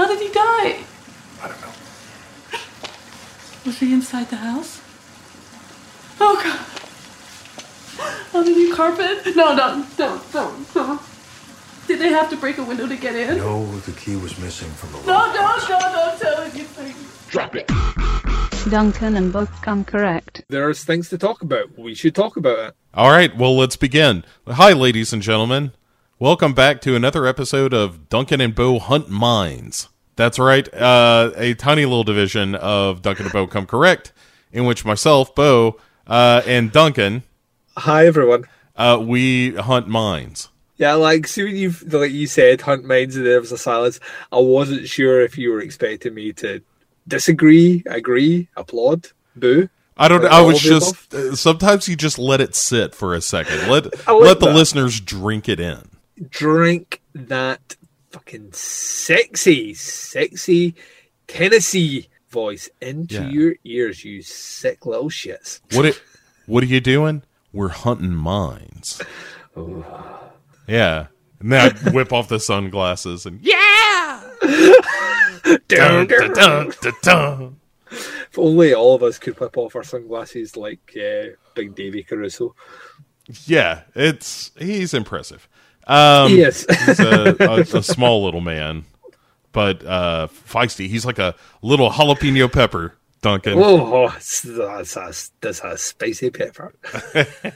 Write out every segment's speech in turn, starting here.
How did he die? I don't know. Was he inside the house? Oh god. On the new carpet? No, no, don't, don't, don't. Did they have to break a window to get in? No, the key was missing from the lock. No, lock. no, no, don't tell anything. Drop it. Duncan and both come correct. There's things to talk about. We should talk about it. All right, well, let's begin. Hi, ladies and gentlemen. Welcome back to another episode of Duncan and Bo Hunt Mines. That's right, uh, a tiny little division of Duncan and Bo Come Correct, in which myself, Bo, uh, and Duncan, Hi everyone. uh, we hunt mines. Yeah, like see when you like you said, hunt mines and there was a silence. I wasn't sure if you were expecting me to disagree, agree, applaud, boo. I don't. Like I was just. Uh, sometimes you just let it sit for a second. Let like let the that. listeners drink it in. Drink that fucking sexy, sexy Tennessee voice into Yeah. your ears, you sick little shits. What it? What are you doing? We're hunting mines. Yeah. And then I whip off the sunglasses and yeah. Dun, dun, dun, dun, dun. If only all of us could whip off our sunglasses like uh, Big Davy Caruso. Yeah, it's he's impressive. Um, yes. he's a, a, a small little man, but uh, feisty. He's like a little jalapeno pepper, Duncan. oh, that's, a, that's a spicy pepper.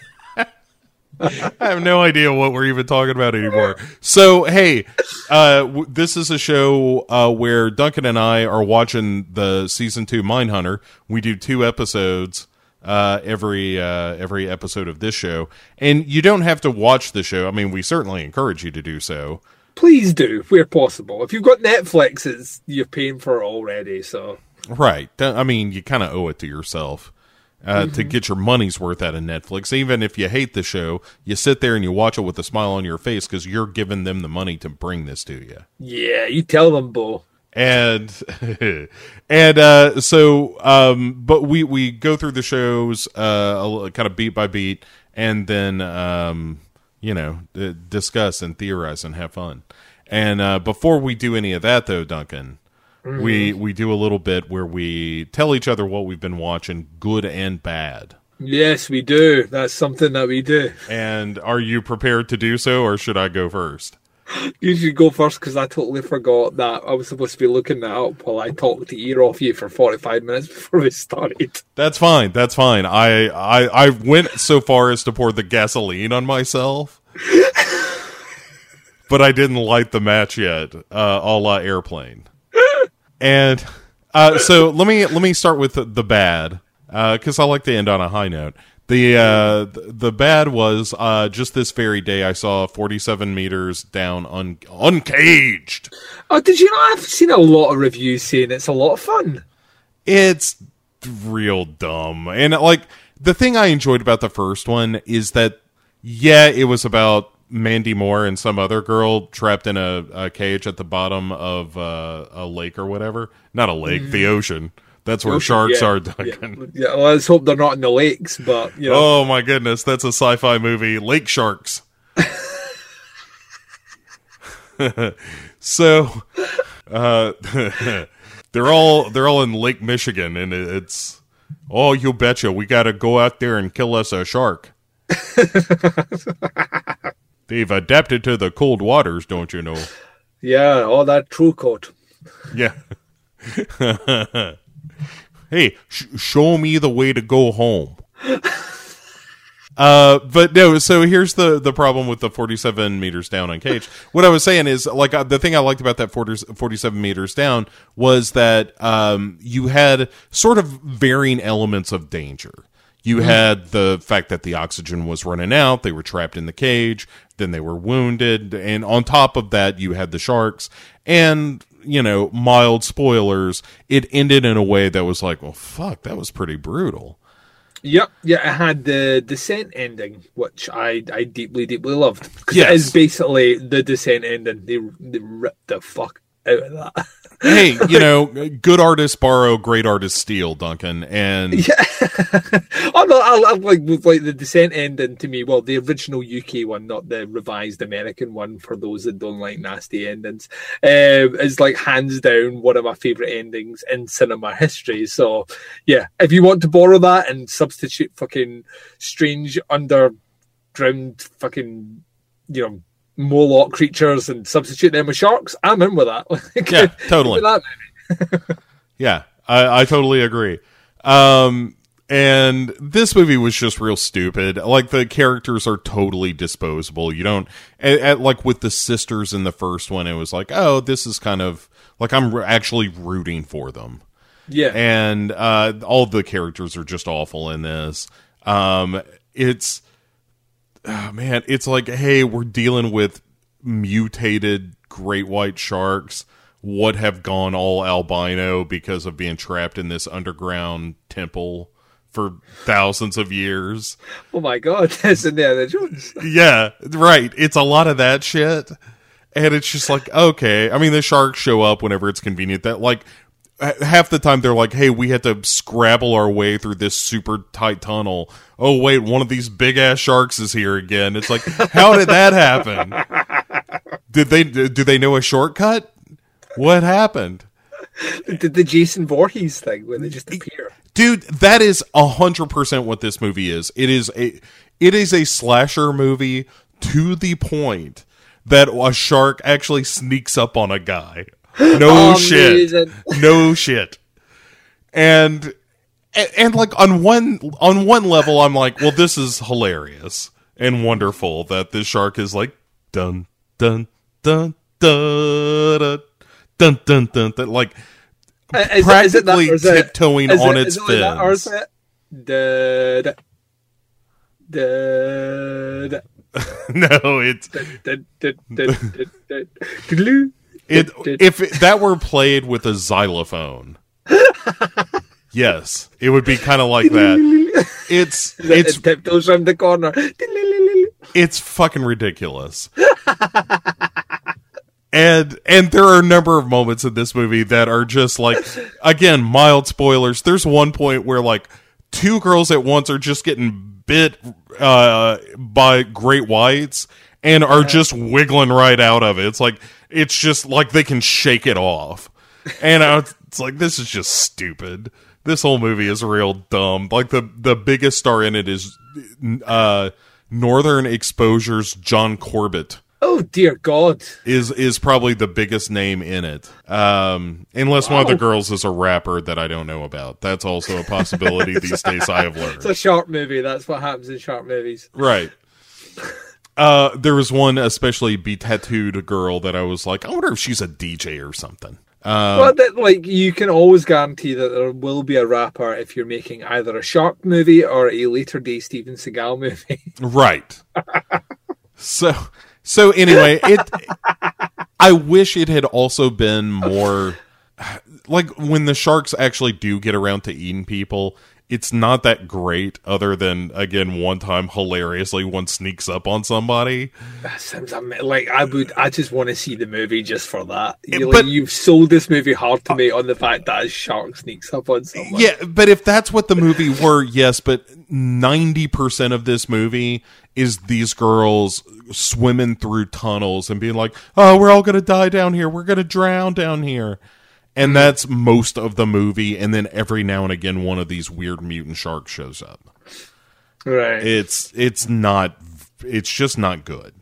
I have no idea what we're even talking about anymore. So, hey, uh, w- this is a show uh, where Duncan and I are watching the season two Mindhunter. We do two episodes uh, every uh, every episode of this show, and you don't have to watch the show. I mean, we certainly encourage you to do so. Please do, where possible. If you've got Netflix, it's you're paying for it already. So Right. I mean, you kind of owe it to yourself uh, to get your money's worth out of Netflix. Even if you hate the show, you sit there and you watch it with a smile on your face because you're giving them the money to bring this to you. yeah, you tell them, Bo. And and uh, so, um, but we we go through the shows uh, kind of beat by beat, and then um, you know discuss and theorize and have fun. And uh, before we do any of that, though, Duncan, we we do a little bit where we tell each other what we've been watching, good and bad. Yes, we do. That's something that we do. And are you prepared to do so, or should I go first? You should go first because I totally forgot that I was supposed to be looking that up while I talked the ear off you for 45 minutes before we started. That's fine. That's fine. I I I went so far as to pour the gasoline on myself, but I didn't light the match yet. Uh, a la airplane. And uh, so let me let me start with the, the bad because I like to end on a high note. The uh, the, bad was uh, just this very day I saw 47 meters down un- uncaged. Oh, did you know? I've seen a lot of reviews saying it's a lot of fun. it's real dumb. And like the thing I enjoyed about the first one is that yeah, it was about Mandy Moore and some other girl trapped in a, a cage at the bottom of uh, a lake or whatever. Not a lake, the ocean. That's where sharks Yeah, are, Duncan. yeah, well, let's hope they're not in the lakes, but you know. Oh my goodness, that's a sci-fi movie, Lake Sharks. so uh they're all they're all in Lake Michigan and it's oh you betcha we got to go out there and kill us a shark. They've adapted to the cold waters, don't you know? Yeah, all that true coat. Yeah. Hey, sh- show me the way to go home. Uh, but no. So here's the the problem with the 47 meters down uncaged. What I was saying is, like, uh, the thing I liked about that 40, 47 meters down was that um, you had sort of varying elements of danger. You had the fact that the oxygen was running out, they were trapped in the cage, then they were wounded, and on top of that, you had the sharks, and you know, mild spoilers. It ended in a way that was like, well, fuck, that was pretty brutal. Yep, yeah, it had the descent ending, which I, I deeply, deeply loved. Because Yes. it is basically the descent ending. They, they ripped the fuck out of that. hey, you know, good artists borrow, great artists steal, Duncan. And oh no, I, I like with like the descent ending to me. Well, the original UK one, not the revised American one. For those that don't like nasty endings, um, is like hands down one of my favorite endings in cinema history. So, yeah, if you want to borrow that and substitute fucking strange underground fucking, you know. Morlock creatures and substitute them with sharks. I'm in with that. Like, Yeah, totally. that. yeah, I, I totally agree. Um, and this movie was just real stupid. Like the characters are totally disposable. You don't, at, at, like with the sisters in the first one, it was like, oh, this is kind of like I'm actually rooting for them. Yeah, and uh, all the characters are just awful in this. Um, it's oh, man, it's like, hey, we're dealing with mutated great white sharks. Would have gone all albino because of being trapped in this underground temple for thousands of years. Oh my god, that's Indiana Jones. Yeah, right. It's a lot of that shit. And it's just like, okay. I mean, the sharks show up whenever it's convenient. That, like, half the time they're like, hey, we had to scrabble our way through this super tight tunnel. Oh, wait, one of these big ass sharks is here again. It's like, how did that happen? Did they, do they know a shortcut? What happened? the, the Jason Voorhees thing when they just appear. Dude, that is a hundred percent what this movie is. It is a it is a slasher movie to the point that a shark actually sneaks up on a guy. No shit. No shit. And, and, and like on one on one level, I'm like, well, this is hilarious and wonderful that this shark is like dun dun dun dun dun dun dun, dun, dun like uh, is practically it, is it not, tiptoeing it, on it, its fins. Not, or da it da, da, da, no, it's it, if it, that were played with a xylophone. yes, it would be kind of like that. It's it's it tiptoes around the corner. it's fucking ridiculous. and and there are a number of moments in this movie that are just like again mild spoilers. There's one point where like two girls at once are just getting bit uh by great whites and are just wiggling right out of it. It's like it's just like they can shake it off. And I was, it's like this is just stupid. This whole movie is real dumb. Like the the biggest star in it is uh Northern Exposure's John Corbett Oh dear God! is is probably the biggest name in it. Um, unless one of the girls is a rapper that I don't know about. That's also a possibility these days. I have learned It's a shark movie. That's what happens in shark movies. Right. Uh, there was one especially be tattooed girl that I was like, I wonder if she's a DJ or something. Um, well, that, like you can always guarantee that there will be a rapper if you're making either a shark movie or a later day Steven Seagal movie. Right. so so anyway, it I wish it had also been more like when the sharks actually do get around to eating people, it's not that great other than again one time hilariously one sneaks up on somebody. That sounds ama- like I would. I just want to see the movie just for that. You Yeah, like, but- you've sold this movie hard to me on the fact that a shark sneaks up on someone. Yeah, but if that's what the movie were, yes, but 90% of this movie is these girls swimming through tunnels and being like, "Oh, we're all going to die down here. We're going to drown down here." And that's most of the movie and then every now and again one of these weird mutant sharks shows up. right. It's it's not it's just not good.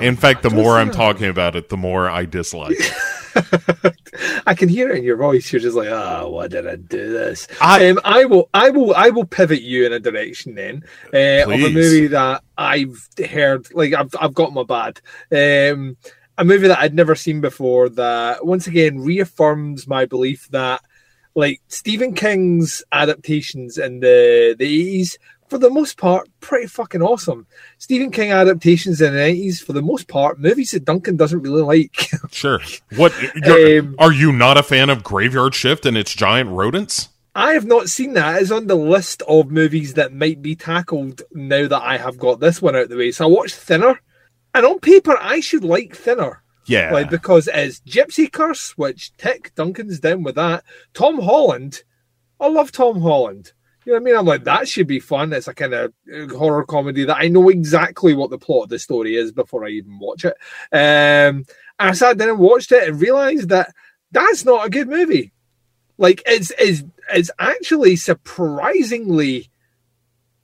In fact, the more I'm talking about it, the more I dislike it. I can hear it in your voice. You're just like, ah, why did I do this? I- um, I will, I will, I will pivot you in a direction then uh, of a movie that I've heard. Like, I've, I've got my bad. Um, a movie that I'd never seen before. That once again reaffirms my belief that, like, Stephen King's adaptations in the the eighties. For the most part, pretty fucking awesome. Stephen King adaptations in the 90s, for the most part, movies that Duncan doesn't really like. Sure. What Um, are you not a fan of Graveyard Shift and its giant rodents? I have not seen that. It's on the list of movies that might be tackled now that I have got this one out of the way. So I watched Thinner, and on paper, I should like Thinner. Yeah. Like because it's Gypsy Curse, which Tick Duncan's down with that. Tom Holland, I love Tom Holland. You know what I mean? I'm like that should be fun. It's a kind of horror comedy that I know exactly what the plot of the story is before I even watch it. Um, and I sat down and watched it and realized that that's not a good movie. Like it's it's it's actually surprisingly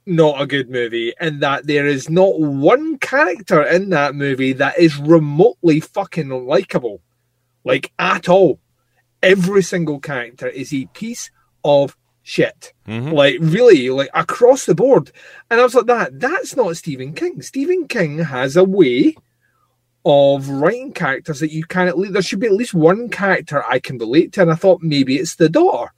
not a good movie, and that there is not one character in that movie that is remotely fucking unlikable, like at all. Every single character is a piece of shit, mm-hmm. like really, like across the board. And I was like, that that's not Stephen King. Stephen King has a way of writing characters that you can't. There should be at least one character I can relate to, and I thought maybe it's the daughter.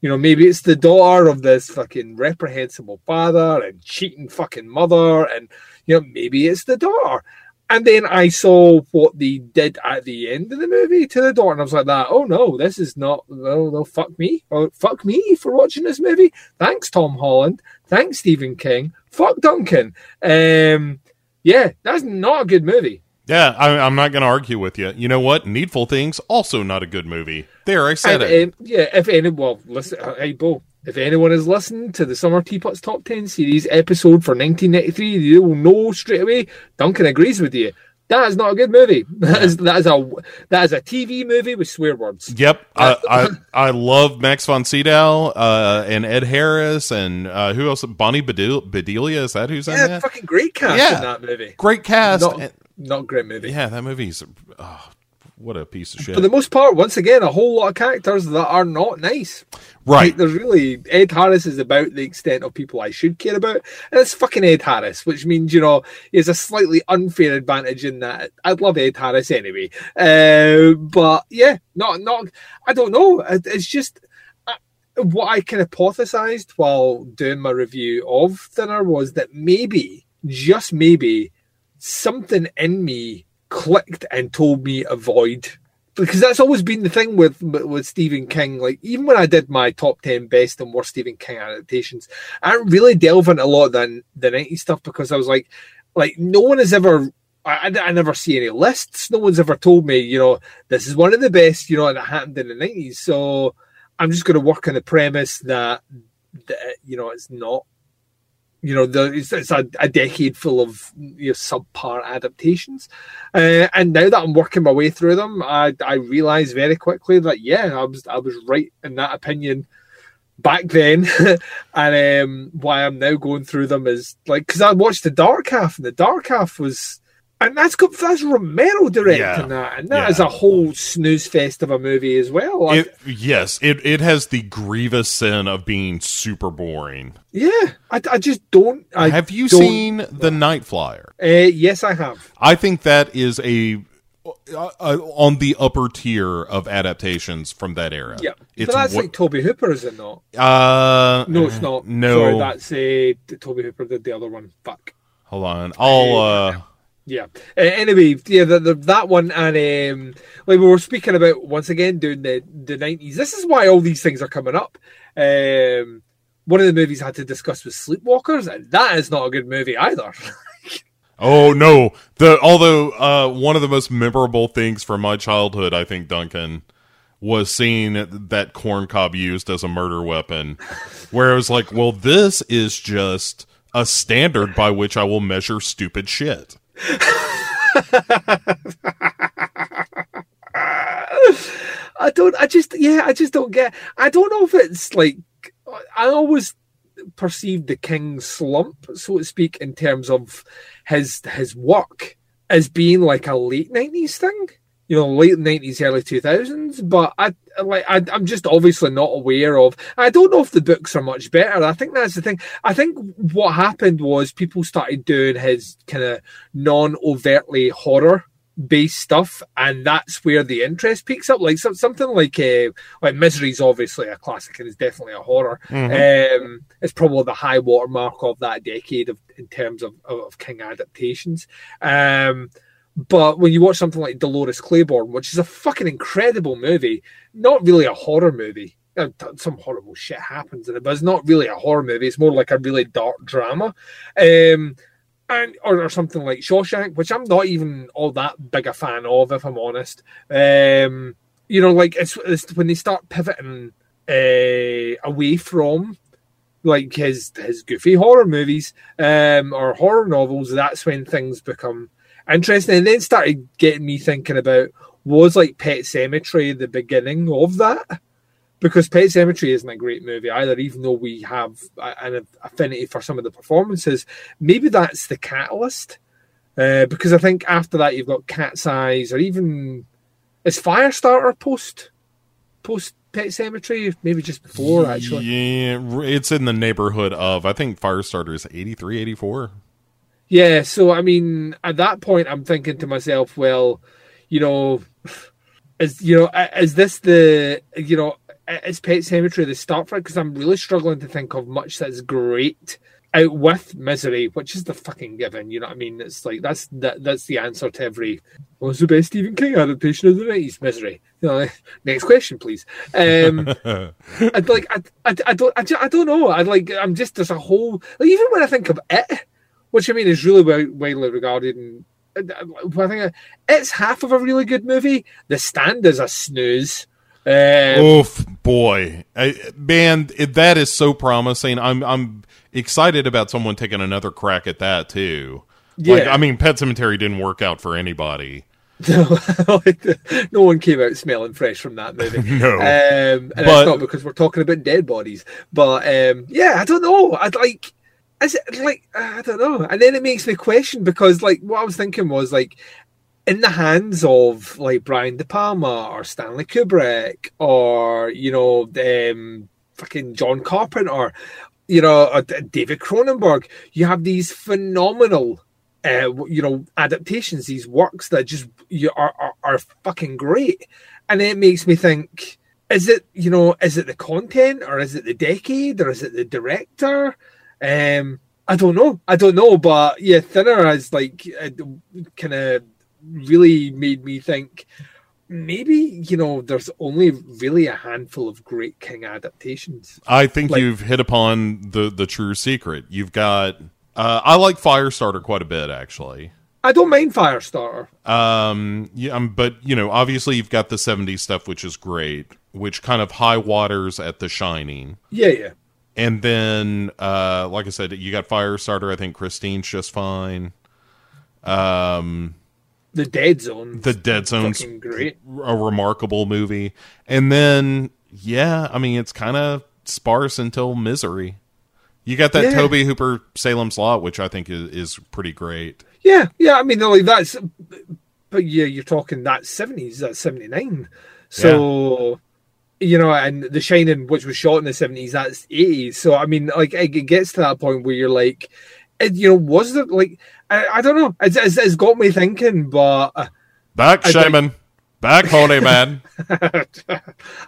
You know, maybe it's the daughter of this fucking reprehensible father and cheating fucking mother, and you know, maybe it's the daughter. And then I saw what they did at the end of the movie to the daughter, and I was like, "That, oh no, this is not. No, no, fuck me, or fuck me for watching this movie. Thanks, Tom Holland. Thanks, Stephen King. Fuck Duncan. Um, yeah, that's not a good movie. Yeah, I, I'm not going to argue with you. You know what? Needful Things also not a good movie. There, I said And, it. um, yeah, if any, well, listen, uh, hey, Bo, if anyone is listening to the Summer Teapots Top 10 series episode for 1993, you will know straight away Duncan agrees with you. That is not a good movie. That is, that is a that is a TV movie with swear words. Yep, I, I I love Max von Sydow uh, and Ed Harris and uh, who else? Bonnie Bedel- Bedelia is that who's in Yeah, that? fucking great cast Yeah. in that movie. Great cast. Not, And- not great movie. yeah, that movie's oh, what a piece of shit. For the most part, once again, a whole lot of characters that are not nice. right. Like, there's really Ed Harris is about the extent of people I should care about, and it's fucking Ed Harris, which means you know he has a slightly unfair advantage in that I'd love Ed Harris anyway. Uh, but yeah, not not. I don't know. It's just uh, what I kind of hypothesized while doing my review of Thinner was that maybe, just maybe, something in me clicked and told me avoid because that's always been the thing with with Stephen King. Like even when I did my top ten best and worst Stephen King adaptations, I didn't really delve into a lot of the the '90s stuff because I was like, like no one has ever. I, I, I never see any lists. No one's ever told me, you know, this is one of the best, you know, that happened in the '90s. So I'm just going to work on the premise that, that you know, it's not you know, the, it's, it's a, a decade full of you know, subpar adaptations. Uh, and now that I'm working my way through them, I, I realize very quickly that yeah, I was I was right in that opinion back then, and um, why I'm now going through them is like because I watched the Dark Half, and the Dark Half was. And that's got that's Romero directing Yeah. that, and that Yeah. is a whole snooze fest of a movie as well. Like, It, yes, it it has the grievous sin of being super boring. yeah, I, I just don't. I have you don't- seen The Night Flyer? Uh, yes, I have. I think that is a uh, uh, on the upper tier of adaptations from that era. Yeah, it's but that's like Tobe Hooper, is it not? uh No, it's not. No, Sorry, that's uh, Tobe Hooper did the other one. Fuck. hold on. I'll uh Yeah. Uh, anyway, yeah, the, the, that one, and um, like we were speaking about once again during the the nineties. This is why all these things are coming up. Um, one of the movies I had to discuss was Sleepwalkers, and that is not a good movie either. Oh no! The although uh, one of the most memorable things from my childhood, I think Duncan was seeing that corn cob used as a murder weapon, where I was like, well, this is just a standard by which I will measure stupid shit. I don't. I just yeah. I just don't get. I don't know if it's like. I always perceived the King's slump, so to speak, in terms of his his work as being like a late nineties thing. You know, late nineties, early two thousands. But I like. I, I'm just obviously not aware of. I don't know if the books are much better. I think that's the thing. I think what happened was people started doing his kind of non-overtly horror based stuff, and that's where the interest picks up. Like some, something like uh, like Misery's obviously a classic and is definitely a horror. Um, it's probably the high watermark of that decade of in terms of, of, of King adaptations. Um, but when you watch something like Dolores Claiborne, which is a fucking incredible movie, not really a horror movie. Uh, Some horrible shit happens in it, but it's not really a horror movie. It's more like a really dark drama. Um, and or, or something like Shawshank, which I'm not even all that big a fan of, if I'm honest. Um, you know, like it's, it's when they start pivoting uh, away from like his his goofy horror movies um, or horror novels. That's when things become interesting, and then started getting me thinking about was like Pet Sematary the beginning of that because Pet Sematary isn't a great movie either, even though we have an affinity for some of the performances. Maybe that's the catalyst. Uh, because I think after that you've got Cat's Eyes, or even is Firestarter post post Pet Sematary, maybe just before actually. Yeah, it's in the neighborhood of I think Firestarter is 83, 84. Yeah, so I mean, at that point, I'm thinking to myself, well, you know, is you know, is this the you know is Pet Sematary the start for it? Because I'm really struggling to think of much that's great out with Misery, which is the fucking given. You know what I mean? It's like that's that, that's the answer to every. What's the best Stephen King adaptation of the nineties? Misery. You know, next question, please. Um, I'd like, I, I, I don't, I, I don't know. I like, I'm just there's a whole like even when I think of it, which I mean is really widely regarded and. I think it's half of a really good movie. The Stand is a snooze. Um, Oof, boy, I, man, it, that is so promising. I'm I'm excited about someone taking another crack at that too. Yeah. Like, I mean, Pet Sematary didn't work out for anybody. No, no one came out smelling fresh from that movie. No. um, and But- it's not because we're talking about dead bodies. But um, yeah, I don't know. I'd like, is it like I don't know. And then it makes me question because like what I was thinking was like in the hands of like Brian De Palma or Stanley Kubrick or you know um, fucking John Carpenter, you know David Cronenberg, you have these phenomenal uh, you know adaptations, these works that just you are, are are fucking great, and it makes me think: is it you know is it the content or is it the decade or is it the director? Um, I don't know. I don't know, but yeah, Thinner has like kind of really made me think. Maybe you know, there's only really a handful of great King adaptations. I think Like- you've hit upon the the true secret. You've got. Uh, I like Firestarter quite a bit, actually. I don't mind Firestarter. Um, yeah, um, but you know, obviously, you've got the '70s stuff, which is great, which kind of high waters at The Shining. Yeah, yeah. And then, uh, like I said, you got Firestarter. I think Christine's just fine. Um, The Dead Zone. the Dead Zone's great. a remarkable movie. And then, yeah, I mean, it's kind of sparse until Misery. You got that Yeah. Tobe Hooper Salem's Lot, which I think is, is pretty great. Yeah, yeah. I mean, like that's, but yeah, you're talking that seventies, that's seventy nine. So, you know, and The Shining, which was shot in the seventies, that's eighties. So, I mean, like it it gets to that point where you're like, it, you know, was there like, I, I don't know, it's, it's, it's got me thinking, but uh, Back, I Shaman. Back, Holy Man.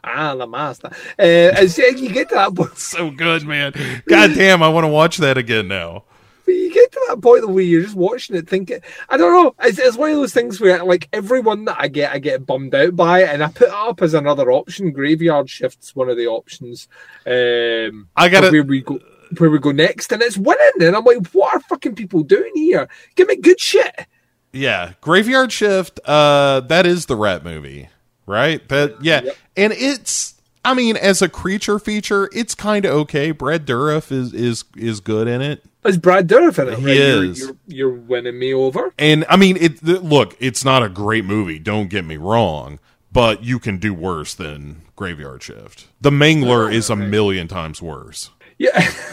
ah, the master. Uh, you get to that point, so good, man. God damn, I want to watch that again now. But you get to that point where you're just watching it, thinking, I don't know. It's, it's one of those things where, like, everyone that I get, I get bummed out by, and I put it up as another option. Graveyard Shift's one of the options. Um, I gotta- where we go, where we go next, and it's winning. And I'm like, what are fucking people doing here? Give me good shit. Yeah, Graveyard Shift. Uh, that is the rat movie, right? That yeah, and it's. I mean, as a creature feature, it's kind of okay. Brad Dourif is is is good in it, Is Brad Dourif in it? He right? You're- is. You're, you're winning me over. and I mean, it. Look, it's not a great movie. Don't get me wrong, but you can do worse than Graveyard Shift. The Mangler is a million times worse. Yeah,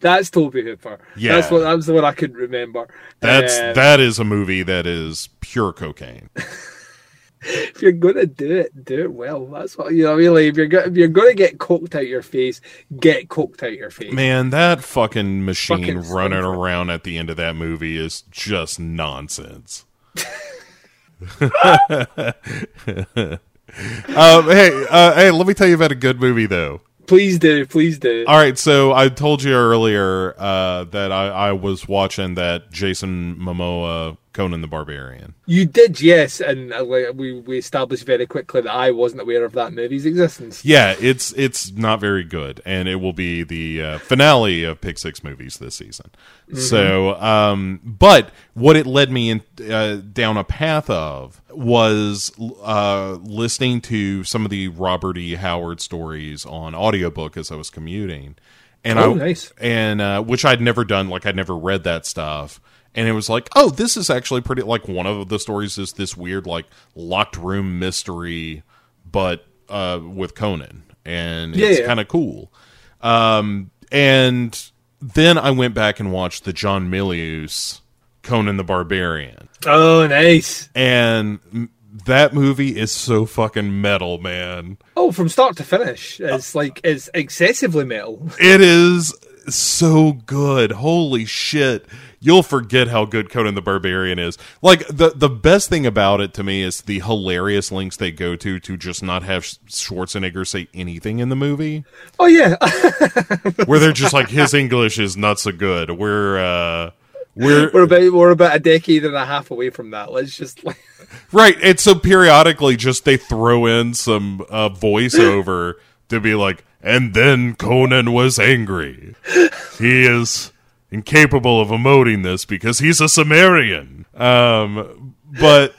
that's Tobe Hooper. Yeah. that's what that was the one I couldn't remember. That's Um, that is a movie that is pure cocaine. if you're gonna do it, do it well. That's what you know. Really, if you're go- if you're gonna get coked out your face, get coked out your face. Man, that fucking machine Fucking running Seinfeld. around at the end of that movie is just nonsense. um, hey, uh, hey, let me tell you about a good movie though. Please do, please do. All right, so I told you earlier uh, that I, I was watching that Jason Momoa Conan the Barbarian. You did, yes, and uh, we we established very quickly that I wasn't aware of that movie's existence. Yeah, it's it's not very good, and it will be the uh, finale of Pick Six movies this season. So, um, but what it led me in uh, down a path of was uh, listening to some of the Robert E. Howard stories on audiobook as I was commuting, and Oh, I nice. and uh, which I'd never done, like I'd never read that stuff. And it was like, oh, this is actually pretty. Like one of the stories is this weird, like locked room mystery, but uh, with Conan, and Yeah, it's yeah. kind of cool. Um, and then I went back and watched the John Milius Conan the Barbarian, Oh, nice. and that movie is so fucking metal, man. Oh, from start to finish, it's like it's excessively metal. It is so good. Holy shit. You'll forget how good Conan the Barbarian is. Like the the best thing about it to me is the hilarious links they go to to just not have Schwarzenegger say anything in the movie. Oh yeah, Where they're just like his English is not so good. We're uh we're we're about we're about a decade and a half away from that. Let's just like Right. And so periodically just they throw in some uh, voiceover to be like, and then Conan was angry. He is incapable of emoting this because he's a Cimmerian. Um, but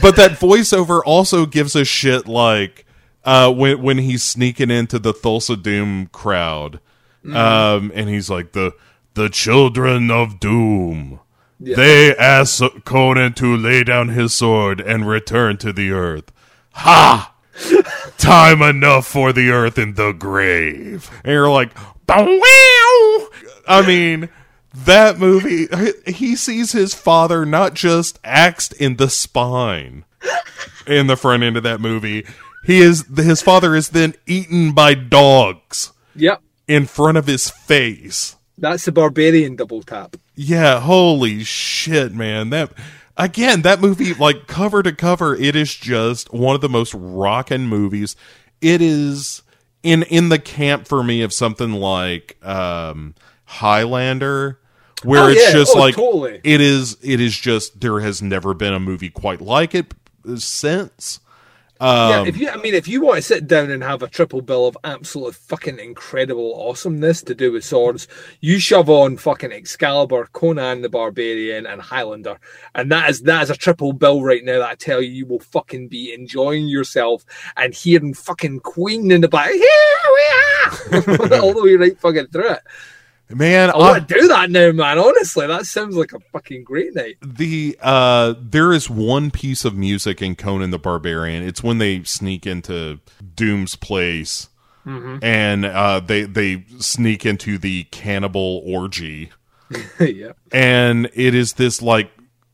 but that voiceover also gives a shit like uh, when when he's sneaking into the Thulsa Doom crowd, um, and he's like the the children of Doom. They ask Conan to lay down his sword and return to the earth. Ha! Time enough for the earth in the grave. And you're like, wow!" I mean, that movie, he sees his father not just axed in the spine in the front end of that movie. He is his father is then eaten by dogs yep. in front of his face. That's the barbarian double tap. Yeah, holy shit, man. That again, that movie like cover to cover, it is just one of the most rockin' movies. It is in in the camp for me of something like um Highlander where Oh, it's yeah. just Oh, like totally. it is it is just there has never been a movie quite like it since. Yeah, Um, if you, I mean, if you want to sit down and have a triple bill of absolute fucking incredible awesomeness to do with swords, you shove on fucking Excalibur, Conan the Barbarian, and Highlander, and that is that is a triple bill right now. That I tell you, you will fucking be enjoying yourself and hearing fucking Queen in the back. Here we are, all the way right fucking through it. Man, I want to do that now, man. Honestly, that sounds like a fucking great night. the uh there is one piece of music in Conan the Barbarian. It's when they sneak into Doom's place and uh they they sneak into the cannibal orgy yeah. and it is this like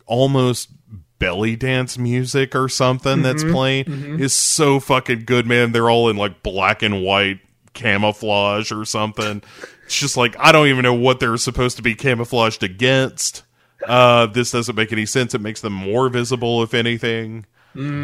almost belly dance music or something that's playing is so fucking good man they're all in like black and white camouflage or something it's just like i don't even know what they're supposed to be camouflaged against. Uh this doesn't make any sense. It makes them more visible if anything.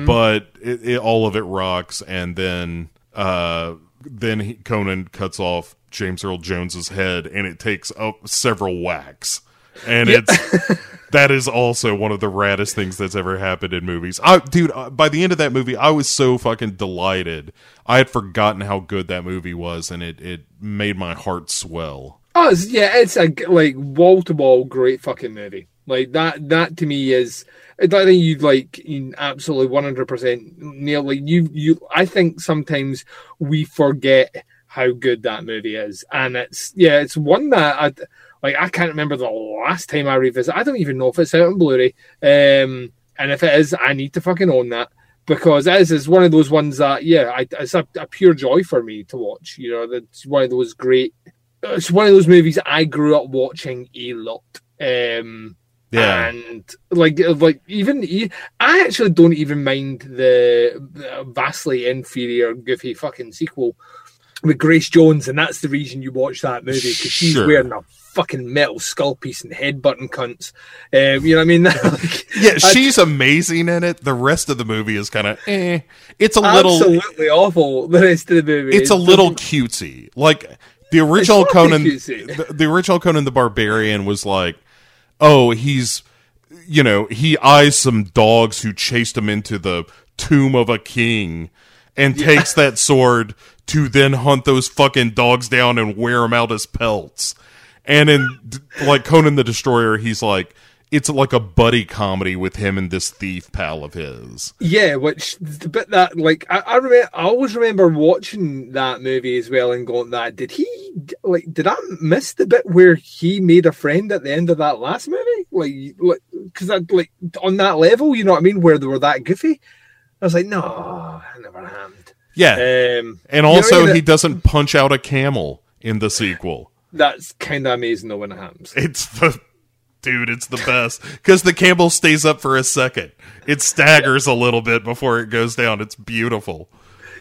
But it, it, all of it rocks and then uh then he, conan cuts off james earl jones's head and it takes up several whacks. And it's that is also one of the raddest things that's ever happened in movies. I, dude, uh, by the end of that movie, I was so fucking delighted. I had forgotten how good that movie was, and it it made my heart swell. Oh, it's, yeah, it's a like wall to wall great fucking movie. Like that, that to me is. I think you'd like you absolutely one hundred percent nail. Like you, you. I think sometimes we forget how good that movie is, and it's yeah, it's one that I like. I can't remember the last time I revisit. I don't even know if it's out on Blu-ray. Um, and if it is, I need to fucking own that because it is, is one of those ones that yeah, I, it's a, a pure joy for me to watch. You know, it's one of those great it's one of those movies I grew up watching a lot. Um, Yeah. and like like even I actually don't even mind the, the vastly inferior goofy fucking sequel with Grace Jones, and that's the reason you watch that movie because she's Sure. wearing a fucking metal skull piece and head button cunts. Um, you know what I mean? Like, Yeah, I- she's amazing in it. The rest of the movie is kind of eh. It's a little absolutely awful. The rest of the movie, it's a little cutesy. Like the original Conan, the, the original Conan the Barbarian was like, oh, he's you know, he eyes some dogs who chased him into the tomb of a king and takes that sword to then hunt those fucking dogs down and wear them out as pelts. And in like Conan the Destroyer, he's like, it's like a buddy comedy with him and this thief pal of his. Yeah, which the bit that like I I, remember, I always remember watching that movie as well and going that did he like did I miss the bit where he made a friend at the end of that last movie like like because I like on that level you know what I mean where they were that goofy I was like no that never happened Yeah. um and you know also, I mean? he doesn't punch out a camel in the sequel. That's kind of amazing though when it happens It's the dude, it's the best because the camel stays up for a second. It staggers a little bit before it goes down. It's beautiful.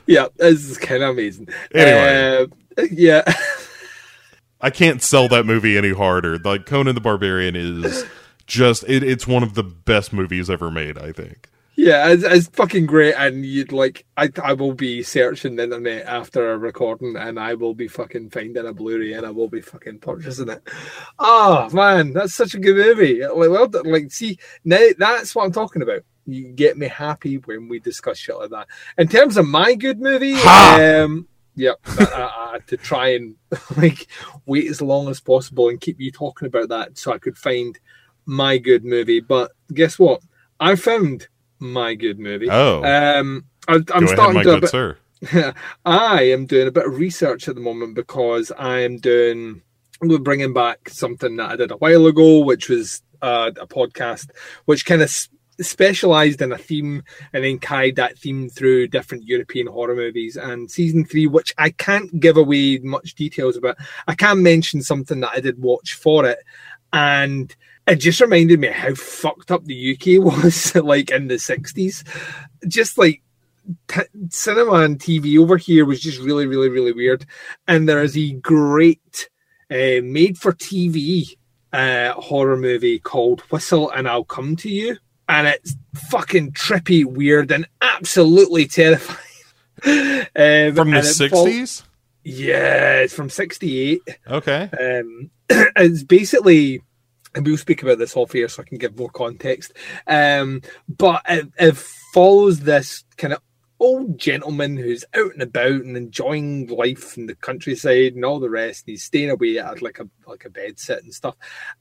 yeah it's kind of amazing Anyway. Uh, yeah I can't sell that movie any harder. Like Conan the Barbarian is just it, it's one of the best movies ever made. I think. Yeah, it's, it's fucking great, and you'd like. I I will be searching the internet after a recording, and I will be fucking finding a Blu-ray, and I will be fucking purchasing it. Oh man, that's such a good movie. Like, well, like, see, now that's what I'm talking about. You get me happy when we discuss shit like that. In terms of my good movie, Ha! um, yeah, to try and like wait as long as possible and keep you talking about that so I could find my good movie. But guess what? I found my good movie. Oh. um, I, I'm Go ahead, starting my to. good bit- sir. I am doing a bit of research at the moment because I am doing. We're bringing back something that I did a while ago, which was uh, a podcast, which kind of specialized in a theme and then carried that theme through different European horror movies. And season three, which I can't give away much details about, I can mention something that I did watch for it, and it just reminded me how fucked up the UK was, like in the '60s. Just like t- cinema and TV over here was just really, really, really weird. And there is a great uh, made for TV uh, horror movie called Whistle and I'll Come to You. And it's fucking trippy, weird, and absolutely terrifying. um, From the and it sixties. yeah, it's from 68. Okay. Um, it's basically, and we'll speak about this off here so I can give more context. Um, but it, it follows this kind of old gentleman who's out and about and enjoying life in the countryside and all the rest. And he's staying away at like a like a bed sit and stuff.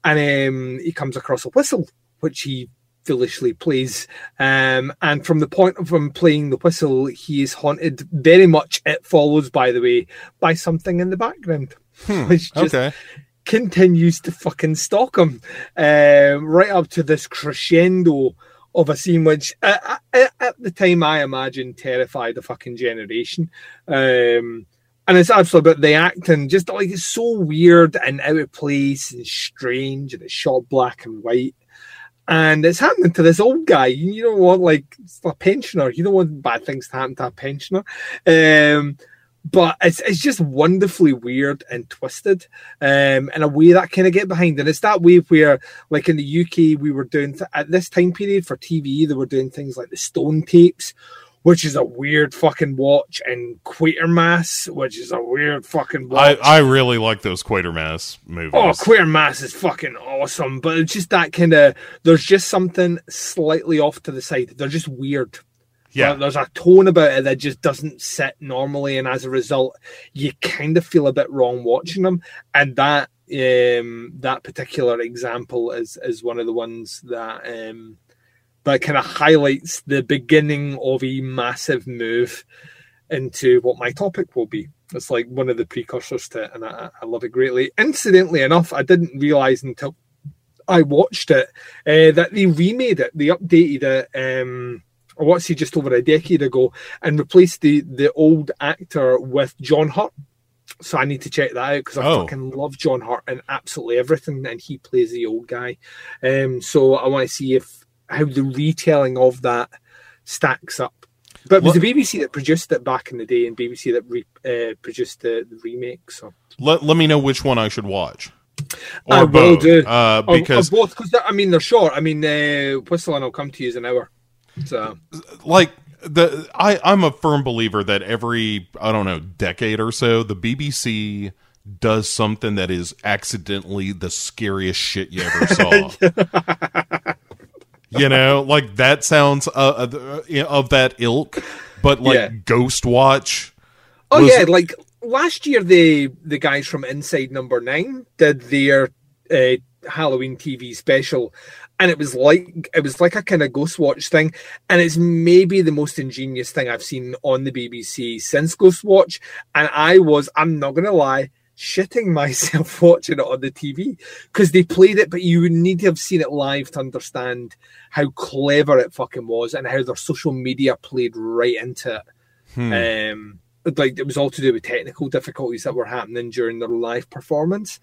And um, he comes across a whistle, which he foolishly plays. Um, and from the point of him playing the whistle, he is haunted very much. It follows, by the way, by something in the background, which just Okay. Continues to fucking stalk him um, right up to this crescendo of a scene which uh, at, at the time I imagine terrified the fucking generation. Um, and it's absolutely about the acting, just like it's so weird and out of place and strange, and it's shot black and white. And it's happening to this old guy. You don't want like a pensioner. You don't want bad things to happen to a pensioner. Um, but it's it's just wonderfully weird and twisted um in a way that I kind of get behind and it's that way where like in the UK we were doing th- at this time period for TV they were doing things like the stone tapes which is a weird fucking watch and Quatermass which is a weird fucking watch. I, I really like those Quatermass movies. Oh, Quatermass is fucking awesome, but it's just that kind of. There's just something slightly off to the side. They're just weird. Yeah. There- there's a tone about it that just doesn't sit normally, and as a result, you kind of feel a bit wrong watching them. And that um, that particular example is is one of the ones that um, that kind of highlights the beginning of a massive move into what my topic will be. It's like one of the precursors to it, and I, I love it greatly. Incidentally enough, I didn't realize until I watched it uh, that they remade it, they updated it. Um, I watched it just over a decade ago and replaced the the old actor with John Hurt. So I need to check that out because I Oh. fucking love John Hurt and absolutely everything, and he plays the old guy. Um, so I want to see if how the retelling of that stacks up. But it was What- the BBC that produced it back in the day, and BBC that re, uh, produced the, the remake. So let, let me know which one I should watch. I Or will both. do. Uh, Or- or because both, because I mean they're short. I mean, uh, Whistle and I'll come to you is an hour. So like the I I'm a firm believer that every I don't know decade or so the BBC does something that is accidentally the scariest shit you ever saw. you know, like that sounds uh, uh, of that ilk, but like Yeah. Ghost Watch. Oh Was- yeah, like last year the the guys from Inside Number Nine did their uh, Halloween TV special, and it was like it was like a kind of Ghost Watch thing, and it's maybe the most ingenious thing I've seen on the BBC since Ghost Watch, and I was I'm not gonna lie. Shitting myself watching it on the TV because they played it, but you would need to have seen it live to understand how clever it fucking was and how their social media played right into it. Um, like it was all to do with technical difficulties that were happening during their live performance,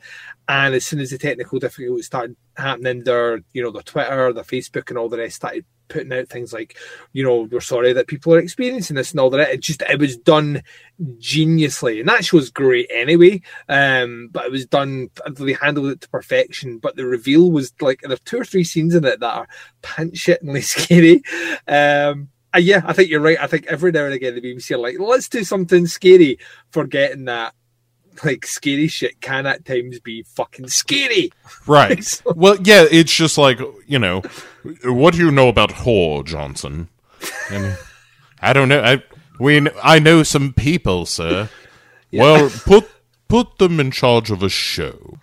and as soon as the technical difficulties started happening, their you know their Twitter, their Facebook, and all the rest started putting out things like, you know, we're sorry that people are experiencing this and all that. It just it was done geniusly, and that show's great anyway. Um, but it was done. They handled it to perfection. But the reveal was like there are two or three scenes in it that are pant shittingly scary. Um, uh, yeah, I think you're right. I think every now and again the BBC are like, let's do something scary, forgetting that like scary shit can at times be fucking scary. Right. So- well, yeah, it's just like, you know, what do you know about whore, Johnson? And I don't know. I we I know some people, sir. Well, put put them in charge of a show.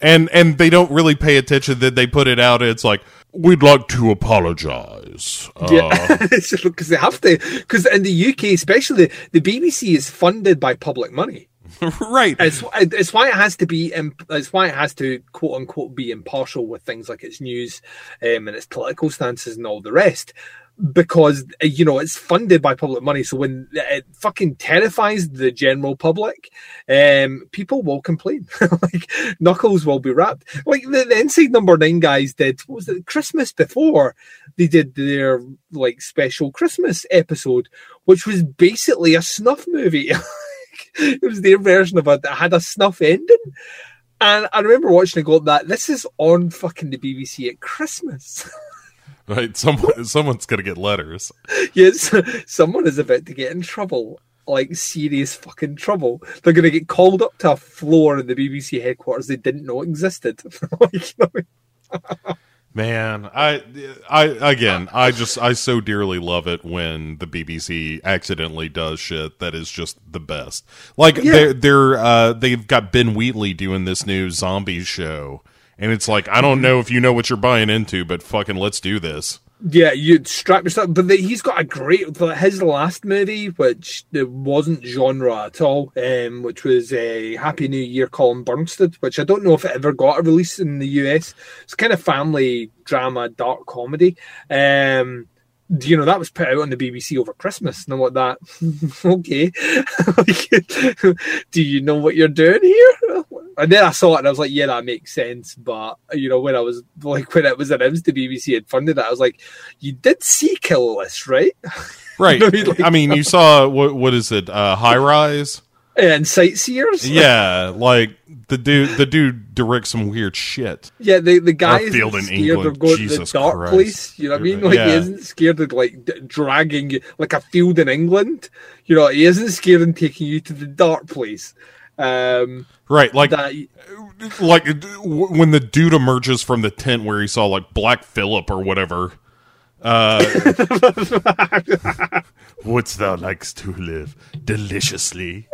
And and they don't really pay attention that they put it out it's like we'd like to apologize. Uh, Yeah, because they have to. Because in the UK, especially, the BBC is funded by public money. right. It's it's why it has to be. It's why it has to quote unquote be impartial with things like its news um, and its political stances and all the rest. Because uh, you know it's funded by public money, so when it fucking terrifies the general public, um, people will complain. like knuckles will be rapped. Like the, the Inside Number Nine guys did. Was it? Christmas before they did their like special Christmas episode, which was basically a snuff movie. it was their version of it that had a snuff ending. And I remember watching it go, that this is on fucking the BBC at Christmas. Right. Someone someone's gonna get letters. yes, someone is about to get in trouble. Like serious fucking trouble. They're going to get called up to a floor in the BBC headquarters they didn't know existed. Like, you know, Man, I, I again, I just, I so dearly love it when the BBC accidentally does shit that is just the best. Like Yeah. they're, they're, uh, they've got Ben Wheatley doing this new zombie show, and it's like, I don't know if you know what you're buying into, but fucking let's do this. Yeah, you'd strap yourself. But the, he's got a great his last movie, which uh, wasn't genre at all, um, which was a Happy New Year, Colin Burstead, which I don't know if it ever got a release in the US. It's kind of family drama, dark comedy. Um, you know that was put out on the BBC over Christmas, and I'm that. okay, do you know what you're doing here? And then I saw it, and I was like, yeah, that makes sense. But you know, when I was like when it was announced the BBC had funded it, I was like, you did see Kill List, right? Right. I mean, like- I mean, you saw what, what is it? Uh, High Rise. And Sightseers. Yeah, like the dude, the dude directs some weird shit. Yeah, the, the guy Or isn't field in scared England. of going to Jesus the dark Christ. place. You know what I mean? Like Yeah. he isn't scared of like d- dragging you like a field in England. You know, he isn't scared of taking you to the dark place. Um, Right. Like, that like when the dude emerges from the tent where he saw like Black Phillip or whatever. Uh, wouldst thou likes to live deliciously?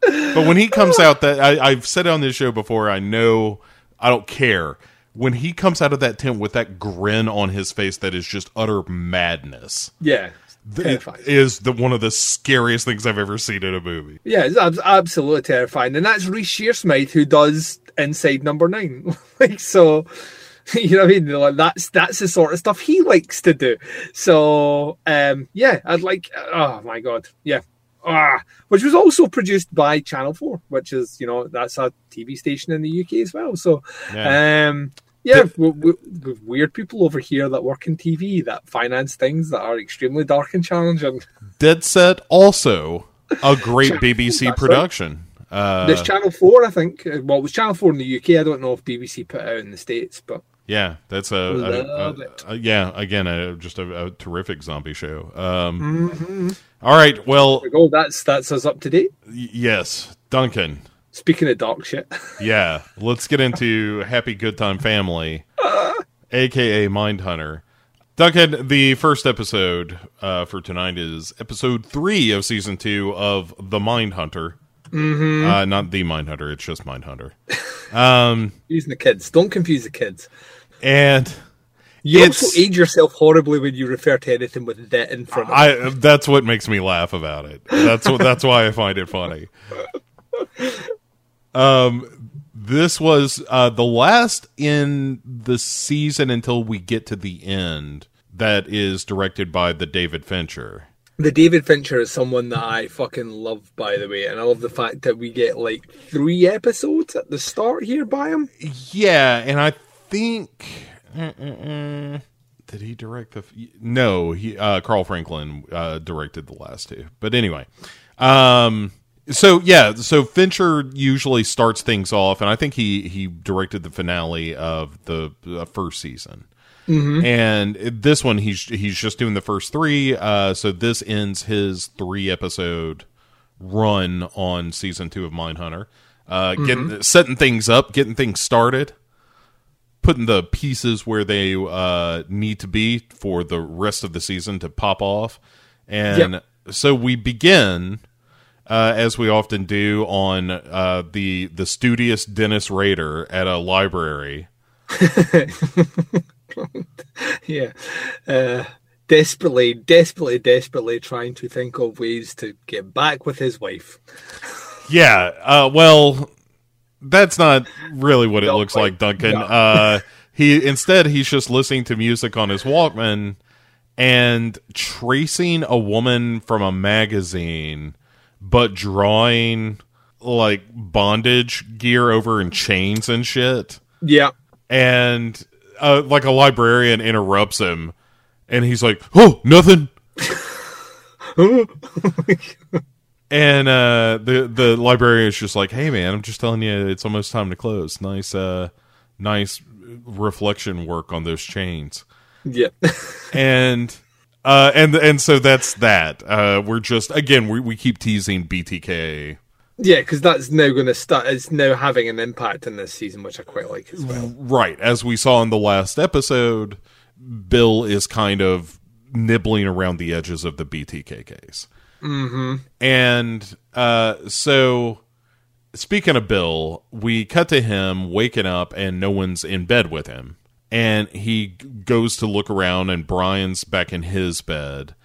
But when he comes out, that I, I've said it on this show before, I know I don't care. When he comes out of that tent with that grin on his face, that is just utter madness. yeah, It terrifying. is the one of the scariest things I've ever seen in a movie. Yeah, it's ab- absolutely terrifying, and that's Reece Shearsmith who does Inside Number Nine. like so, you know what I mean? Like, that's that's the sort of stuff he likes to do. So, um, yeah, I'd like. Oh my god, yeah. Ah, which was also produced by Channel Four, which is you know that's a TV station in the UK as well. So, Yeah. um, yeah, we, we, we've weird people over here that work in TV that finance things that are extremely dark and challenging. Dead Set also a great BBC That's right. production. Uh, There's Channel Four, I think. Uh, Well, it was Channel Four in the UK. I don't know if BBC put it out in the states, but yeah, that's a, a- a- a- yeah. Again, a, just a, terrific zombie show. Um, Mm-hmm. all right, well, we go. That's that's us up to date. y- yes, Duncan. Speaking of dog shit, Yeah, let's get into Happy Good Time Family, aka Mindhunter. Duncan, the first episode uh, for tonight is episode three of season two of The Mind Hunter. Mm-hmm. Uh, not The Mind Hunter, it's just Mind Hunter. Using the kids. Don't confuse the kids. And You It's- also age yourself horribly when you refer to anything with that in front of. I that's what makes me laugh about it. That's what that's why I find it funny. Um this was uh the last in the season until we get to the end that is directed by the David Fincher. The David Fincher is someone that I fucking love, by the way, and I love the fact that we get like three episodes at the start here by him. Yeah, and I think uh-uh-uh. did he direct the No, he uh Carl Franklin uh directed the last two. But anyway. Um so yeah, so Fincher usually starts things off and I think he he directed the finale of the uh, first season. And this one he's he's just doing the first 3 uh so this ends his 3 episode run on season 2 of Mindhunter. Uh getting setting things up, getting things started putting the pieces where they uh, need to be for the rest of the season to pop off. And so we begin, uh, as we often do, on uh, the the studious Dennis Rader at a library. Yeah. Uh, desperately, desperately, desperately trying to think of ways to get back with his wife. Yeah, uh, well, that's not really what it No, looks quite. like, Duncan. No. Uh, he instead he's just listening to music on his Walkman and tracing a woman from a magazine, but drawing like bondage gear over in chains and shit. Yeah. And uh, like a librarian interrupts him, and he's like, "Oh, nothing." And uh, the the librarian is just like, "Hey, man, I'm just telling you, it's almost time to close. Nice, uh, nice reflection work on those chains." Yeah. And uh, and and so that's that. Uh, we're just again, we we keep teasing BTK. yeah, because that's now going to start, it's now having an impact in this season, which I quite like as well. Right, as we saw in the last episode, Bill is kind of nibbling around the edges of the BTK case. Mm-hmm. And uh, so, speaking of Bill, we cut to him waking up and no one's in bed with him. And he goes to look around, and Brian's back in his bed,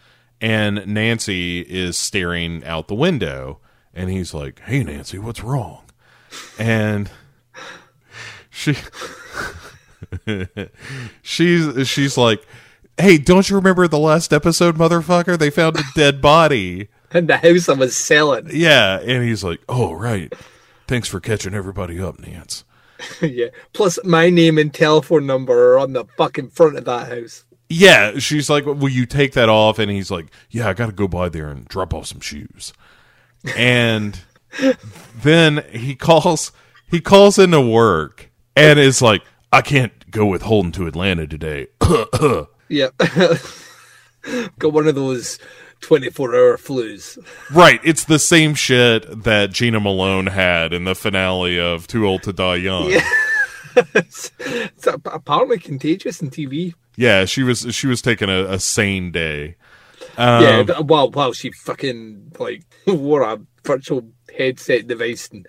and Nancy is staring out the window. And he's like, Hey, Nancy, what's wrong? And she she's she's like hey don't you remember the last episode motherfucker they found a dead body And the house I was selling. yeah and he's like oh right thanks for catching everybody up nance yeah. Plus, my name and telephone number are on the fucking front of that house. yeah she's like will you take that off and he's like yeah i gotta go by there and drop off some shoes and then he calls he calls into work and is like i can't go with holden to atlanta today Yep. Got one of those 24 hour flus. Right, it's the same shit that Jena Malone had in the finale of Too Old to Die Young. Yeah, it's ap- apparently contagious in TV. Yeah, she was she was taking a, a sane day. yeah, Um, but- well, well, she fucking like wore a virtual headset device and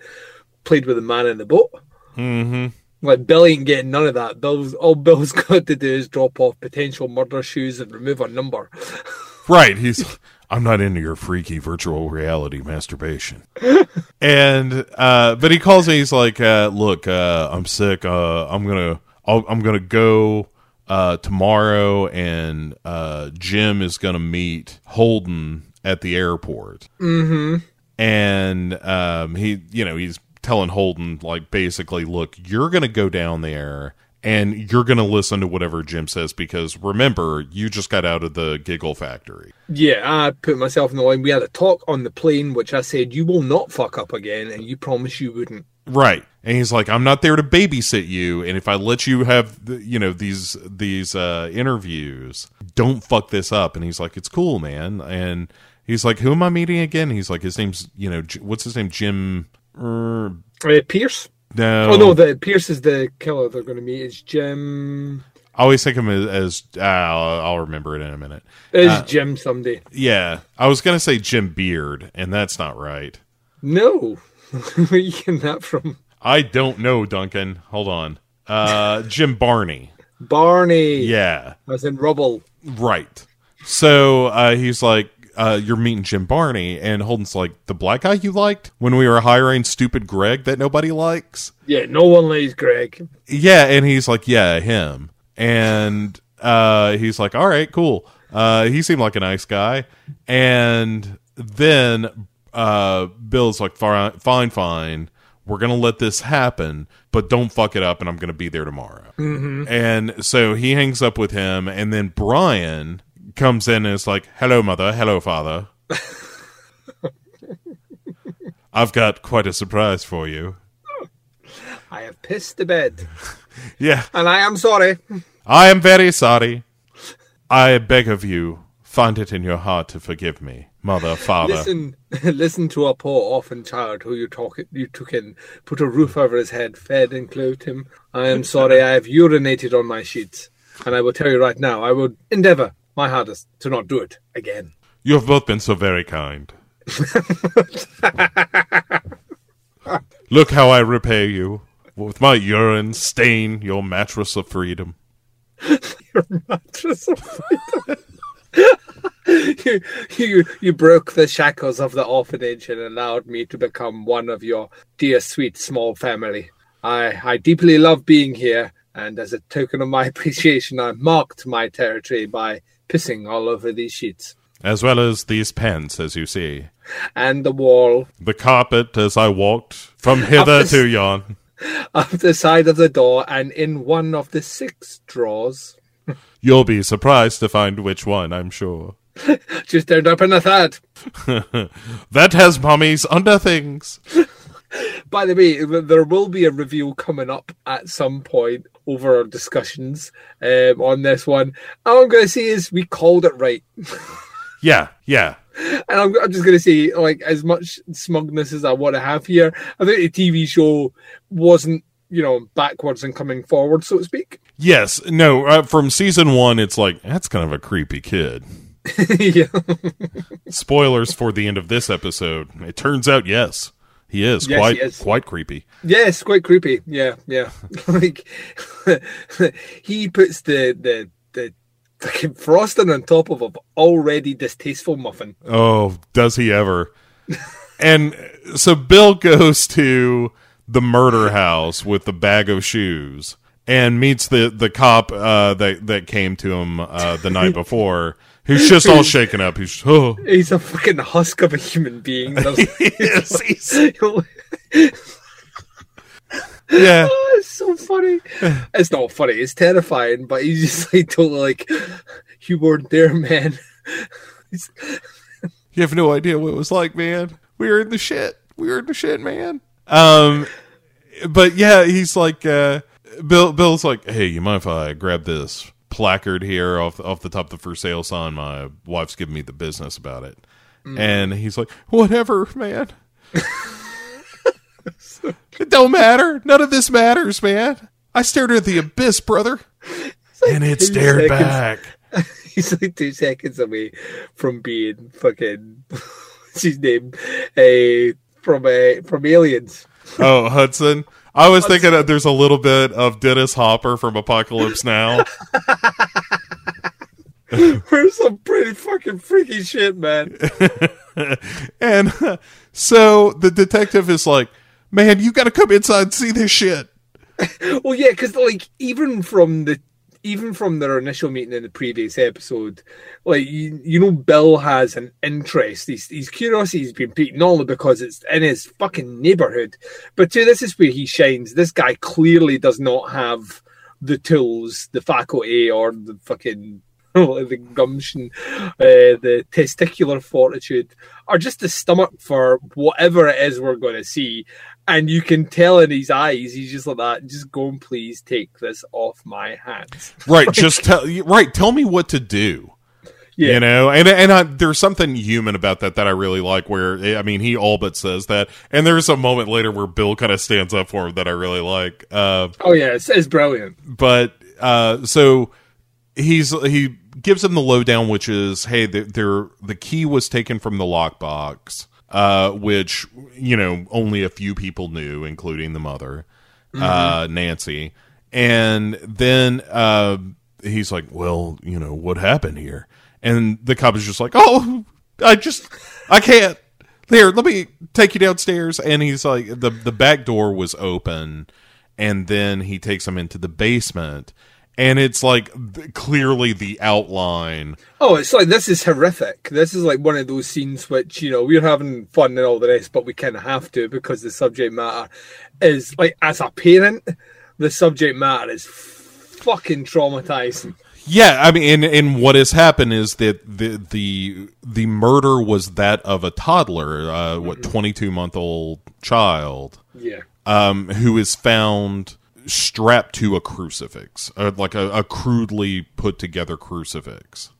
played with the man in the boat. Mm-hmm. Like Bill ain't getting none of that. Bill's all Bill's got to do is drop off potential murder shoes and remove a number. Right, he's I'm not into your freaky virtual reality masturbation. and uh but he calls me he's like uh look, uh I'm sick. Uh I'm going to I'll, I'm going to go uh tomorrow and uh Jim is going to meet Holden at the airport. Mm-hmm. and um, he you know he's telling holden like basically look you're gonna go down there and you're gonna listen to whatever jim says because remember you just got out of the giggle factory Yeah, I put myself in the line. We had a talk on the plane, which I said you will not fuck up again, and you promised you wouldn't. right and he's like i'm not there to babysit you and if i let you have the, you know these these uh interviews don't fuck this up and he's like it's cool man and he's like who am i meeting again he's like his name's you know what's his name jim er, Uh, Pierce. No Oh no, the Pierce is the killer they're going to meet. Is Jim? I always think of him as, as uh, I'll, remember it in a minute. Is Jim someday? Yeah, I was gonna say Jim Beard, and that's not right. No. Where you getting that from? I don't know, Duncan. Hold on. Uh, Jim Barney. Barney. Yeah, As in rubble. right. So uh, he's like, uh, "You're meeting Jim Barney," and Holden's like, "The black guy you liked when we were hiring stupid Greg that nobody likes." Yeah, no one likes Greg. Yeah, and he's like, "Yeah, him." And uh, he's like, "All right, cool." Uh, he seemed like a nice guy, and then uh, Bill's like, "Fine, fine, fine. We're gonna let this happen, but don't fuck it up, and I'm gonna be there tomorrow." And so he hangs up with him, and then Brian comes in and is like, "Hello, mother. Hello, father. I've got quite a surprise for you." I have pissed the bed. Yeah, And I am sorry. I am very sorry. I beg of you, find it in your heart to forgive me, mother, father. Listen listen to a poor orphan child who you talk you took in, put a roof over his head, fed and clothed him. I am sorry I have urinated on my sheets. And I will tell you right now, I will endeavour my hardest to not do it again. You have both been so very kind. Look how I repay you. With my urine stain your mattress of freedom. Your mattress of freedom. you, you, you broke the shackles of the orphanage and allowed me to become one of your dear, sweet, small family. I, I deeply love being here, and as a token of my appreciation, I marked my territory by pissing all over these sheets As well as these pants, as you see. and the wall The carpet as I walked from hither to yon. up the side of the door and in one of the six drawers. You'll be surprised to find which one, I'm sure. Just up in a third. That has mummies under things. By the way, there will be a review coming up at some point over our discussions um, on this one. All I'm going to say is we called it right. Yeah, yeah. And I'm, I'm just going to say, like, as much smugness as I want to have here, I think the TV show wasn't, you know, backwards and coming forward, so to speak. Yes, no, uh, from season one, it's like, that's kind of a creepy kid. yeah. Spoilers for the end of this episode. It turns out, yes, he is Yes, quite he is. quite creepy. Yes, quite creepy. Yeah, yeah. like, he puts the, the, the fucking frosting on top of an already distasteful muffin. Oh, does he ever? and so Bill goes to the murder house with the bag of shoes and meets the the cop uh, that that came to him uh, the night before. Who's just all shaken up. He's oh, He's a fucking husk of a human being. Yes, he's- yeah. Oh, it's so funny. It's not funny. It's terrifying. But he's just like totally like, you weren't there, man. He's- You have no idea what it was like, man. We were in the shit. We were in the shit, man. Um, but yeah, he's like, uh, Bill. Bill's like, hey, you mind if I grab this placard here off off the top of the for sale sign? My wife's giving me the business about it, and he's like, whatever, man. it don't matter. None of this matters, man. I stared at the abyss, brother, and it stared seconds. back. he's like two seconds away from being fucking what's his name? Uh, from uh, from Aliens. Oh, Hudson. I was thinking that there's a little bit of Dennis Hopper from Apocalypse Now. We're some pretty fucking freaky shit, man. and uh, so the detective is like, man, you got to come inside and see this shit. well, yeah, because like even from the even from their initial meeting in the previous episode, like you, you know, Bill has an interest. His curiosity has been piqued not only because it's in his fucking neighborhood, but too, this is where he shines. This guy clearly does not have the tools, the faculty, or the fucking the gumption, uh, the testicular fortitude, or just the stomach for whatever it is we're going to see. And you can tell in his eyes, he's just like that. Just go and please take this off my hands. Right, just tell right, tell me what to do. Yeah. You know, and and I, there's something human about that that I really like. Where I mean, he all but says that, and there's a moment later where Bill kind of stands up for him that I really like. Uh, Oh yeah, it's, it's brilliant. but uh, so he's he gives him the lowdown, which is, hey, the, there the key was taken from the lockbox, uh, which you know only a few people knew, including the mother, uh, Nancy. And then uh, he's like, well, you know, what happened here? And the cop is just like, oh, I just, I can't. Here, let me take you downstairs. And he's like, the the back door was open, and then he takes him into the basement, and it's like th- clearly the outline. Oh, it's like this is horrific. This is like one of those scenes which you know we're having fun and all the rest, but we kind of have to because the subject matter is like as a parent, the subject matter is fucking traumatizing. Yeah, I mean, and, and what has happened is that the the the murder was that of a toddler, uh, what twenty two month old child, Yeah, um, who is found strapped to a crucifix, uh, like a, a crudely put together crucifix,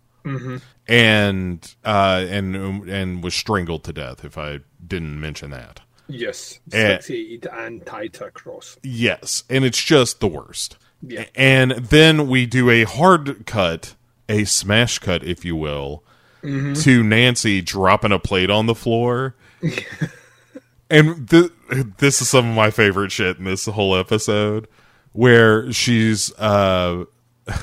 and uh, and and was strangled to death. If I didn't mention that, yes, and tied to a cross. yes, and it's just the worst. Yeah. And then we do a hard cut, a smash cut, if you will, to Nancy dropping a plate on the floor. and th- this is some of my favorite shit in this whole episode, where she's. Uh,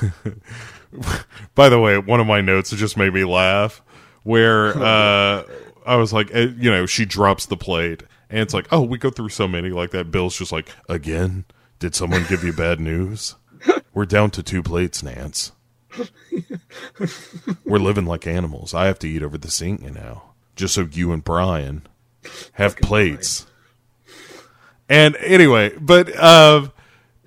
by the way, one of my notes just made me laugh. Where uh, I was like, eh, you know, she drops the plate, and it's like, oh, we go through so many like that. Bill's just like, again, did someone give you bad news? We're down to two plates, Nance. We're living like animals. I have to eat over the sink you know just so you and Brian have plates. And anyway, but uh,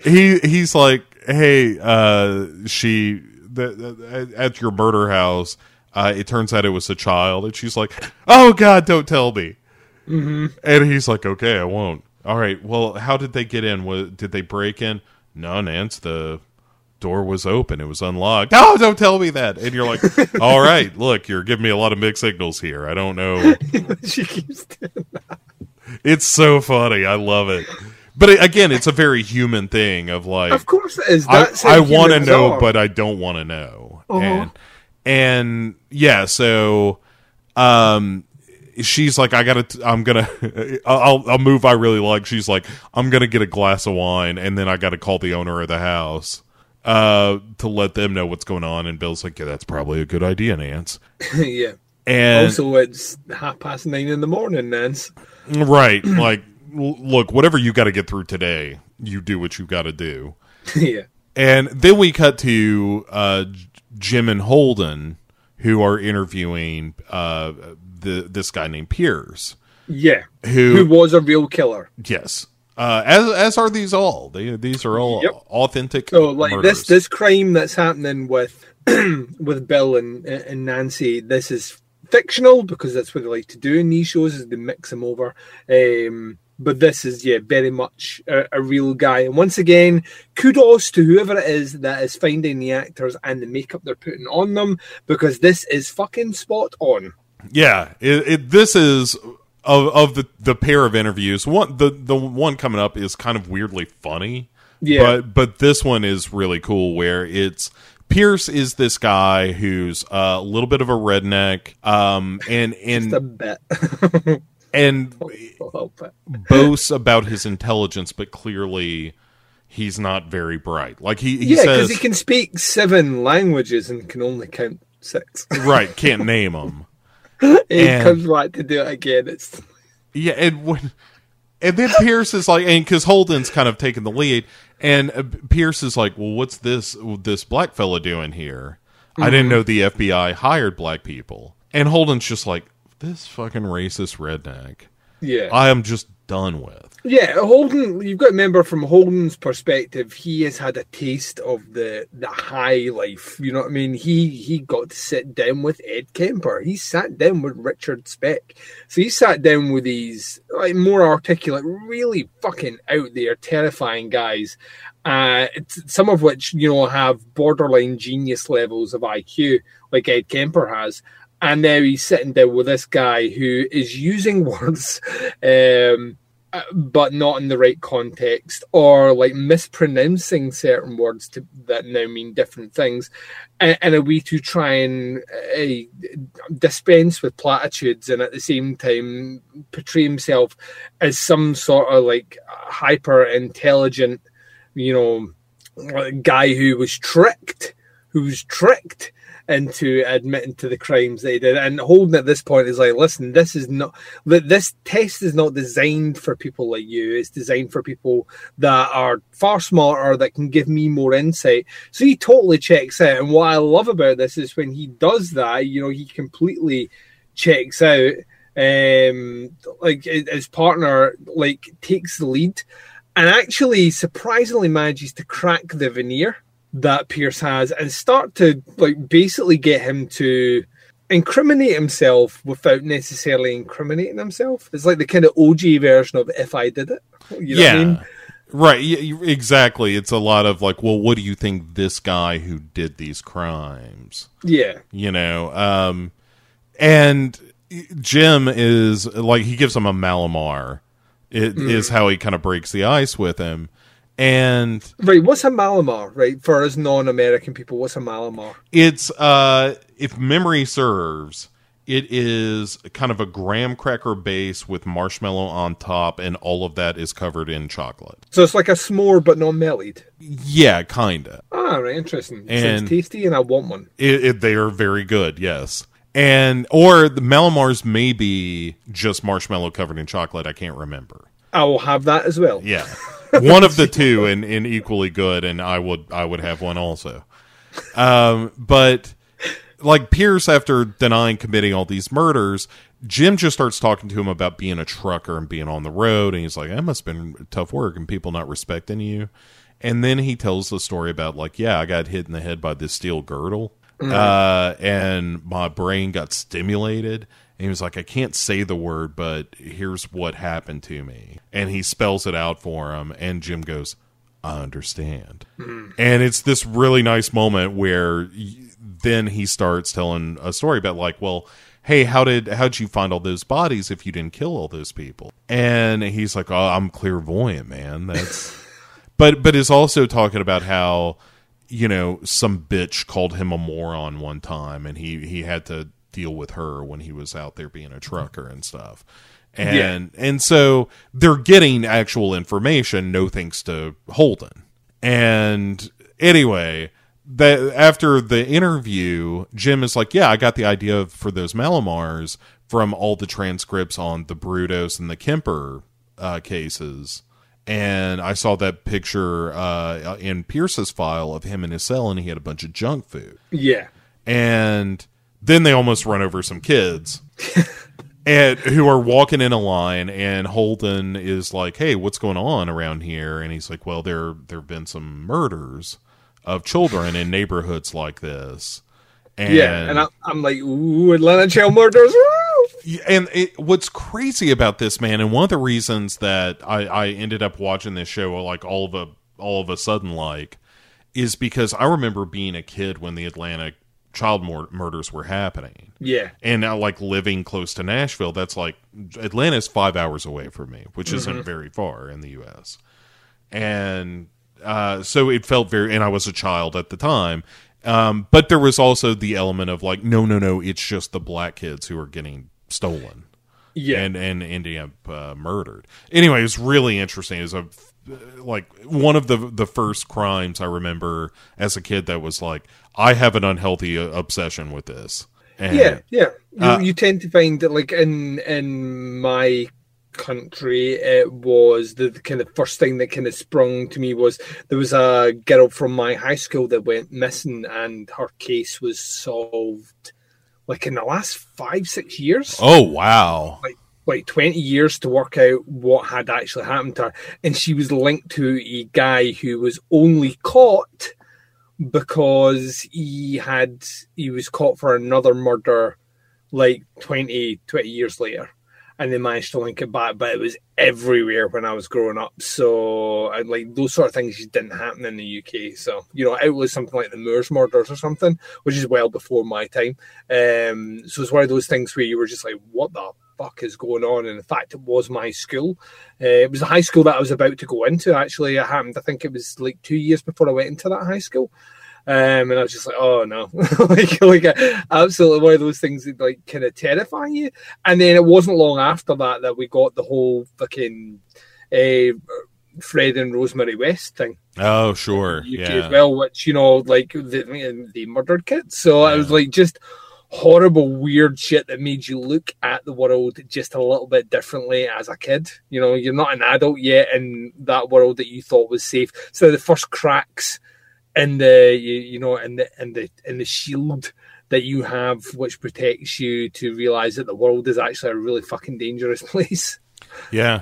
he he's like, hey, uh, she the, the, at your murder house. Uh, it turns out it was a child, and she's like, "Oh God, don't tell me." And he's like, "Okay, I won't." All right. Well, how did they get in? Was, did they break in? No, Nance. The door was open. It was unlocked. Oh, don't tell me that. And you're like, "All right, look, you're giving me a lot of mixed signals here. I don't know." she keeps doing It's so funny. I love it. But it, again, it's a very human thing of like, Of course it is. I, That's how I want to know, are. but I don't want to know. Uh-huh. And and yeah, so um, she's like, I gotta, I'm gonna, I'll, I'll move. I really like. She's like, I'm gonna get a glass of wine, and then I got to call the owner of the house uh to let them know what's going on and bill's like yeah that's probably a good idea nance yeah. and Also, it's half past nine in the morning, Nance. right like l- look whatever you got to get through today you do what you got to do yeah. And then we cut to uh, Jim and Holden, who are interviewing uh, the this guy named Pierce. Yeah. Who- Who was a real killer. Yes, uh, as as are these all. They, these are all Yep. authentic. So like murders. this this crime that's happening with with Bill and and Nancy, this is fictional because that's what they like to do in these shows is they mix them over. Um, but this is yeah very much a, a real guy. And once again, kudos to whoever it is that is finding the actors and the makeup they're putting on them because this is fucking spot on. Yeah, it, it, this is of of the the pair of interviews. One the the one coming up is kind of weirdly funny. Yeah. but but this one is really cool where it's. Pierce is this guy who's a little bit of a redneck, um, and and and A little bit. boasts about his intelligence, but clearly he's not very bright. Like he, he yeah, because he can speak seven languages and can only count six. right, can't name them. he And- comes back to do it again. It's Yeah, and when and then Pierce is like, and because Holden's kind of taking the lead, and uh, Pierce is like, "Well, what's this this black fella doing here? I didn't know the FBI hired black people." And Holden's just like, "This fucking racist redneck, yeah, I am just done with." Yeah. Holden, you've got to remember from Holden's perspective, he has had a taste of the the high life. You know what I mean? He he got to sit down with Ed Kemper. He sat down with Richard Speck. So he sat down with these like more articulate, really fucking out there, terrifying guys. Uh, some of which you know have borderline genius levels of IQ, like Ed Kemper has. And now he's sitting down with this guy who is using words um, but not in the right context, or like mispronouncing certain words to, that now mean different things, and, and a way to try and uh, dispense with platitudes, and at the same time portray himself as some sort of like hyper intelligent, you know, guy who was tricked, who was tricked into admitting to the crimes they did. And Holden at this point is like, listen, this is not this test is not designed for people like you. It's designed for people that are far smarter that can give me more insight. So he totally checks out. And what I love about this is when he does that, you know, he completely checks out. Um, like his partner, like takes the lead, and actually surprisingly manages to crack the veneer that Pierce has and start to like basically get him to incriminate himself without necessarily incriminating himself. It's like the kind of OG version of if I did it. You know yeah. what I mean? Right, y- y- exactly. It's a lot of like, well, what do you think this guy who did these crimes? Yeah. You know, um, and Jim is like he gives him a Mallomar. It is how he kind of breaks the ice with him, and Right, what's a Mallomar, right? For us non American people, what's a Mallomar? it's uh, if memory serves, it is kind of a graham cracker base with marshmallow on top, and all of that is covered in chocolate. So it's like a s'more but not melted. Yeah, kinda. Ah, right, interesting. And- Sounds tasty and I want one. It, it, they are very good, yes. And or the Mallomars may be just marshmallow covered in chocolate. I can't remember. I will have that as well. Yeah, one of the two, and, and equally good. And I would I would have one also. Um, but like Pierce, after denying committing all these murders, Jim just starts talking to him about being a trucker and being on the road, and he's like, "That must have been tough work and people not respecting you." And then he tells the story about like, "Yeah, I got hit in the head by this steel girdle, uh, and my brain got stimulated." He was like, "I can't say the word, but here's what happened to me." And he spells it out for him, and Jim goes, I understand. Hmm. And it's this really nice moment where y- then he starts telling a story about like, well, hey, how did how'd you find all those bodies if you didn't kill all those people? And he's like, oh, I'm clairvoyant, man. That's but but is also talking about how you know some bitch called him a moron one time, and he he had to deal with her when he was out there being a trucker and stuff. And and so they're getting actual information, no thanks to Holden. And anyway, that after the interview, Jim is like, "Yeah, I got the idea for those Mallomars from all the transcripts on the Brudos and the Kemper uh, cases." And I saw that picture uh, in Pierce's file of him in his cell, and he had a bunch of junk food Yeah. and then they almost run over some kids and who are walking in a line and Holden is like, "Hey, what's going on around here?" and he's like, "Well, there there've been some murders of children in neighborhoods like this." And Yeah. And I, I'm like, ooh, Atlanta child murders. and it, what's crazy about this man, and one of the reasons that I, I ended up watching this show like all of a all of a sudden like is because I remember being a kid when the Atlanta child mur- murders were happening, Yeah. and now like living close to Nashville, that's like Atlanta's five hours away from me, which isn't very far in the U.S. And uh, so it felt very, and I was a child at the time. Um, but there was also the element of like, no, no, no, it's just the black kids who are getting stolen Yeah. and and ending up uh, murdered. Anyway, it's really interesting. It's a like one of the the first crimes I remember as a kid that was like, I have an unhealthy uh, obsession with this. And yeah, yeah. You, Uh, you tend to find that, like in in my country, it was the, the kind of first thing that kind of sprung to me was there was a girl from my high school that went missing, and her case was solved like in the last five six years. Oh wow. Like, like 20 years to work out what had actually happened to her. And she was linked to a guy who was only caught because he had he was caught for another murder like 20 20 years later. And they managed to link it back but it was everywhere when i was growing up. So I, like those sort of things just didn't happen in the uk so you know it was something like the moors murders or something which is well before my time. Um so it's one of those things where you were just like what the fuck is going on? And in fact, it was my school. Uh, it was the high school that I was about to go into. Actually, it happened. I think it was like two years before I went into that high school. Um, and I was just like, oh no, like, like absolutely one of those things that like kind of terrify you. And then it wasn't long after that that we got the whole fucking uh, Fred and Rosemary West thing. Oh, sure. Yeah. as well, which you know, like the, they murdered kids. So I was like just horrible, weird shit that made you look at the world just a little bit differently as a kid. You know, you're not an adult yet in that world that you thought was safe. So the first cracks in the you, you know in the in the in the shield that you have, which protects you to realize that the world is actually a really fucking dangerous place. Yeah.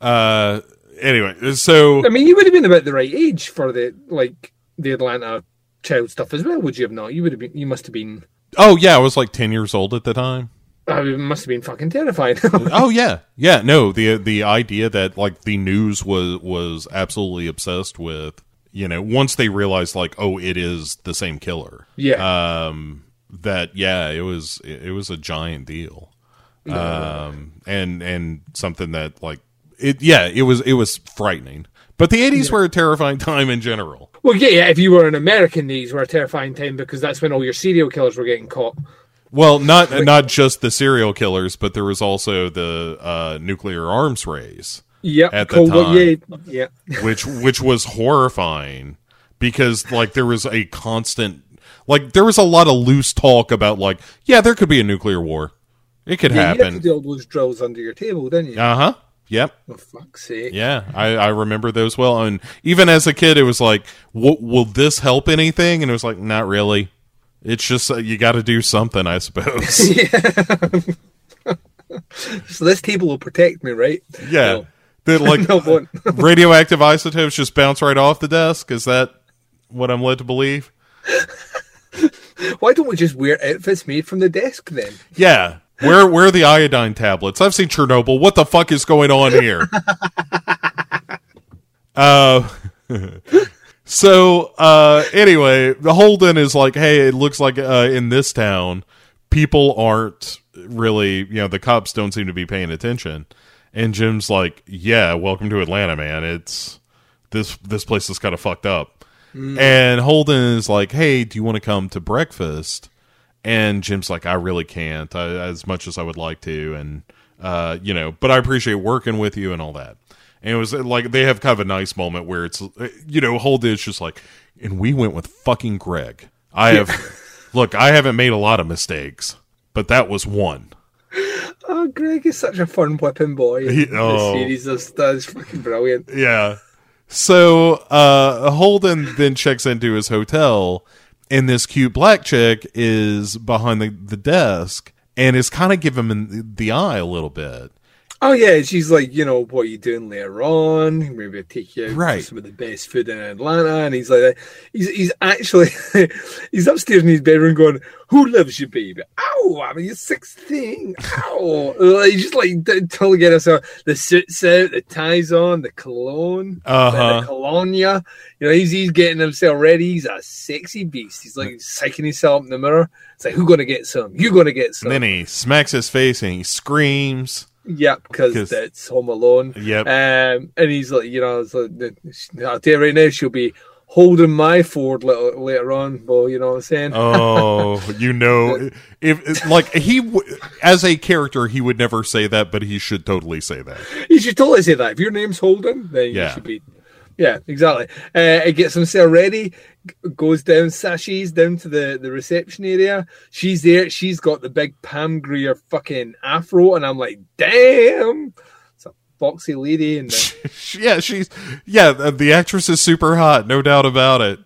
Uh, anyway, so I mean, you would have been about the right age for the like the Atlanta child stuff as well, would you have not? You would have been. You must have been. Oh yeah, I was like ten years old at the time. I mean, it must have been fucking terrifying. oh yeah, yeah. No, the the idea that like the news was was absolutely obsessed with. You know, once they realized like, oh, it is the same killer. yeah, Um, that yeah, it was it, it was a giant deal. Um, and and something that like it yeah, it was it was frightening. But the eighties were a terrifying time in general. Well, yeah, yeah. If you were an American, these were a terrifying time because that's when all your serial killers were getting caught. Well, not not just the serial killers, but there was also the uh, nuclear arms race. Yep, At the Cold War- time. yeah, yeah. which which was horrifying because like there was a constant like there was a lot of loose talk about like yeah there could be a nuclear war it could yeah you had to happen do all those drills under your table, didn't you? uh-huh yep. For fuck's sake. yeah I, I remember those well and even as a kid it was like will this help anything? And it was like not really. It's just uh, you got to do something i suppose. So this table will protect me, right? yeah. That like No, radioactive isotopes just bounce right off the desk. Is that what i'm led to believe? Why don't we just wear outfits made from the desk then? Yeah. Where where are the iodine tablets? I've seen Chernobyl. What the fuck is going on here? uh so uh anyway, the Holden is like, hey, it looks like uh in this town people aren't really you know, the cops don't seem to be paying attention. And Jim's like, Yeah, welcome to Atlanta, man. It's this this place is kinda fucked up. And Holden is like, Hey, do you want to come to breakfast? And Jim's like, I really can't, I, as much as I would like to, and uh, you know, but I appreciate working with you and all that. And it was uh, like they have kind of a nice moment where it's, uh, you know, Holden is just like, and we went with fucking Greg. I have, look, I haven't made a lot of mistakes, but that was one. Oh, Greg is such a fun whipping boy. He- the oh. series of that's fucking brilliant. Yeah. So uh Holden then checks into his hotel and this cute black chick is behind the, the desk and is kind of giving him the eye a little bit. Oh yeah, she's like, you know, what are you doing later on? Maybe I'll take you out Right. some of the best food in Atlanta. And he's like, he's he's actually he's upstairs in his bedroom going, "Who loves you, baby? Ow! I mean, you're sixteen. Ow!" Like, he's just like totally get us out. The suits out, the ties on, the cologne, Uh-huh. the colonia. You know, he's he's getting himself ready. He's a sexy beast. He's like psyching himself in the mirror. It's like, who gonna get some? You gonna get some? And then he smacks his face and he screams. Yep, because it's Home Alone. Yep. Um, and he's like, you know, it's like, I'll tell you right now, she'll be holding my Ford later, on. Well, you know what I'm saying? Oh, you know, if if- like he as a character, he would never say that, but he should totally say that. You should totally say that. If your name's Holden, then Yeah. you should be. Yeah, exactly. Uh, it gets himself ready, goes down, sashes down to the, the reception area. She's there. She's got the big Pam Grier fucking afro, and I'm like, damn, it's a boxy lady. And yeah, she's yeah. The, the actress is super hot, no doubt about it.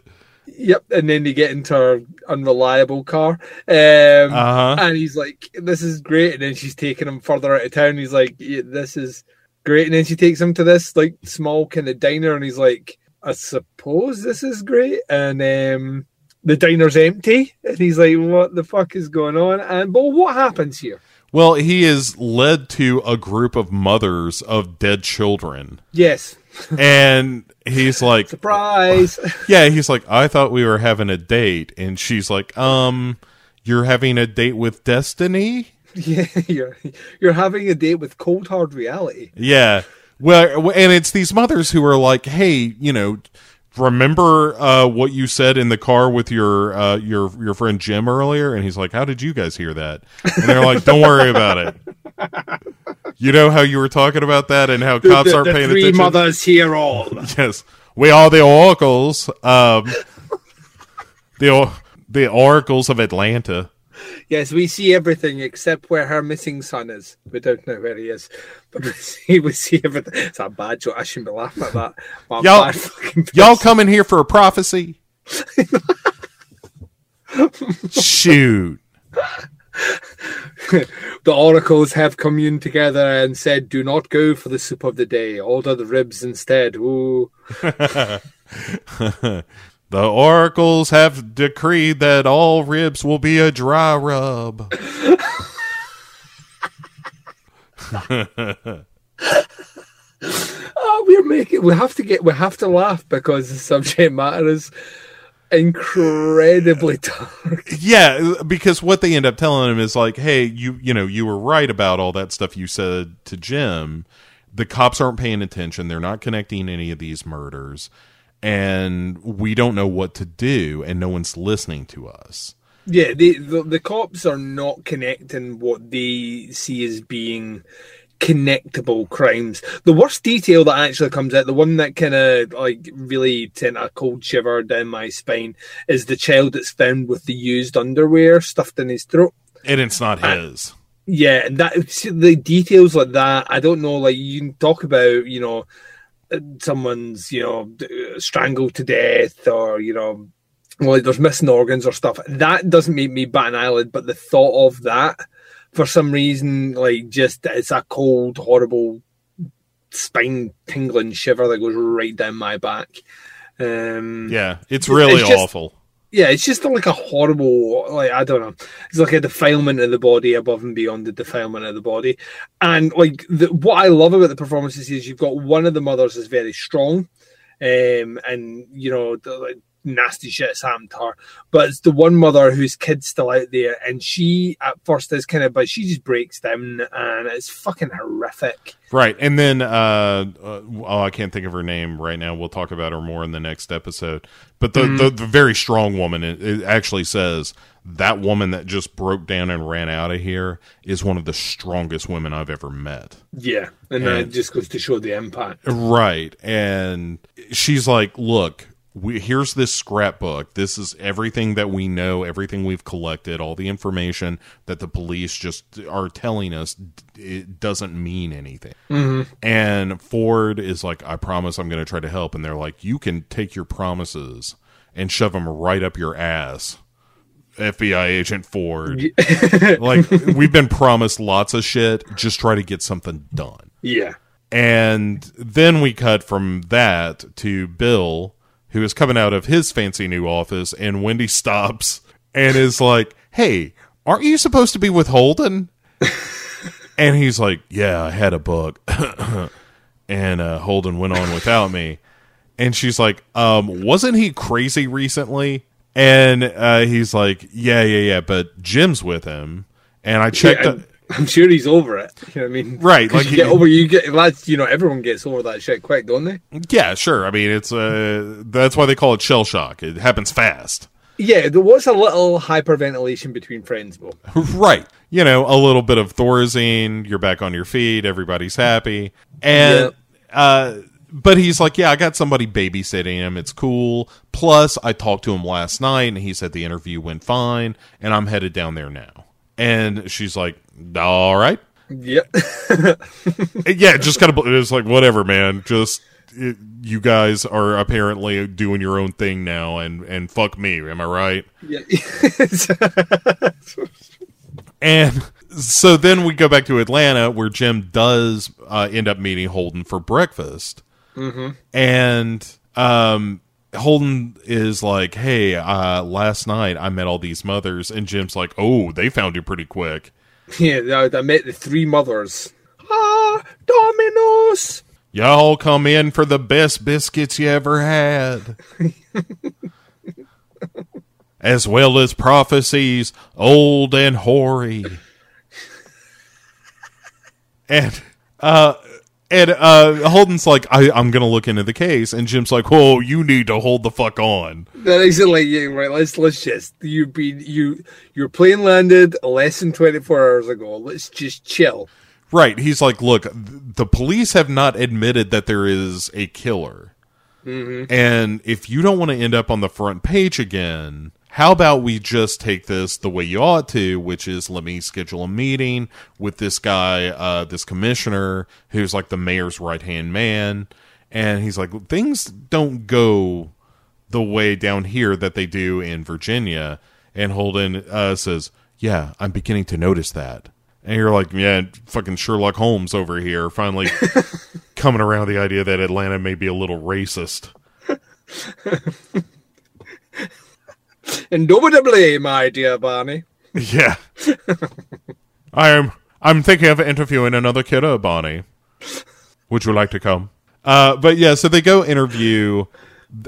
Yep, and then they get into her unreliable car, um, Uh-huh. and he's like, "This is great," and then she's taking him further out of town. He's like, yeah, "This is great," and then she takes him to this like small kind of diner, and he's like, "I suppose this is great," and um, the diner's empty, and he's like, "What the fuck is going on?" And but what happens here? Well, he is led to a group of mothers of dead children, Yes, and he's like, surprise. yeah, he's like, I thought we were having a date, and she's like, um, you're having a date with Destiny. Yeah, you're you're having a date with cold hard reality. Yeah. Well, and it's these mothers who are like, "Hey, you know, remember uh, what you said in the car with your uh, your your friend Jim earlier?" And he's like, "How did you guys hear that?" And they're like, "Don't worry about it." You know how you were talking about that and how cops the, aren't the paying three attention. mothers hear all. Yes, we are the oracles. Um, the the oracles of Atlanta. Yes, we see everything except where her missing son is. We don't know where he is, but we see, we see everything. It's a bad joke. I shouldn't be laughing at that. I'm Y'all- Y'all coming here for a prophecy? Shoot. The oracles have communed together and said, "Do not go for the soup of the day. Order the ribs instead." Ooh, The oracles have decreed that all ribs will be a dry rub. oh, we're making. We have to get. We have to laugh because the subject matter is incredibly dark. Yeah, because what they end up telling him is like, "Hey, you you know, you were right about all that stuff you said to Jim. The cops aren't paying attention. They're not connecting any of these murders, and we don't know what to do, and no one's listening to us." Yeah, the, the the cops are not connecting what they see as being connectable crimes. The worst detail that actually comes out, the one that kind of like really sent a cold shiver down my spine, is the child that's found with the used underwear stuffed in his throat. And it's not his. Yeah, and that see, the details like that. I don't know. Like you can talk about, you know, someone's you know strangled to death, or you know, well, there's missing organs or stuff. That doesn't make me bat an eyelid, but the thought of that, for some reason, like just it's a cold, horrible, spine tingling shiver that goes right down my back. Um, Yeah, it's really It's just- awful. Yeah, it's just like a horrible, like I don't know, it's like a defilement of the body above and beyond the defilement of the body. And like the, what I love about the performances is you've got one of the mothers is very strong, um, and you know like nasty shit's happened to her, but it's the one mother whose kid's still out there, and she at first is kind of, but she just breaks down, and it's fucking horrific. Right, and then uh, uh, oh, I can't think of her name right now. We'll talk about her more in the next episode. But the the, the very strong woman it, it actually says that woman that just broke down and ran out of here is one of the strongest women I've ever met. Yeah, and then it just goes to show the impact. Right, and she's like, "Look, we here's this scrapbook. This is everything that we know, everything we've collected, all the information that the police just are telling us. It doesn't mean anything." Mm-hmm. And Ford is like, "I promise, I'm going to try to help." And they're like, "You can take your promises and shove them right up your ass." FBI agent Ford. like we've been promised lots of shit, just try to get something done. Yeah. And then we cut from that to Bill, who is coming out of his fancy new office, and Wendy stops and is like, Hey, aren't you supposed to be with Holden? and he's like, Yeah, I had a bug. and uh, Holden went on without me. And she's like, um, wasn't he crazy recently? And uh, he's like, Yeah, yeah, yeah, but Jim's with him. And I checked. Yeah, I'm, I'm sure he's over it. You know what I mean? right? like you he- get over, you get lads. You know, everyone gets over that shit quick, don't they? Yeah, sure. I mean, it's uh, that's why they call it shell shock. It happens fast. Yeah, there was a little hyperventilation between friends, though. right. You know, a little bit of Thorazine, you're back on your feet, everybody's happy. And uh but he's like, "Yeah, I got somebody babysitting him. It's cool. Plus, I talked to him last night and he said the interview went fine and I'm headed down there now." And she's like, "All right." Yep. yeah, just kind of it's like whatever, man. Just it, you guys are apparently doing your own thing now, and and fuck me. Am I right? yeah. And so then we go back to Atlanta, where Jim does uh, end up meeting Holden for breakfast, mm-hmm. and um. Holden is like, "Hey, uh, last night I met all these mothers," and Jim's like, "Oh, they found you pretty quick." yeah, I, met the three mothers. Ah, Domino's. Y'all come in for the best biscuits you ever had. as well as prophecies old and hoary. and uh and uh Holden's like I, I'm gonna look into the case and Jim's like, Whoa, you need to hold the fuck on. That is like yeah, right. Let's let's just you be you your plane landed less than twenty four hours ago. Let's just chill. Right. He's like, look, the police have not admitted that there is a killer. And if you don't want to end up on the front page again, how about we just take this the way you ought to, which is let me schedule a meeting with this guy, uh, this commissioner who's like the mayor's right hand man. And he's like, things don't go the way down here that they do in Virginia. And Holden uh, says, Yeah, I'm beginning to notice that. And you're like, Yeah, fucking Sherlock Holmes over here, finally coming around the idea that Atlanta may be a little racist. Indubitably, my dear Barney. Yeah. I am I'm thinking of interviewing another killer, Bonnie. Would you like to come? Uh but yeah, so they go interview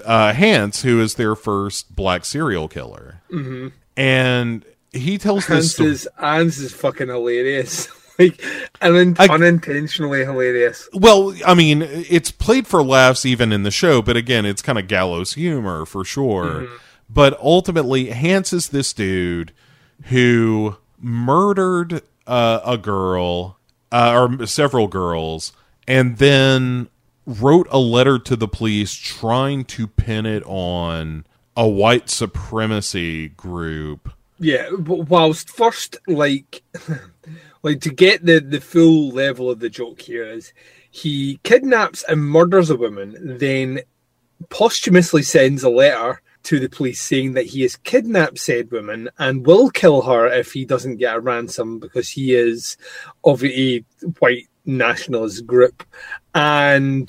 uh Hance, who is their first black serial killer. Mm-hmm. And he tells this Hance story. is Hance is fucking hilarious. like un- I- unintentionally hilarious. Well, I mean, it's played for laughs even in the show, but again, it's kind of gallows humor for sure. But ultimately, Hance is this dude who murdered uh, a girl uh, or several girls and then wrote a letter to the police trying to pin it on a white supremacy group. Yeah, but whilst first, like, like to get the the full level of the joke here is he kidnaps and murders a woman, then posthumously sends a letter to the police saying that he has kidnapped said woman and will kill her if he doesn't get a ransom because he is of a white nationalist group. And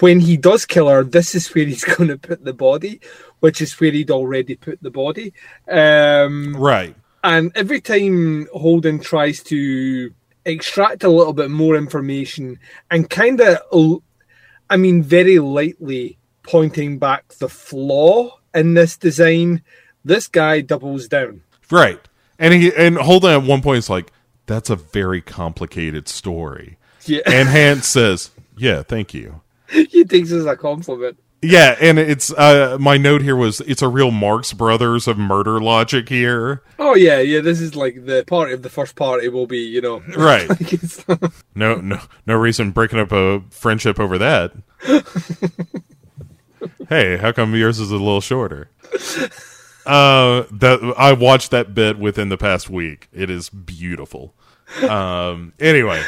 when he does kill her, this is where he's going to put the body, which is where he'd already put the body. Um, Right. and every time Holden tries to extract a little bit more information and kind of, I mean, very lightly pointing back the flaw in this design, this guy doubles down. Right. And he and Holden at one point is like, that's a very complicated story. Yeah, And Hance says, Yeah, thank you. he thinks it's a compliment. Yeah, and it's uh my note here was it's a real Marx Brothers of murder logic here. Oh yeah, yeah. This is like the party of the first party will be, you know, Right. like No no no reason breaking up a friendship over that. hey, how come yours is a little shorter? Uh that I watched that bit within the past week. It is beautiful. Um anyway,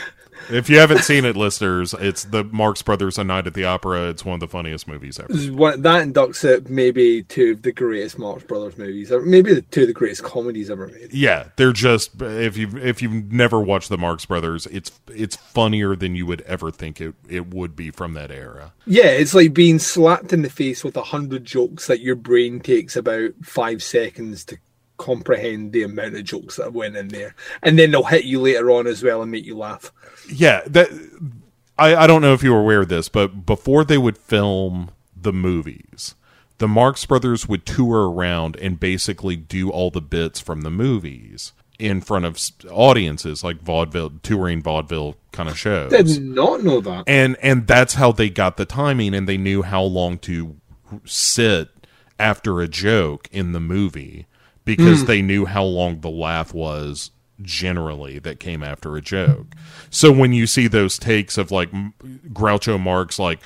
if you haven't seen it, listeners, it's the Marx Brothers A Night at the Opera. It's one of the funniest movies ever. that inducts it maybe two of the greatest Marx Brothers movies, or maybe the two of the greatest comedies ever made. Yeah, they're just if you if you've never watched the Marx Brothers, it's it's funnier than you would ever think it it would be from that era. Yeah, it's like being slapped in the face with a hundred jokes that your brain takes about five seconds to comprehend the amount of jokes that went in there, and then they'll hit you later on as well and make you laugh. Yeah, that I I don't know if you were aware of this, but before they would film the movies, the Marx Brothers would tour around and basically do all the bits from the movies in front of audiences like vaudeville touring vaudeville kind of shows. Did not know that. and and that's how they got the timing and they knew how long to sit after a joke in the movie because hmm. they knew how long the laugh was generally that came after a joke. So when you see those takes of like groucho marx like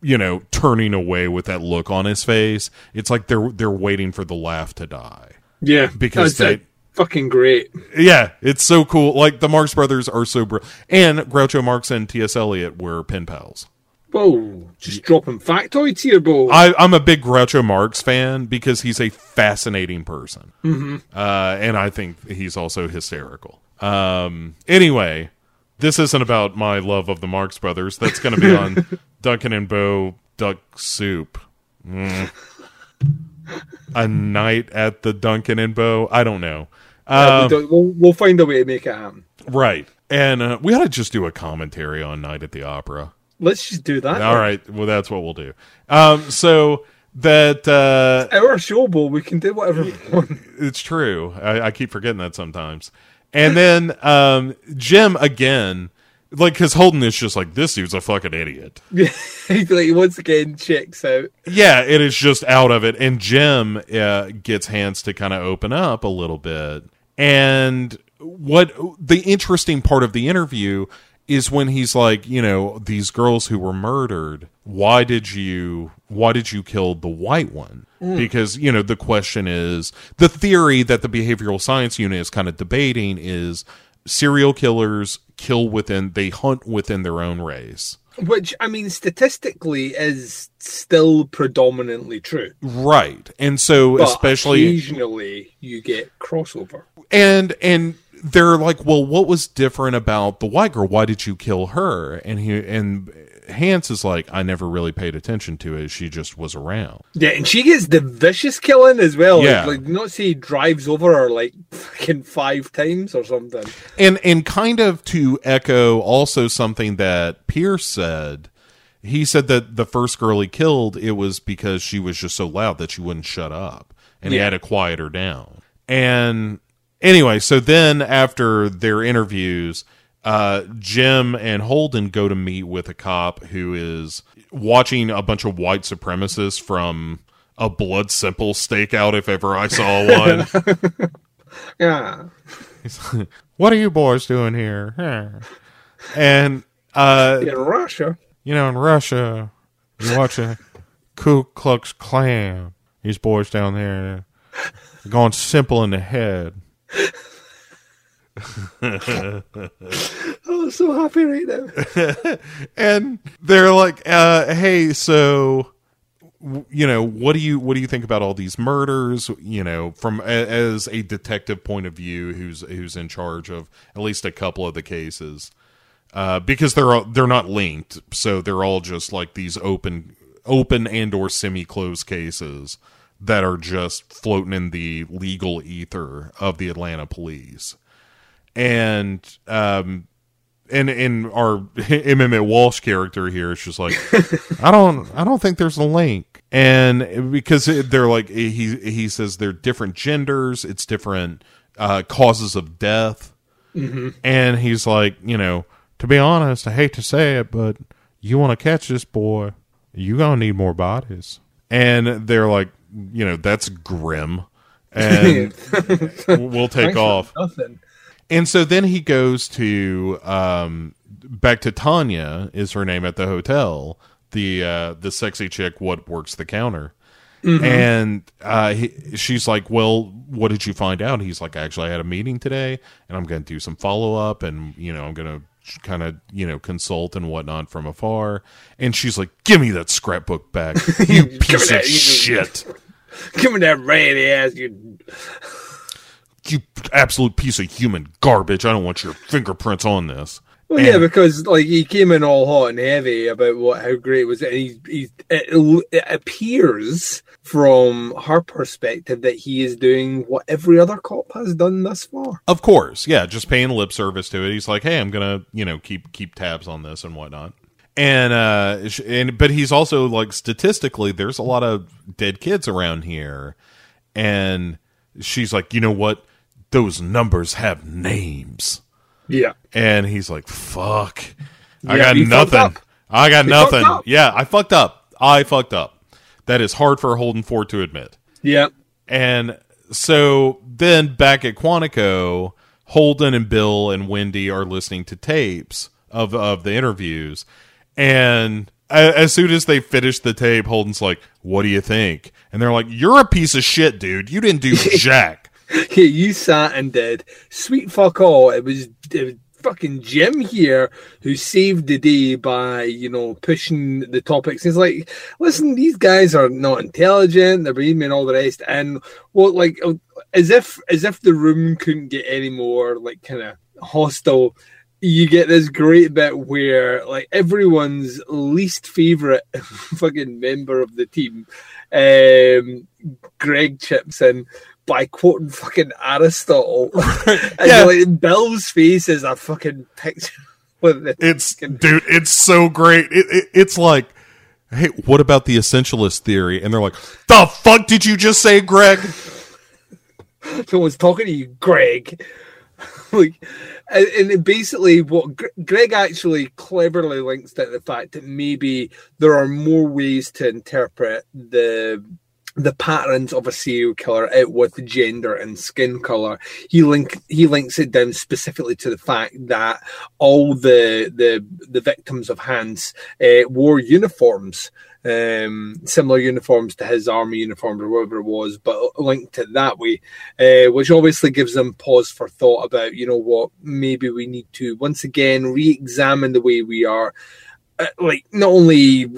you know turning away with that look on his face it's like they're they're waiting for the laugh to die. Yeah, Because That's, they- fucking great. yeah it's so cool. Like the marx brothers are so br- and groucho marx and ts eliot were pen pals Whoa, just dropping factoids here, bro. I, I'm a big Groucho Marx fan because he's a fascinating person, mm-hmm. uh, and I think he's also hysterical. Um, anyway, this isn't about my love of the Marx Brothers. That's going to be on Duncan and Bo Duck Soup. Mm. A night at the Duncan and Bo. I don't know. Uh, Um, yeah, we will we'll find a way to make it happen. right, and uh, we ought to just do a commentary on Night at the Opera. Let's just do that. All right, well that's what we'll do. Um, so that uh, Our show, bro. We can do whatever we want. it's true. I, I keep forgetting that sometimes. And then um, Jim again like because Holden is just like this dude's a fucking idiot. like once again checks out. Yeah, it is just out of it, and Jim uh, gets hands to kind of open up a little bit. And what the interesting part of the interview is when he's like, you know, these girls who were murdered, why did you why did you kill the white one? Mm. Because, you know, the question is the theory that the behavioral science unit is kind of debating is serial killers kill within they hunt within their own race. Which I mean statistically is still predominantly true. Right. And so But especially occasionally you get crossover. and and they're like, well, what was different about the white girl? Why did you kill her? And he and Hance is like, I never really paid attention to it. She just was around. Yeah, and she gets the vicious killing as well. Yeah. Like, not say he drives over her like fucking five times or something. And and kind of to echo also something that Pierce said. He said that the first girl he killed, it was because she was just so loud that she wouldn't shut up, and he had to quiet her down. And anyway, so then after their interviews, uh, Jim and Holden go to meet with a cop who is watching a bunch of white supremacists from a blood simple stakeout, if ever I saw one. Yeah. what are you boys doing here? And uh, In Russia. you know, in Russia, you watch a Ku Klux Klan. These boys down there going simple in the head. Oh, so happy right now. and they're like, uh, "Hey, so you know, what do you what do you think about all these murders? You know, from as a detective point of view, who's who's in charge of at least a couple of the cases, uh, because they're all, they're not linked, so they're all just like these open open and or semi closed cases that are just floating in the legal ether of the Atlanta police, and um, and and our MMA Walsh character here is just like, I don't, I don't think there's a link, and because they're like, he he says they're different genders, it's different uh, causes of death, and he's like, you know, to be honest, I hate to say it, but you want to catch this boy, you gonna need more bodies, and they're like, you know, that's grim, and we'll take Thanks off. Nothing. And so then he goes to um back to Tanya is her name at the hotel, the uh the sexy chick what works the counter. And uh he, she's like, "Well, what did you find out?" He's like, "Actually, I had a meeting today and I'm going to do some follow-up and, you know, I'm going to kind of, you know, consult and whatnot from afar." And she's like, "Give me that scrapbook back, you piece of shit." Give me that ratty ass. You. You absolute piece of human garbage. I don't want your fingerprints on this. Well, And- yeah, because like he came in all hot and heavy about what how great it was, and he, he it, it appears from her perspective that he is doing what every other cop has done thus far. Of course, yeah, just paying lip service to it. He's like, "Hey, I'm gonna, you know, keep keep tabs on this and whatnot." And uh, and but he's also like statistically, there's a lot of dead kids around here, and she's like, "You know what? Those numbers have names." Yeah, And he's like, "Fuck, I got nothing. I got fucked nothing. Yeah, I fucked up. I fucked up. That is hard for Holden Ford to admit." yeah. And so then back at Quantico, Holden and Bill and Wendy are listening to tapes of of the interviews, and as soon as they finish the tape, Holden's like, "What do you think?" And they're like, "You're a piece of shit, dude. You didn't do jack." Yeah, you sat and did sweet fuck all. It was, it was fucking Jim here who saved the day by you know pushing the topics. He's like, listen, these guys are not intelligent. They're being and all the rest, and well, like as if as if the room couldn't get any more like kind of hostile. You get this great bit where like everyone's least favorite fucking member of the team, um, Greg chips in by quoting fucking Aristotle. and Yeah. like Bill's face is a fucking picture with It's dude, it's so great. It, it, it's like, hey, what about the essentialist theory? And they're like, the fuck did you just say, Greg? someone's talking to you, Greg. like, and, basically, what Gre- Greg actually cleverly links to the fact that maybe there are more ways to interpret the the patterns of a serial killer out with gender and skin color. He link he links it down specifically to the fact that all the the the victims of Hance uh, wore uniforms. Um, similar uniforms to his army uniform or whatever it was, but linked it that way, uh, which obviously gives them pause for thought about, you know what, maybe we need to once again re-examine the way we are, uh, like not only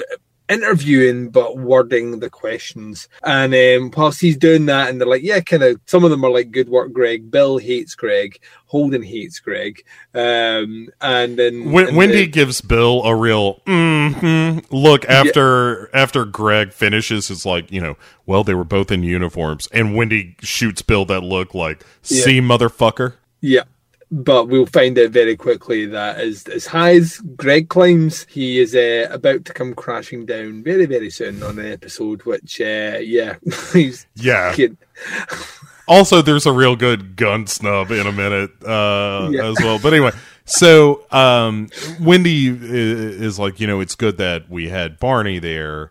interviewing but wording the questions. And um, whilst he's doing that, and they're like, yeah, kind of, some of them are like, good work, Greg. Bill hates Greg. Holden hates Greg. Um, and then When, and Wendy then- gives Bill a real hmm look after after Greg finishes. It's like you know, well, they were both in uniforms, and Wendy shoots Bill that look like, "See, motherfucker." Yeah. But we'll find out very quickly that as, as high as Greg climbs, he is uh, about to come crashing down very, very soon on an episode, which, uh, yeah, he's Yeah. Also, there's a real good gun snub in a minute uh, Yeah. as well. But anyway, so um, Wendy i- is like, you know, it's good that we had Barney there.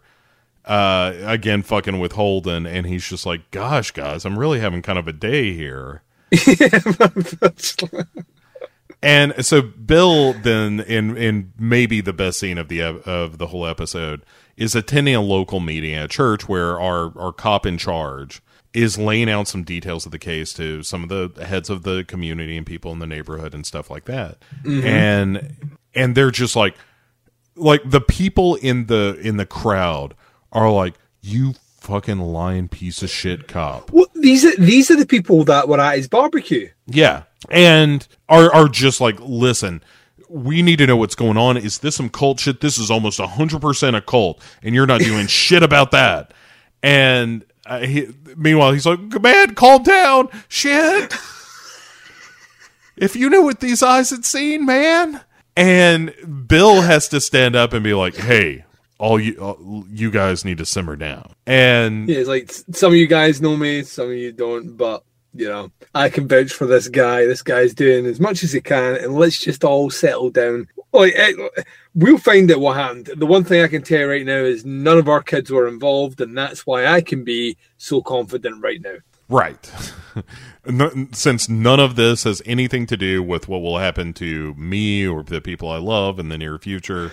Uh, again, fucking with Holden, and he's just like, "Gosh, guys, I'm really having kind of a day here." And so Bill then in in maybe the best scene of the of the whole episode is attending a local meeting at a church where our our cop in charge is laying out some details of the case to some of the heads of the community and people in the neighborhood and stuff like that. Mm-hmm. And and they're just like like the people in the in the crowd are like you fucking lying piece of shit cop. Well, these are these are the people that were at his barbecue. Yeah. And are are just like, listen, we need to know what's going on. Is this some cult shit? This is almost 100% a cult, and you're not doing shit about that. And uh, he, meanwhile, he's like, man, calm down. Shit. if you knew what these eyes had seen, man. And Bill has to stand up and be like, hey, all you, all, you guys need to simmer down. And Yeah, it's like some of you guys know me, some of you don't, but you know, I can vouch for this guy. This guy's doing as much as he can, and let's just all settle down. Like, eh, we'll find out what happened. The one thing I can tell you right now is none of our kids were involved, and that's why I can be so confident right now. Right. Since none of this has anything to do with what will happen to me or the people I love in the near future.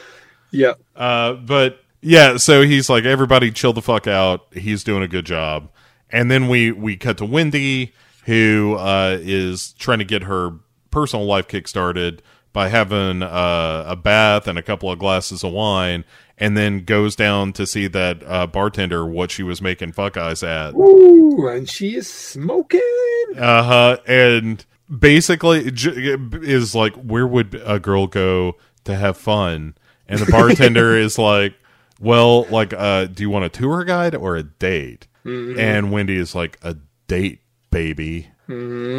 Yeah, Uh, but yeah, so he's like, everybody chill the fuck out. He's doing a good job. And then we, we cut to Wendy, who uh, is trying to get her personal life kickstarted by having uh, a bath and a couple of glasses of wine, and then goes down to see that uh, bartender what she was making fuck eyes at. Ooh, and she is smoking. Uh huh. And basically, is like, where would a girl go to have fun? And the bartender is like, well, like, uh, do you want a tour guide or a date? And Wendy is like, a date, baby.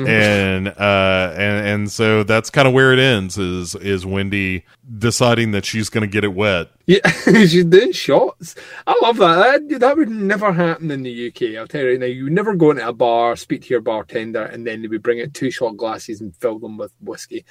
And uh and and so that's kind of where it ends is is Wendy deciding that she's going to get it wet. Yeah, she's doing shots. I love that. that. That would never happen in the UK. I'll tell you right now. You never go into a bar, speak to your bartender, and then they would bring out two shot glasses and fill them with whiskey.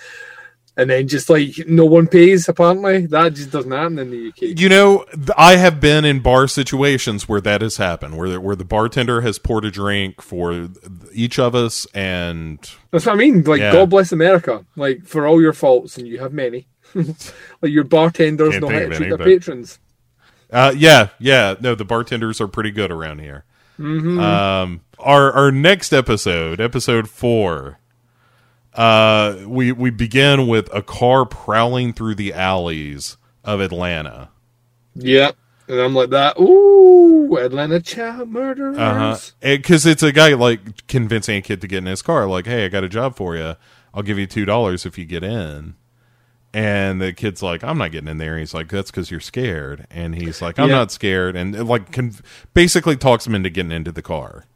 And then just like no one pays, apparently. That just doesn't happen in the UK. You know, I have been in bar situations where that has happened, where the, where the bartender has poured a drink for each of us, and That's what I mean. Like, Yeah. God bless America. Like, for all your faults, and you have many. like, your bartenders Can't know how to treat any, their but- patrons. uh, yeah, yeah, no, the bartenders are pretty good around here. Mm-hmm. Um, our our next episode, episode four, uh, we we begin with a car prowling through the alleys of Atlanta. Yeah. And I'm like that. Ooh, Atlanta child murderers. Because it's a guy like convincing a kid to get in his car. Like, hey, I got a job for you. I'll give you two dollars if you get in. And the kid's like, I'm not getting in there. He's like, that's because you're scared. And he's like, I'm Yeah. not scared. And like, con- basically talks him into getting into the car.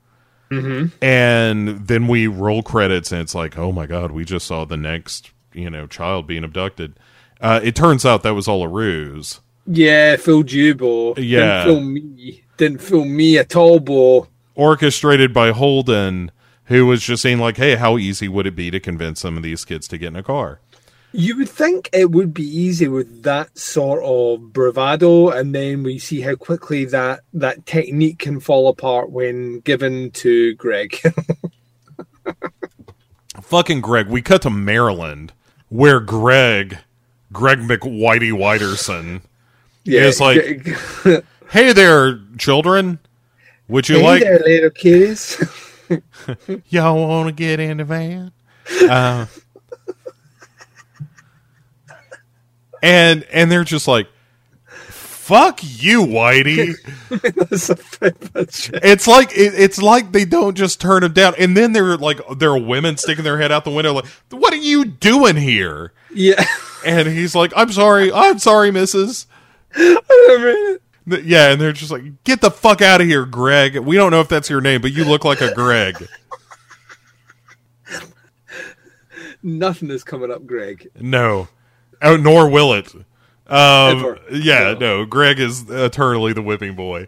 Mm-hmm. And then we roll credits, and it's like, oh my god, we just saw the next, you know, child being abducted. Uh, it turns out that was all a ruse. Yeah, you, Bo. Yeah. Didn't fool me. Didn't film me at all, Bo. orchestrated by Holden who was just saying like, "Hey, how easy would it be to convince some of these kids to get in a car?" You would think it would be easy with that sort of bravado, and then we see how quickly that that technique can fall apart when given to Greg. Fucking Greg. We cut to Maryland, where Greg, Greg McWhitey Whiterson, It's like- hey "Hey there, children, would you like there, little kiddies. y'all want to get in the van?" Uh, and and they're just like, "Fuck you, Whitey." That's a bit shit. It's like it, it's like they don't just turn him down, and then they're like there are women sticking their head out the window, like, "What are you doing here?" Yeah. And he's like, "I'm sorry, I'm sorry, Mrs." I mean, Yeah, and they're just like, "Get the fuck out of here, Greg." We don't know if that's your name, but you look like a Greg. Nothing is coming up, Greg. No, oh, nor will it. Um, yeah, No. no. Greg is eternally the whipping boy,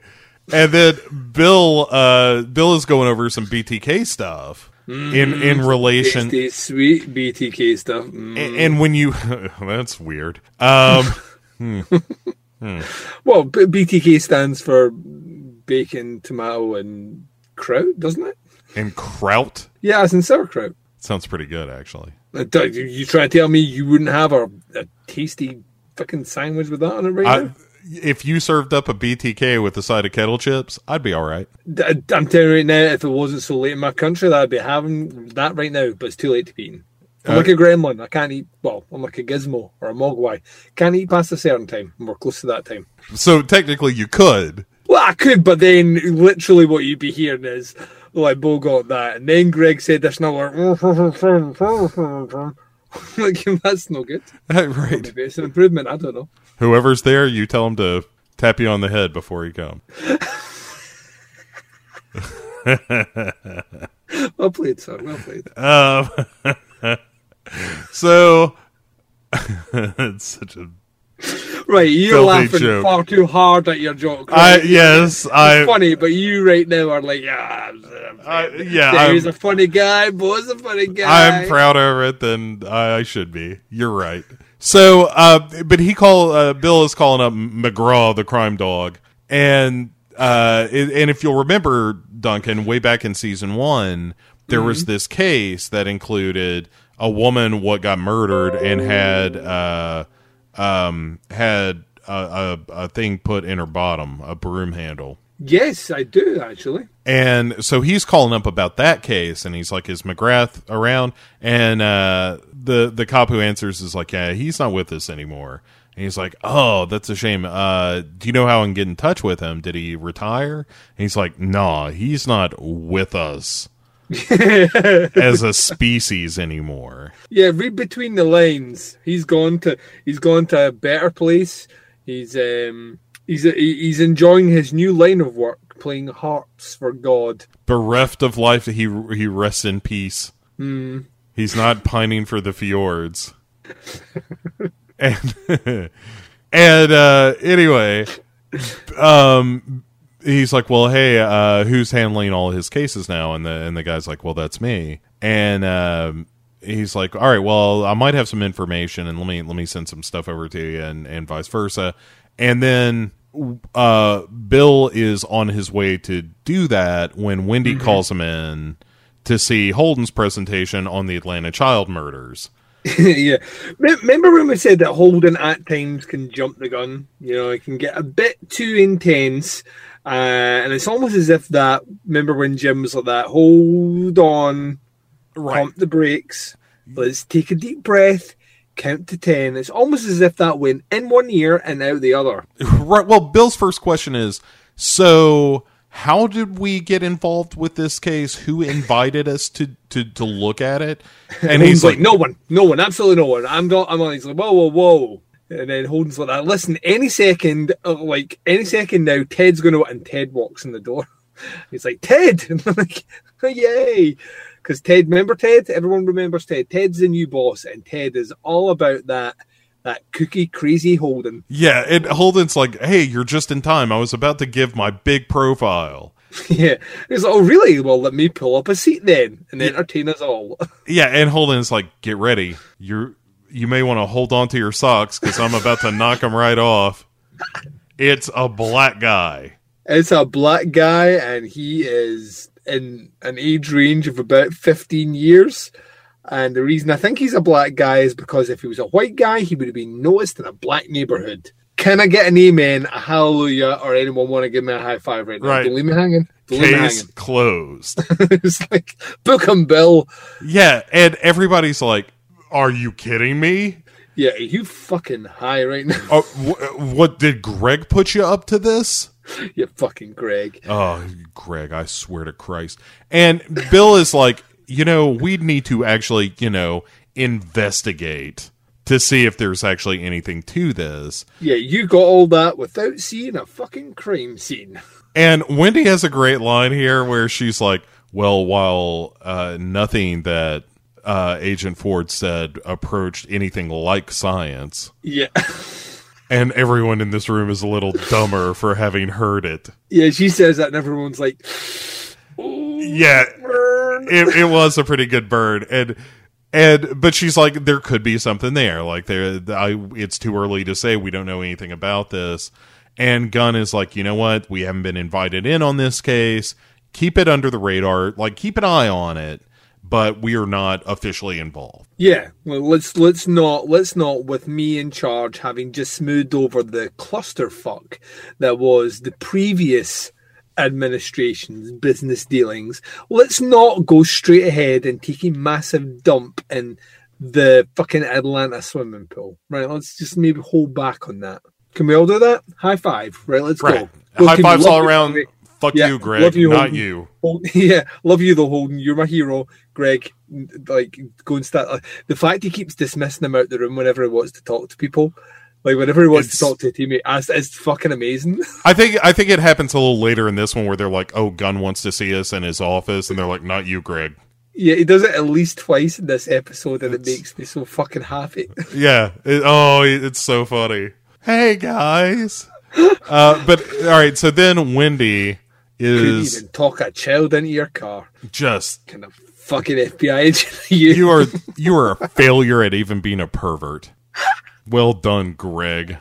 and then Bill, uh, Bill is going over some BTK stuff in in relation. Tasty, sweet BTK stuff. Mm. A- And when you, that's weird. Um, Well, B- BTK stands for bacon, tomato, and kraut, doesn't it? and kraut Yeah, it's in sauerkraut. sounds pretty good, actually. Uh, You, try to tell me you wouldn't have a, a tasty fucking sandwich with that on it right I, now? if you served up a BTK with a side of kettle chips, I'd be all right. I'm telling you right now, if it wasn't so late in my country, that I'd be having that right now, but it's too late to be eaten. I'm Uh, like a gremlin. I can't eat, well, I'm like a gizmo or a mogwai. Can't eat past a certain time. We're close to that time. So technically, you could. Well, I could, but then literally what you'd be hearing is, Oh, like, Bo got that. And then Greg said this, and mm, mm, mm, I'm like, like, that's no good. right. Maybe it's an improvement. I don't know. Whoever's there, you tell him to tap you on the head before you come. Well played, sir. Well played. Um, so it's such a. Right, you're laughing joke. far too hard at your joke. I yes, It's I. funny, but you right now are like, yeah, I'm, I'm, I yeah, he's a funny guy. Boy's a funny guy. I'm proud of it. Then I, I should be. You're right. So, uh, but he call uh, Bill is calling up McGraw, the crime dog, and uh, and if you'll remember, Duncan, way back in season one, there was this case that included a woman what got murdered and had uh, um, had a, a, a thing put in her bottom, a broom handle. Yes, I do actually. And so he's calling up about that case, and he's like, "Is McGrath around?" And uh, the the cop who answers is like, "Yeah, he's not with us anymore." And he's like, "Oh, that's a shame. Uh, do you know how I can get in touch with him? Did he retire?" And he's like, "Nah, he's not with us as a species anymore." Yeah, read between the lines. He's gone to he's gone to a better place. He's um he's he's enjoying his new line of work, playing harps for God. Bereft of life, he he rests in peace. He's not pining for the fjords. and and uh, anyway, um, he's like, "Well, hey, uh, who's handling all his cases now?" And the and the guy's like, "Well, that's me." And um, he's like, "All right, well, I might have some information, and let me let me send some stuff over to you, and and vice versa." And then uh, Bill is on his way to do that when Wendy calls him in to see Holden's presentation on the Atlanta child murders. yeah. Remember when we said that Holden at times can jump the gun? You know, it can get a bit too intense. Uh, and it's almost as if that, remember when Jim was like that, hold on, pump the brakes, let's take a deep breath, count to 10. It's almost as if that went in one ear and out the other. Right. Well, Bill's first question is so how did we get involved with this case? Who invited us to to, to look at it? And And he's he's like, like, no one, no one, absolutely no one. I'm not, I'm on, he's like, whoa, whoa, whoa. And then Holden's like that. Listen, any second, uh, like any second now, Ted's going to, and Ted walks in the door. He's like, Ted! And I'm like, yay! Because Ted, remember Ted? Everyone remembers Ted. Ted's the new boss, and Ted is all about that, that cookie crazy Holden. Yeah, and Holden's like, hey, you're just in time. I was about to give my big profile. Yeah. He's like, oh, really? Well, let me pull up a seat then and entertain us all. Yeah, and Holden's like, "Get ready. You're you may want to hold on to your socks because I'm about to knock them right off." It's a black guy. It's a black guy, and he is in an age range of about 15 years. And the reason I think he's a black guy is because if he was a white guy, he would have been noticed in a black neighborhood. Can I get an amen, a hallelujah, or anyone want to give me a high five right now? Right. Don't leave me hanging. Don't leave me Case hanging. closed. it's like, book him, Bill. yeah, and everybody's like, "Are you kidding me? Yeah, are you fucking high right now? Oh, wh- what did Greg put you up to this?" you fucking Greg. Oh, Greg, I swear to Christ. And Bill is like, you know, we'd need to actually, you know, investigate to see if there's actually anything to this. Yeah, you got all that without seeing a fucking crime scene. And Wendy has a great line here where she's like, well, while uh, nothing that uh, Agent Ford said approached anything like science, Yeah. and everyone in this room is a little dumber for having heard it. Yeah, she says that and everyone's like, Yeah, burn. it, it was a pretty good bird and and but she's like there could be something there. Like there I, it's too early to say. We don't know anything about this. And gunn is like you know what? We haven't been invited in on this case. Keep it under the radar. Like keep an eye on it but we are not officially involved Yeah, well, let's let's not let's not with me in charge having just smoothed over the clusterfuck that was the previous administration's business dealings. Let's not go straight ahead and take a massive dump in the fucking Atlanta swimming pool. Right, let's just maybe hold back on that. Can we all do that? High five. Right, let's right go. High fives all around. Fuck Yeah, you greg love you, not Holden. you Hol- yeah, love you though, Holden. You're my hero, Greg. Like, go and start. Like, the fact he keeps dismissing him out the room whenever he wants to talk to people, like whenever he wants It's- to talk to a teammate, it's, it's fucking amazing. I think I think it happens a little later in this one where they're like, "Oh, Gunn wants to see us in his office," and they're like, "Not you, Greg." yeah, he does it at least twice in this episode, and it makes me so fucking happy. Yeah. It, oh, it's so funny. Hey guys. Uh, but all right. So then Wendy Couldn't is even talk a child into your car. just Kind of fucking FBI agent. you. you are you are a failure at even being a pervert. Well done, Greg.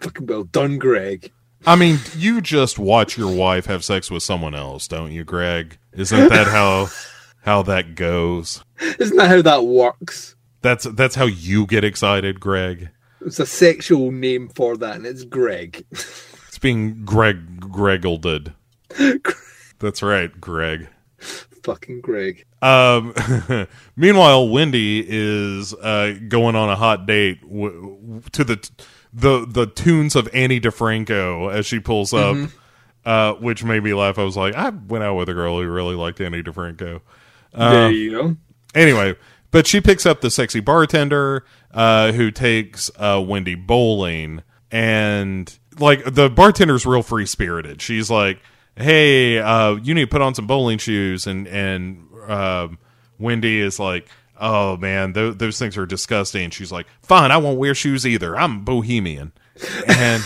fucking well done, Greg. I mean, you just watch your wife have sex with someone else, don't you, Greg? Isn't that how how that goes? Isn't that how that works? That's that's how you get excited, Greg. It's a sexual name for that, and it's Greg. Being Greg Gregelded. That's right, Greg. fucking Greg. Um, meanwhile, Wendy is uh, going on a hot date w- w- to the the the tunes of Ani DiFranco as she pulls up, uh, which made me laugh. I was like, I went out with a girl who really liked Ani DiFranco. there you go. Anyway, but she picks up the sexy bartender uh, who takes uh, Wendy bowling, and like the bartender's real free spirited. She's like, "Hey, uh, you need to put on some bowling shoes," and and um, Wendy is like. Oh man, th- those things are disgusting. And She's like, "Fine, I won't wear shoes either. I'm bohemian." And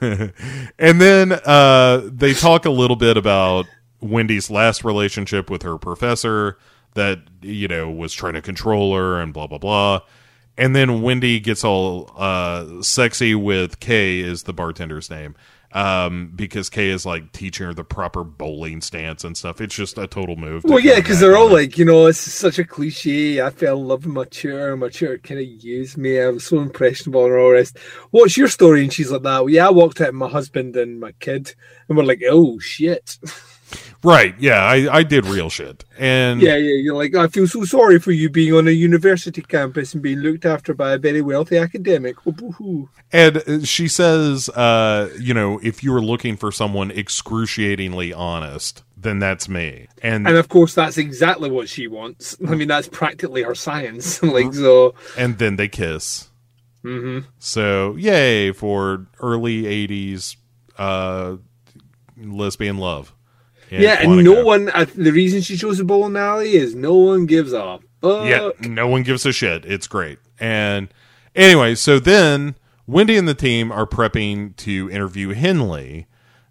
and then uh, they talk a little bit about Wendy's last relationship with her professor that you know was trying to control her and blah blah blah. And then Wendy gets all uh, sexy with Kay is the bartender's name um, because Kay is like teaching her the proper bowling stance and stuff. It's just a total move. to Well, yeah, because they're all it. like, you know, it's such a cliche. I fell in love with my tutor. My tutor kind of used me. I was so impressionable and all the rest. What's your story? And she's like, that. Well, yeah, I walked out with my husband and my kid. And we're like, oh, shit. right. Yeah, I, I did real shit. And yeah, yeah. You're like, I feel so sorry for you being on a university campus and being looked after by a very wealthy academic. Oh. And uh, she says, uh, you know, if you were looking for someone excruciatingly honest, then that's me. And And of course, that's exactly what she wants. I mean, that's practically her science. like, so. and then they kiss. Mm-hmm. So yay for early '80s uh, lesbian love. Yeah, and no one. Uh, the reason she chose the bowling alley is no one gives a fuck. Yeah, no one gives a shit. It's great. And anyway, so then Wendy and the team are prepping to interview Henley.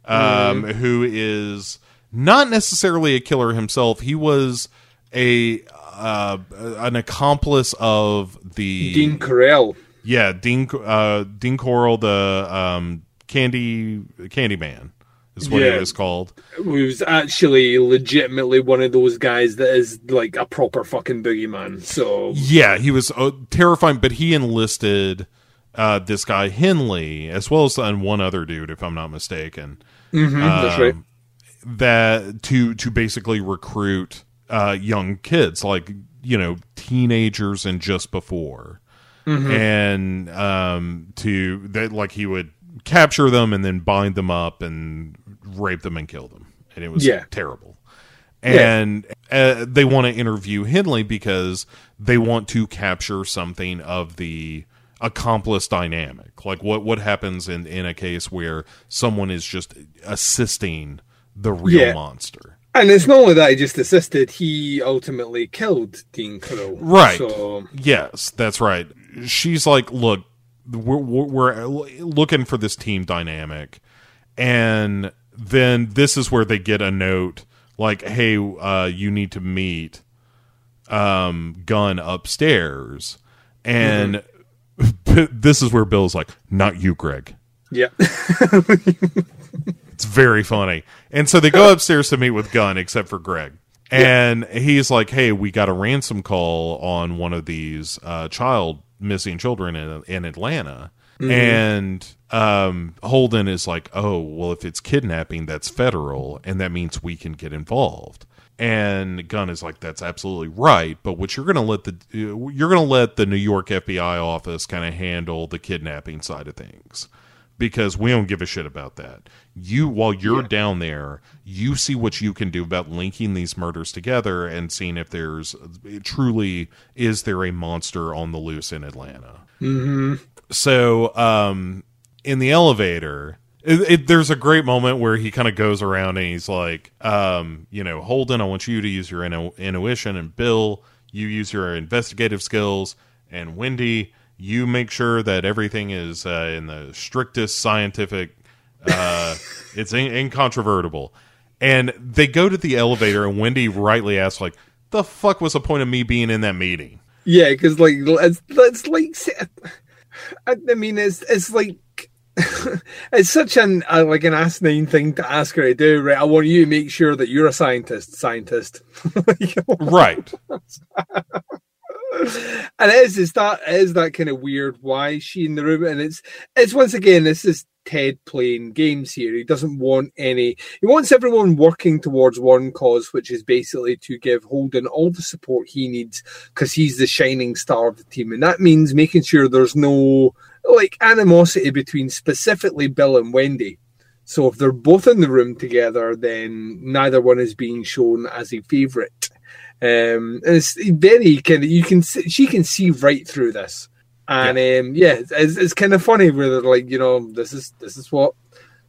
um, who is not necessarily a killer himself. He was a uh, an accomplice of the Dean Corll. yeah Dean uh, Dean Corll, the um, candy candy man is what Yeah. he was called. He was actually legitimately one of those guys that is like a proper fucking boogeyman. So Yeah, he was uh, terrifying, but he enlisted uh, this guy Henley as well as and one other dude, if I'm not mistaken. that's right. Um, that to to basically recruit uh, young kids, like you know teenagers and just before, and um, to that like he would capture them and then bind them up and rape them and kill them, and it was Yeah. terrible. And uh, they want to interview Henley because they want to capture something of the accomplice dynamic. Like what what happens in in a case where someone is just assisting the real Yeah. monster. And it's not only that he just assisted; he ultimately killed Dean Corll. Right. So Yes, that's right. She's like, look, we're, we're looking for this team dynamic, and then this is where they get a note like, "Hey, uh, you need to meet um, Gunn upstairs," and this is where Bill's like, "Not you, Greg." yeah, It's very funny. And so they go upstairs to meet with Gunn, except for Greg. And he's like, hey, we got a ransom call on one of these uh, child missing children in, in Atlanta. And um, Holden is like, oh, well, if it's kidnapping, that's federal, and that means we can get involved. And Gunn is like, that's absolutely right. But what you're going to let the you're going to let the New York FBI office kind of handle the kidnapping side of things because we don't give a shit about that. You, while you're down there, you see what you can do about linking these murders together and seeing if there's truly is there a monster on the loose in Atlanta. Mm-hmm. So, um, in the elevator. It, it, there's a great moment where he kind of goes around and he's like, um, you know, Holden, I want you to use your intu- intuition, and Bill, you use your investigative skills, and Wendy, you make sure that everything is uh, in the strictest scientific uh, it's in- incontrovertible and they go to the elevator and wendy rightly asks like the fuck was the point of me being in that meeting yeah, because like it's, it's like I, I mean, it's it's like. it's such an uh, like an asinine thing to ask her to do, right? I want you to make sure that you're a scientist, scientist. Right and it is, it's that it is that kind of weird why is she in the room and it's it's once again this is ted playing games here. He doesn't want any he wants everyone working towards one cause which is basically to give holden all the support he needs because he's the shining star of the team. And that means making sure there's no like animosity between specifically bill and wendy. So if they're both in the room together then neither one is being shown as a favorite um, and it's very kind of you can she can see right through this, and yeah, um, yeah it's, it's kind of funny where they're like, you know, this is this is what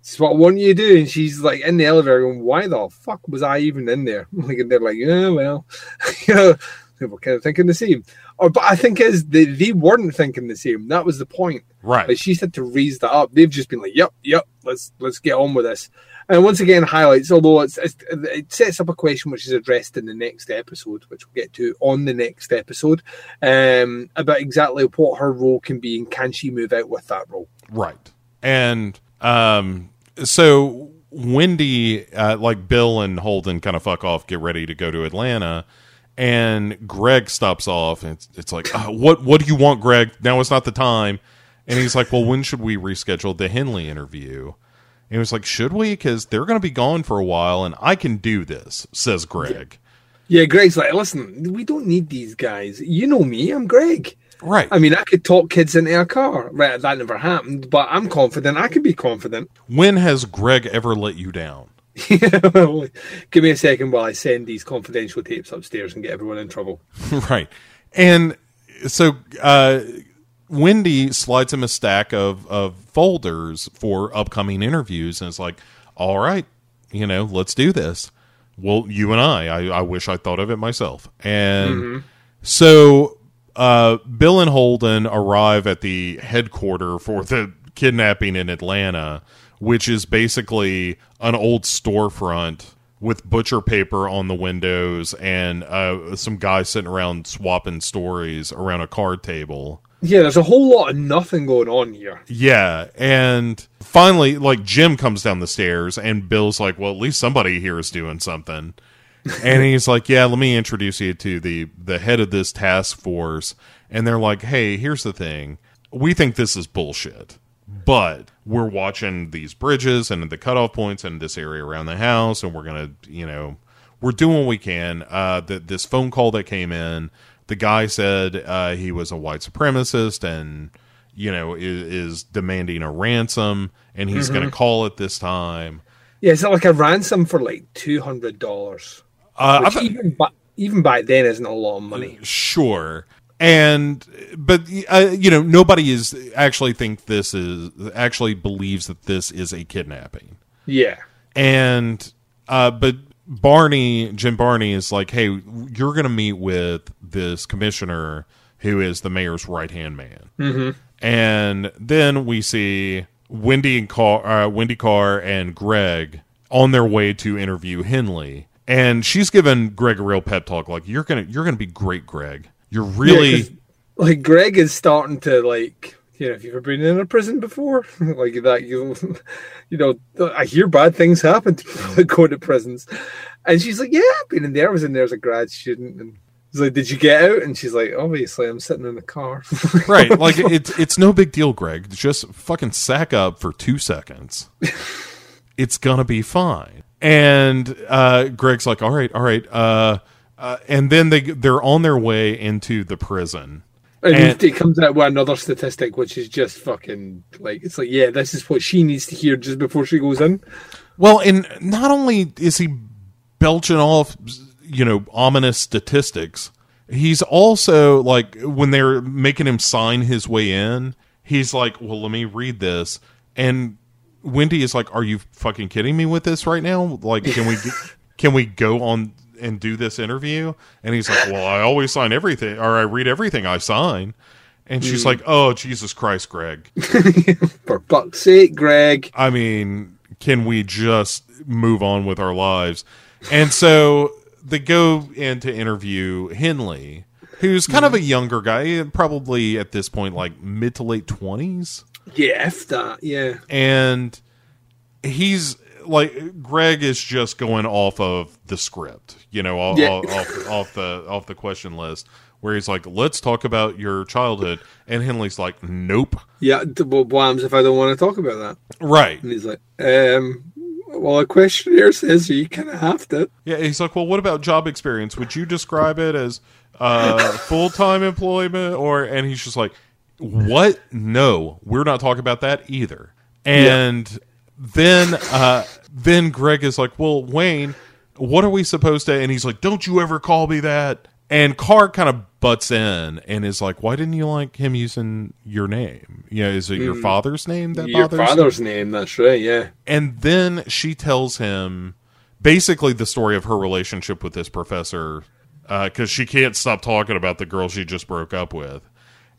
this is what want you do, and she's like in the elevator going, why the fuck was I even in there? Like, and they're like, yeah, well, you know, they were kind of thinking the same. Or, but I think is they they weren't thinking the same. That was the point. right Like she had to raise that up. They've just been like, "Yep, yep, let's let's get on with this." And once again, highlights. Although it's, it's it sets up a question which is addressed in the next episode, which we'll get to on the next episode, um, about exactly what her role can be and can she move out with that role. Right. And um so Wendy uh, like Bill and Holden kind of fuck off, get ready to go to Atlanta. And Greg stops off and it's, it's like, uh, what what do you want, Greg? Now is not the time. And he's like, Well, when should we reschedule the Henley interview? And he was like, Should we? Because they're gonna be gone for a while and I can do this, says Greg. Yeah, Greg's like, listen, we don't need these guys. You know me, I'm Greg. Right. I mean, I could talk kids into a car. Right, that never happened, but I'm confident. I can be confident. when has Greg ever let you down? Give me a second while I send these confidential tapes upstairs and get everyone in trouble. right. And so uh, Wendy slides him a stack of, of folders for upcoming interviews and it's like, all right, you know, let's do this. Well, you and I, I, I wish I thought of it myself. And so uh, Bill and Holden arrive at the headquarter for the kidnapping in Atlanta which is basically an old storefront with butcher paper on the windows and uh, some guys sitting around swapping stories around a card table. Yeah, there's a whole lot of nothing going on here. Yeah, and finally, like Jim comes down the stairs, and Bill's like, "Well, at least somebody here is doing something." and he's like, "Yeah, let me introduce you to the the head of this task force." And they're like, "Hey, here's the thing. We think this is bullshit, but we're watching these bridges and the cutoff points and this area around the house, and we're gonna, you know, we're doing what we can." Uh, that this phone call that came in, the guy said uh, he was a white supremacist and you know is, is demanding a ransom, and he's going to call it this time. Yeah, it's like a ransom for like two hundred dollars. Uh, I Which thought- even, ba- even back then isn't a lot of money. sure and but uh, you know nobody is actually think this is actually believes that this is a kidnapping Yeah. and uh but barney jim barney is like hey you're gonna meet with this commissioner who is the mayor's right hand man. Mm-hmm. and then we see wendy and car uh, wendy carr and greg on their way to interview henley. And she's given greg a real pep talk like you're gonna you're gonna be great greg. You're really Yeah, like Greg is starting to like you know if you've ever been in a prison before like that you you know I hear bad things happen to people that go to prisons. And she's like yeah I've been in there. I was in there as a grad student and he's like did you get out? And she's like obviously I'm sitting in the car. Right like it's it's no big deal greg. Just fucking sack up for two seconds. It's gonna be fine. And uh greg's like all right all right uh, uh and then they they're on their way into the prison. And, And- it comes out with another statistic which is just fucking like it's like yeah this is what she needs to hear just before she goes in. Well and not only is he belching off you know ominous statistics he's also like when they're making him sign his way in he's like well let me read this. And wendy is like are you fucking kidding me with this right now? Like can we can we go on and do this interview? And he's like well i always sign everything or i read everything i sign. And she's mm. like oh jesus christ greg. For fuck's sake Greg. I mean, can we just move on with our lives? And so they go in to interview Henley, who's kind of a younger guy, probably at this point like mid to late twenties, yeah if that yeah and he's like Greg is just going off of the script, you know, off, Yeah. off, off the off the question list. Where he's like, "Let's talk about your childhood," and Henley's like, "Nope." Yeah, well, happens if I don't want to talk about that? Right? And he's like, um, well, a questionnaire says you kind of have to. Yeah, he's like, well, what about job experience? Would you describe it as uh, full time employment or? And he's just like, what? No, we're not talking about that either. And then, uh, then Greg is like, well, Wayne, what are we supposed to? And he's like, don't you ever call me that. And Carr kind of butts in and is like, why didn't you like him using your name? Yeah, is it your mm. father's name that Your bothers you? father's name, that's right, yeah. and then she tells him basically the story of her relationship with this professor uh, because she can't stop talking about the girl she just broke up with.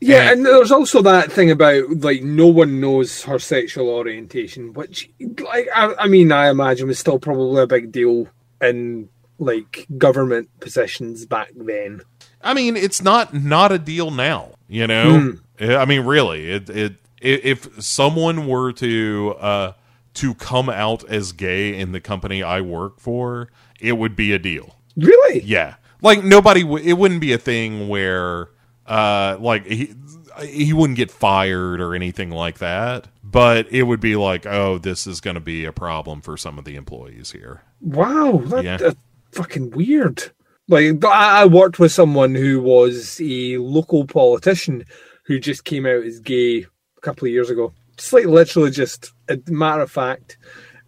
Yeah, And- and there's also that thing about, like, no one knows her sexual orientation, which, like, I, I mean, I imagine was still probably a big deal in, like, government positions back then. I mean, it's not not a deal now. You know, I mean, really, it it if someone were to uh to come out as gay in the company I work for, it would be a deal. Really? Yeah, like nobody. W- it wouldn't be a thing where, uh, like he he wouldn't get fired or anything like that. But it would be like, oh, this is going to be a problem for some of the employees here. Wow, that, Yeah. that's fucking weird. Like, I, worked with someone who was a local politician who just came out as gay a couple of years ago. Just like literally, just a matter of fact.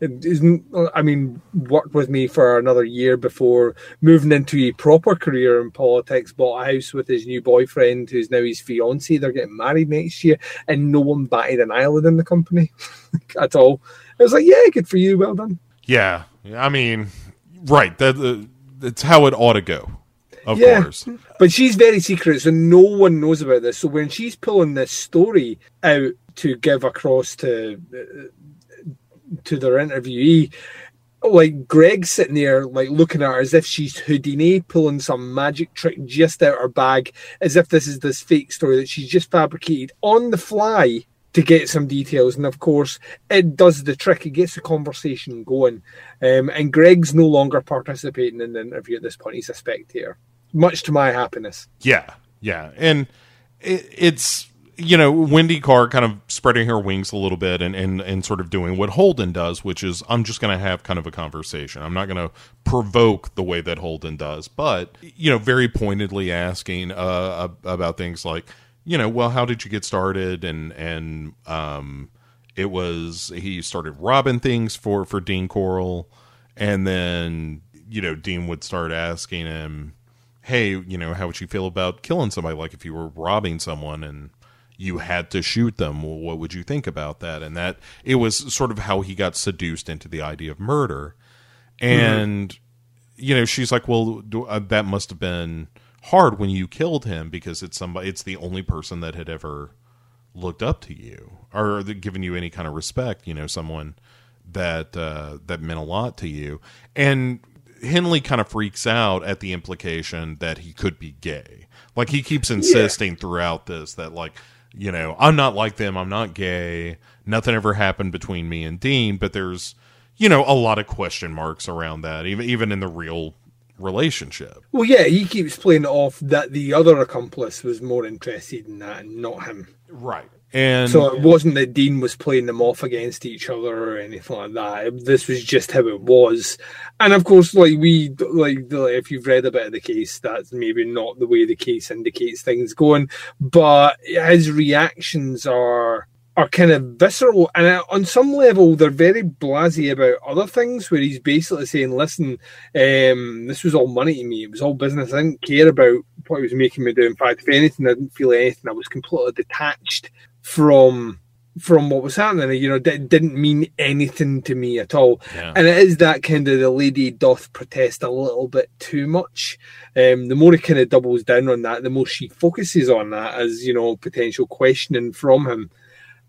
I mean, worked with me for another year before moving into a proper career in politics. Bought a house with his new boyfriend, who's now his fiance. They're getting married next year, and no one batted an eyelid in the company at all. I was like, "Yeah, good for you, well done." Yeah, I mean, right. That uh, that's how it ought to go. Of Yeah. course. But she's very secret, so no one knows about this. So when she's pulling this story out to give across to uh, to their interviewee, like Greg's sitting there, like looking at her as if she's Houdini, pulling some magic trick just out her bag, as if this is this fake story that she's just fabricated on the fly to get some details. And of course, it does the trick. It gets the conversation going. Um, and Greg's no longer participating in the interview at this point. He's a spectator, much to my happiness. Yeah, yeah, and it, it's you know Wendy Carr kind of spreading her wings a little bit and and and sort of doing what Holden does, which is I'm just going to have kind of a conversation. I'm not going to provoke the way that Holden does, but you know, very pointedly asking uh, about things like you know, well, how did you get started? And and um, it was he started robbing things for for Dean Corll, and then you know Dean would start asking him hey, you know, how would you feel about killing somebody? Like if you were robbing someone and you had to shoot them, well, what would you think about that? And that it was sort of how he got seduced into the idea of murder. And mm-hmm. you know, she's like, well, do, uh, that must have been hard when you killed him because it's somebody, it's the only person that had ever looked up to you or given you any kind of respect. You know, someone that uh, that meant a lot to you. And Henley kind of freaks out at the implication that he could be gay. Like he keeps insisting yeah. throughout this that like, you know, I'm not like them, I'm not gay. Nothing ever happened between me and Dean, but there's, you know, a lot of question marks around that even even in the real relationship. Well, yeah, he keeps playing it off that the other accomplice was more interested in that and not him. Right. And so it wasn't that Dean was playing them off against each other or anything like that. This was just how it was. And of course, like we like if you've read a bit of the case, that's maybe not the way the case indicates things going. But his reactions are are kind of visceral, and on some level, they're very blasé about other things. Where he's basically saying, "Listen, um, this was all money to me. It was all business. I didn't care about what he was making me do. In fact, if anything, I didn't feel anything. I was completely detached from." from what was happening, you know, that didn't mean anything to me at all. Yeah. And it is that kind of the lady doth protest a little bit too much. Um, the more he kind of doubles down on that, the more she focuses on that as, you know, potential questioning from him.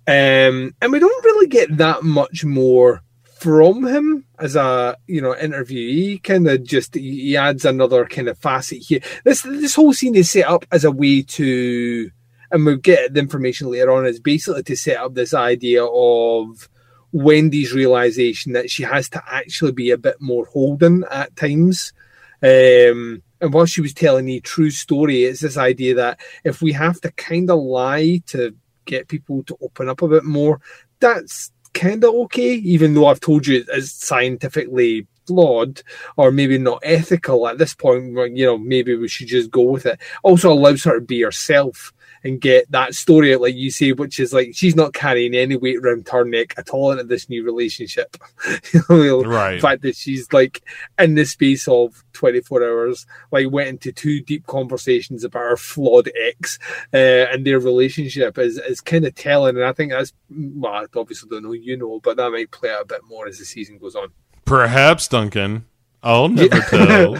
Um, and we don't really get that much more from him as a you know interviewee. Kind of just he adds another kind of facet here. This this whole scene is set up as a way to, and we'll get the information later on. Is basically to set up this idea of Wendy's realization that she has to actually be a bit more Holden at times. Um, and while she was telling the true story, it's this idea that if we have to kind of lie to get people to open up a bit more, that's kind of okay, even though I've told you it's scientifically flawed or maybe not ethical at this point. You know, maybe we should just go with it. Also allows her to be herself and get that story out, like you say, which is like she's not carrying any weight around her neck at all into this new relationship. right. The fact that she's like in the space of 24 hours, like went into two deep conversations about her flawed ex uh, and their relationship is, is kind of telling. And I think that's, well, I obviously don't know, you know, but that might play out a bit more as the season goes on. Perhaps, Duncan. I'll never tell.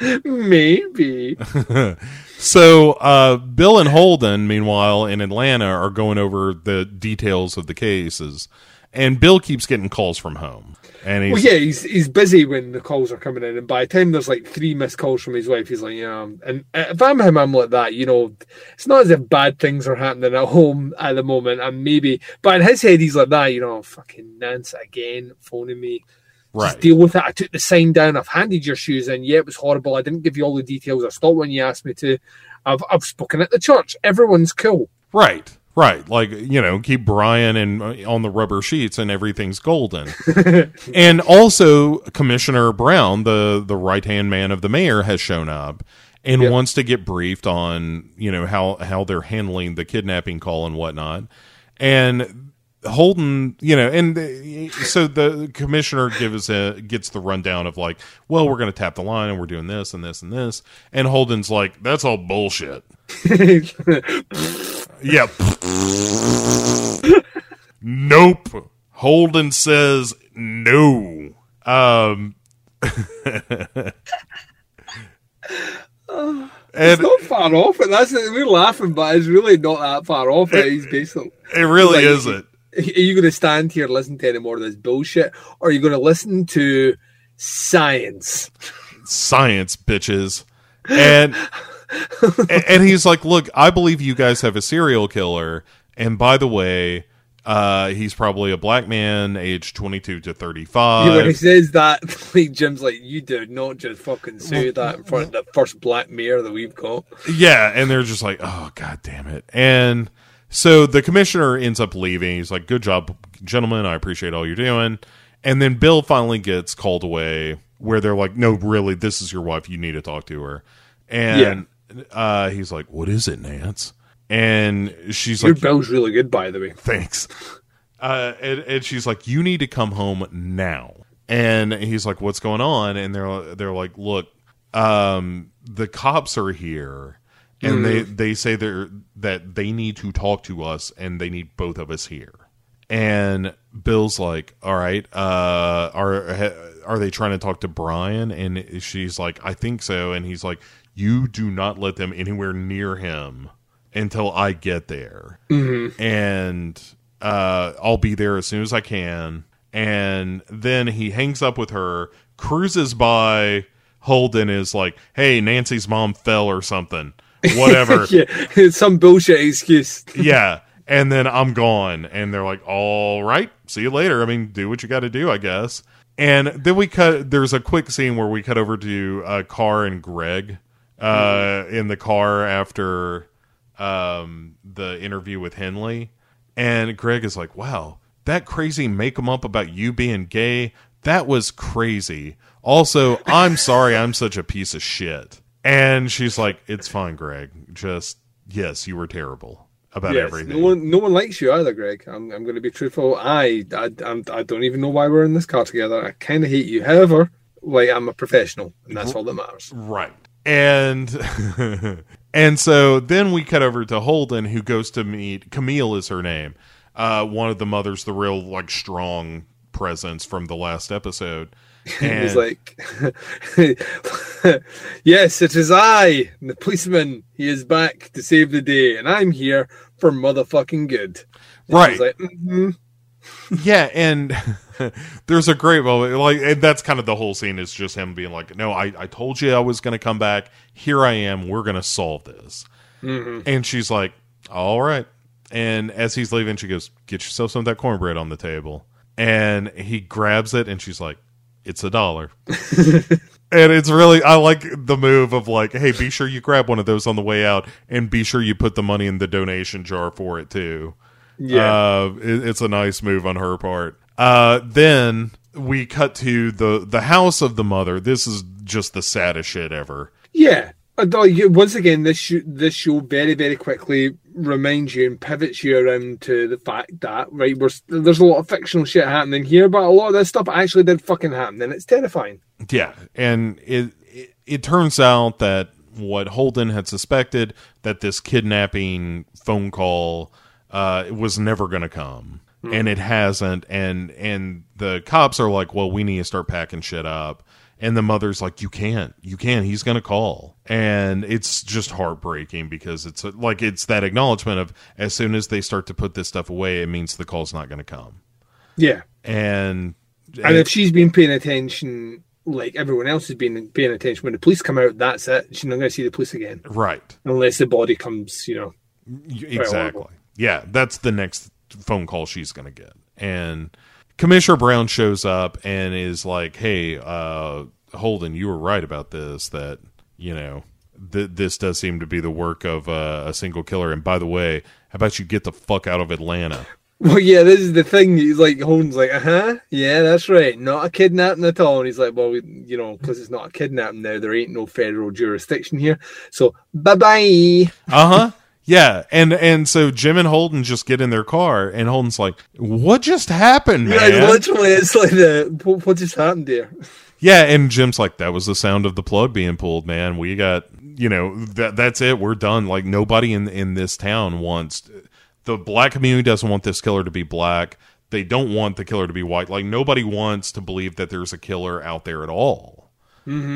Maybe. so, uh, Bill and Holden, meanwhile, in Atlanta, are going over the details of the cases, and Bill keeps getting calls from home. And he's, well, yeah, he's he's busy when the calls are coming in, and by the time there's like three missed calls from his wife, he's like, yeah. And if I'm him, I'm like that. You know, it's not as if bad things are happening at home at the moment, and maybe, but in his head, he's like that. You know, fucking Nance again phoning me. Right. Just deal with it. I took the sign down. I've handed your shoes in. Yeah, it was horrible. I didn't give you all the details. I stopped when you asked me to. I've I've spoken at the church. Everyone's cool. Right. Right, like you know, keep Brian and uh, on the rubber sheets, and everything's golden. and also, Commissioner Brown, the the right hand man of the mayor, has shown up and yep. wants to get briefed on you know how how they're handling the kidnapping call and whatnot. And Holden, you know, and so the commissioner gives a gets the rundown of like, well, we're going to tap the line and we're doing this and this and this, and Holden's like, that's all bullshit. yeah. nope. Holden says no. Um. it's not far off. And that's we're laughing, but it's really not that far off. It, he's basically it really like, isn't Are you going to stand here and listen to any more of this bullshit, or are you going to listen to science? science bitches and and- and he's like look i believe you guys have a serial killer and by the way uh he's probably a black man aged 22 to 35 You know, when he says that, like Jim's like, you do not just fucking say that in front of the first black mayor that we've got. Yeah, and they're just like, oh god damn it. And so the commissioner ends up leaving. He's like, Good job, gentlemen, I appreciate all you're doing. And then Bill finally gets called away where they're like, No, really, this is your wife, you need to talk to her. And uh he's like, What is it, Nance? And she's Your like bill's really good, by the way. thanks. Uh, and, and she's like, "You need to come home now." And he's like, "What's going on?" And they're they're like, "Look, um, the cops are here, and they they say they're that they need to talk to us, and they need both of us here." And Bill's like, "All right, uh, are are they trying to talk to Brian?" And she's like, "I think so." And he's like, "You do not let them anywhere near him until I get there." and uh, I'll be there as soon as I can. And then he hangs up with her, cruises by. Holden is like, "Hey, Nancy's mom fell or something, whatever." yeah, it's some bullshit excuse. yeah, and then I'm gone, and they're like, "All right, see you later." I mean, do what you got to do, I guess. And then we cut. There's a quick scene where we cut over to uh, Carr and Greg uh, in the car after um, the interview with Henley, and Greg is like, "Wow, that crazy make make 'em up about you being gay. That was crazy." Also, I'm sorry, I'm such a piece of shit. And she's like, "It's fine, Greg. Just yes, you were terrible about Yes, everything." no one, no one likes you either, Greg. I'm, I'm going to be truthful. I, I, I'm, I don't even know why we're in this car together. I kind of hate you. However, like I'm a professional, and that's all that matters. Right. And and so then we cut over to Holden who goes to meet Camille is her name. Uh one of the mothers, the real like strong presence from the last episode. And He's like, "Yes, it is I, the policeman. He is back to save the day, and I'm here for motherfucking good." And Right. He's like, "Mhm." Yeah, and there's a great moment. Like, and that's kind of the whole scene is just him being like, "No, I, I told you I was going to come back. Here I am. We're going to solve this." And she's like, "All right." And as he's leaving, she goes, "Get yourself some of that cornbread on the table." And he grabs it, and she's like, "It's a dollar." and it's really, I like the move of like, "Hey, be sure you grab one of those on the way out, and be sure you put the money in the donation jar for it too." Yeah. Uh, it, it's a nice move on her part. Uh, then we cut to the the house of the mother. This is just the saddest shit ever. Yeah. Uh, Once again, this sh- this show very very quickly reminds you and pivots you around to the fact that right, we're, there's a lot of fictional shit happening here, but a lot of this stuff actually did fucking happen, and it's terrifying. Yeah, and it, it it turns out that what Holden had suspected that this kidnapping phone call uh, was never going to come, and it hasn't. And and the cops are like, "Well, we need to start packing shit up." And the mother's like, "You can't, you can't. He's to call." And it's just heartbreaking because it's like it's that acknowledgement of as soon as they start to put this stuff away, it means the call's not to come. Yeah. And And if she's been paying attention, like everyone else has been paying attention, when the police come out, that's it. She's not to see the police again right, unless the body comes, you know. Exactly. Yeah, that's the next phone call she's to get. And Commissioner Brown shows up and is like, "Hey, uh, Holden, you were right about this. That you know, th- this does seem to be the work of uh, a single killer. And by the way, how about you get the fuck out of Atlanta?" Well, yeah, this is the thing. He's like, Holden's like, uh huh, yeah, that's right. Not a kidnapping at all. And he's like, well, we, you know, because it's not a kidnapping now, there ain't no federal jurisdiction here. So, bye bye. Uh huh. Yeah, and and so Jim and Holden just get in their car, and Holden's like, "What just happened, Yeah, man?" literally, it's like the what, what just happened there. Yeah, and Jim's like, that was the sound of the plug being pulled, man. We got, you know, that that's it. We're done. Like nobody in in this town wants the black community doesn't want this killer to be black. They don't want the killer to be white. Like nobody wants to believe that there's a killer out there at all.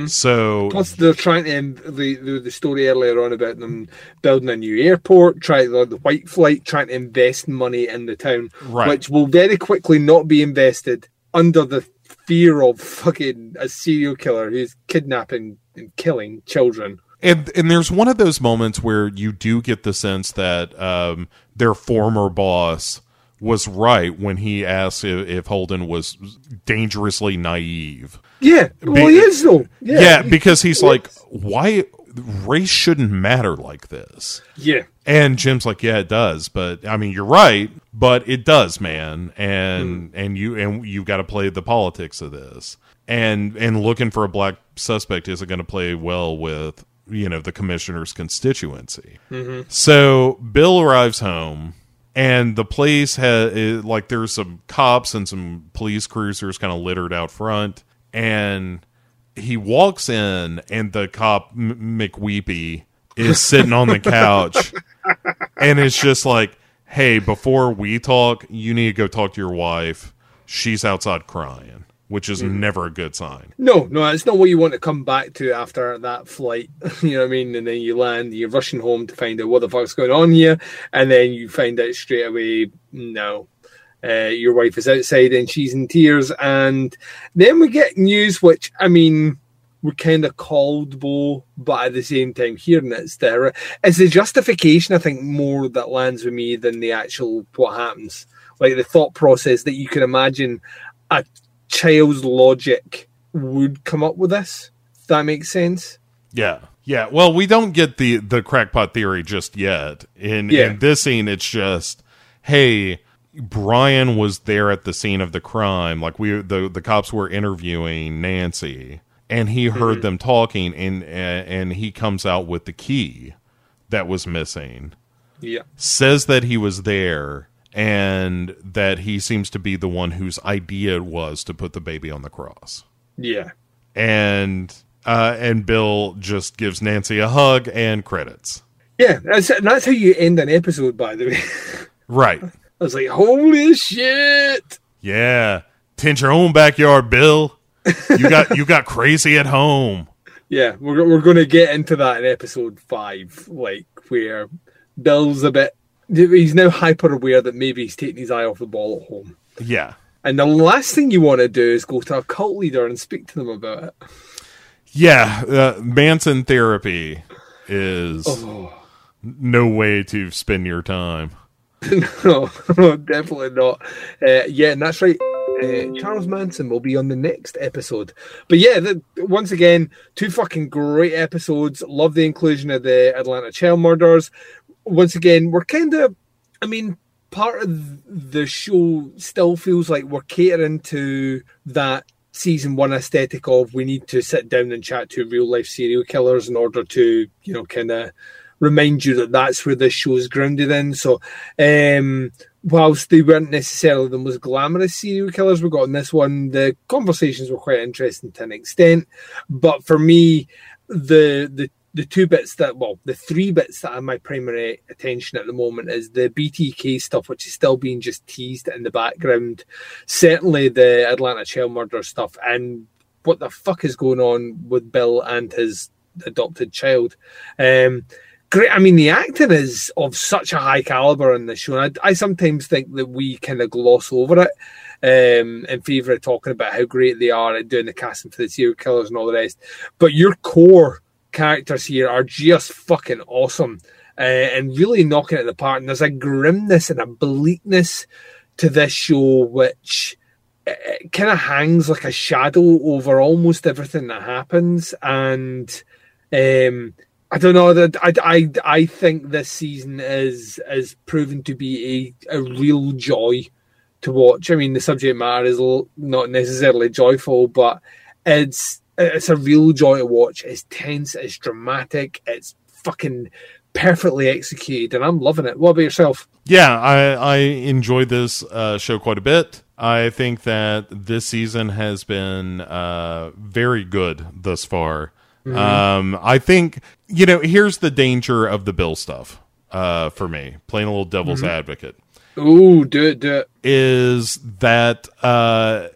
So Plus, they're trying to end the, the the story earlier on about them building a new airport, trying the, the white flight, trying to invest money in the town, Right. which will very quickly not be invested under the fear of fucking a serial killer who's kidnapping and killing children. and and there's one of those moments where you do get the sense that um, their former boss was right when he asked if, if Holden was dangerously naive. Yeah, well, he is though. Yeah, Yeah, because he's like, why race shouldn't matter like this. yeah, And Jim's like, yeah, it does, but I mean, you're right, but it does, man. And mm. and you and you got to play the politics of this. And and looking for a black suspect isn't going to play well with you know the commissioner's constituency. Mm-hmm. So Bill arrives home. And the place has like there's some cops and some police cruisers kind of littered out front, and he walks in and the cop M- McWeepy is sitting on the couch and it's just like hey before we talk you need to go talk to your wife she's outside crying which is mm. never a good sign No, no, it's not what you want to come back to after that flight. you know what I mean? And then you land, you're rushing home to find out what the fuck's going on here, and then you find out straight away, no. Uh, your wife is outside and she's in tears, and then we get news which I mean we're kind of called Bo, but at the same time hearing it's there. It's the justification I think more that lands with me than the actual what happens. Like the thought process that you can imagine a child's logic would come up with this. If that makes sense. yeah yeah well we don't get the the crackpot theory just yet in Yeah. in this scene it's just hey brian was there at the scene of the crime like we the the cops were interviewing nancy and he heard them talking and and he comes out with the key that was missing Yeah. says that he was there and that he seems to be the one whose idea it was to put the baby on the cross. Yeah. And uh, and Bill just gives Nancy a hug and credits. Yeah. That's, that's how you end an episode, by the way. Right. I was like, holy shit. Yeah. Tend your own backyard, Bill. You got you got crazy at home. Yeah, we're, we're going to get into that in episode five, like where Bill's a bit. He's now hyper aware that maybe he's taking his eye off the ball at home. Yeah. And the last thing you want to do is go to a cult leader and speak to them about it. Yeah. Uh, Manson therapy is no way to spend your time. no, definitely not. Uh, yeah, and that's right. Uh, Charles Manson will be on the next episode. But yeah, the, once again, two fucking great episodes. Love the inclusion of the Atlanta child murders. Once again, we're kind of, I mean, part of the show still feels like we're catering to that season one aesthetic of we need to sit down and chat to real life serial killers in order to, you know, kind of remind you that that's where this show is grounded in. So, um, whilst they weren't necessarily the most glamorous serial killers we got in this one, the conversations were quite interesting to an extent. But for me, the the the two bits that well, the three bits that have my primary attention at the moment is the BTK stuff, which is still being just teased in the background. Certainly the Atlanta child murder stuff and what the fuck is going on with Bill and his adopted child. Um, great. I mean, the acting is of such a high caliber in this show. I, I sometimes think that we kind of gloss over it um, in favour of talking about how great they are at doing the casting for the serial killers and all the rest. But your core characters here are just fucking awesome uh, and really knocking it the park. And there's a grimness and a bleakness to this show which kind of hangs like a shadow over almost everything that happens and um I don't know that I, I I think this season is is proven to be a, a real joy to watch. I mean, the subject matter is not necessarily joyful, but it's it's a real joy to watch. It's tense, it's dramatic, it's fucking perfectly executed, and I'm loving it. What about yourself? Yeah, I I enjoyed this uh, show quite a bit. I think that this season has been uh, very good thus far. Um, I think you know here's the danger of the Bill stuff uh, for me. Playing a little devil's advocate Ooh, do it, do it. is that uh,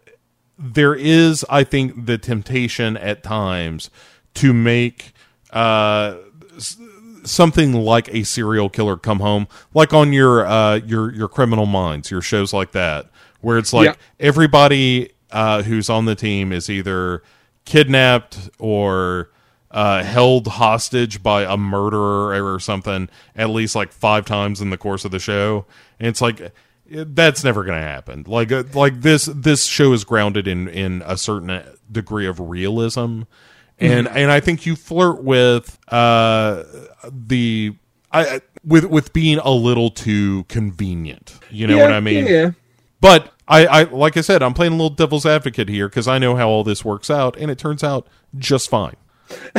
there is, I think, the temptation at times to make uh, something like a serial killer come home, like on your uh, your your Criminal Minds, your shows like that, where it's like Yeah. everybody uh, who's on the team is either kidnapped or uh, held hostage by a murderer or something at least like five times in the course of the show. And it's like that's never going to happen. Like uh, like this this show is grounded in in a certain degree of realism. And and I think you flirt with uh the I with with being a little too convenient. You know what I mean? Yeah. but I, I like I said, I'm playing a little devil's advocate here because I know how all this works out, and it turns out just fine.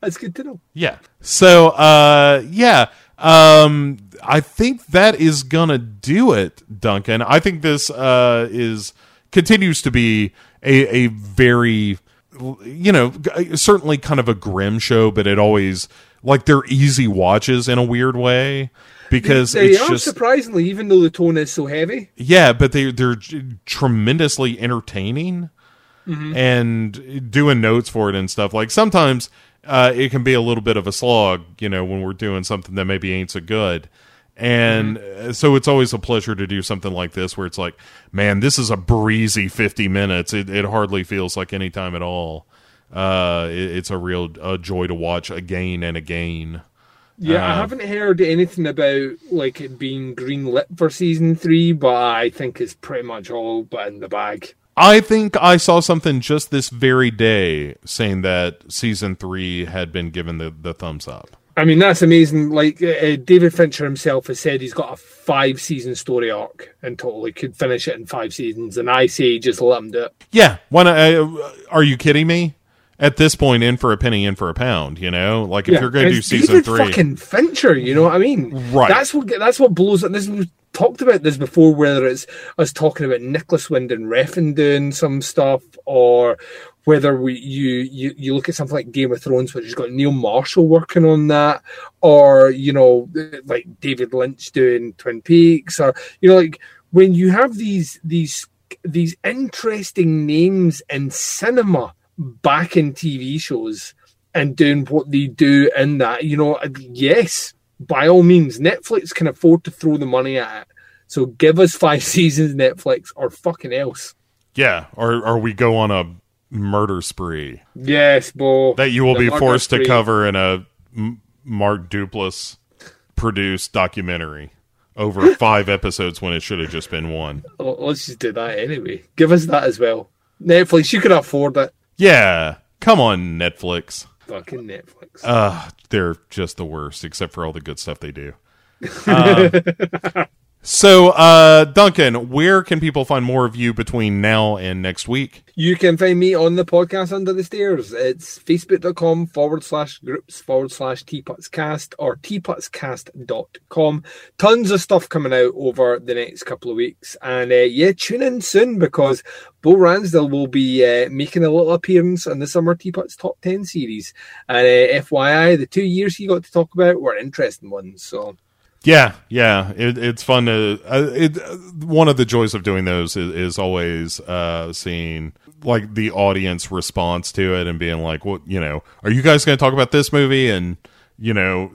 That's good to know. Yeah. So uh yeah. Um I think that is gonna do it, Duncan. I think this uh is continues to be a a very you know, certainly kind of a grim show, but it always like they're easy watches in a weird way because They it's are just surprisingly, even though the tone is so heavy. Yeah, but they they're tremendously entertaining and doing notes for it and stuff. Like sometimes uh, it can be a little bit of a slog, you know, when we're doing something that maybe ain't so good. And uh, so it's always a pleasure to do something like this where it's like, man, this is a breezy 50 minutes. It, it hardly feels like any time at all. Uh, it, it's a real a joy to watch again and again. Yeah, I Uh, haven't heard anything about like it being green lit for season three, but I think it's pretty much all but in the bag. I think I saw something just this very day saying that season three had been given the, the thumbs up. I mean, that's amazing. Like uh, David Fincher himself has said, he's got a five season story arc and totally could finish it in five seasons, and I say just let him do it. Yeah, when I, are you kidding me? At this point, in for a penny, in for a pound. You know, like if Yeah, you're going to do season David three, fucking Fincher, you know what I mean? Right. That's what that's what blows. This talked about this before, whether it's us talking about Nicolas Winding Refn doing some stuff, or whether we you, you you look at something like Game of Thrones, which has got Neil Marshall working on that, or you know like David Lynch doing Twin Peaks, or you know like when you have these these these interesting names in cinema back in TV shows and doing what they do in that, you know, yes, by all means, Netflix can afford to throw the money at it. So give us five seasons, Netflix, or fucking else. yeah, or or we go on a murder spree Yes, Bo. that you will The be forced to cover in a Mark Duplass produced documentary over five episodes when it should have just been one. Let's just do that anyway. Give us that as well. Netflix, you can afford it. Yeah, come on, Netflix. Fucking Netflix. Uh, they're just the worst, except for all the good stuff they do. Um, so, uh, Duncan, where can people find more of you between now and next week? You can find me on the podcast Under the Stairs. It's facebook.com forward slash groups forward slash teapotscast or teapotscast.com. Tons of stuff coming out over the next couple of weeks. And uh, yeah, tune in soon because Bo Ransdell will be uh, making a little appearance on the Summer Teapots Top 10 series. And uh, FYI, the two years he got to talk about were interesting ones. So Yeah, yeah, it, it's fun to. Uh, it, uh, one of the joys of doing those is, is always uh, seeing like the audience response to it and being like, "What you know? Are you guys going to talk about this movie?" And you know,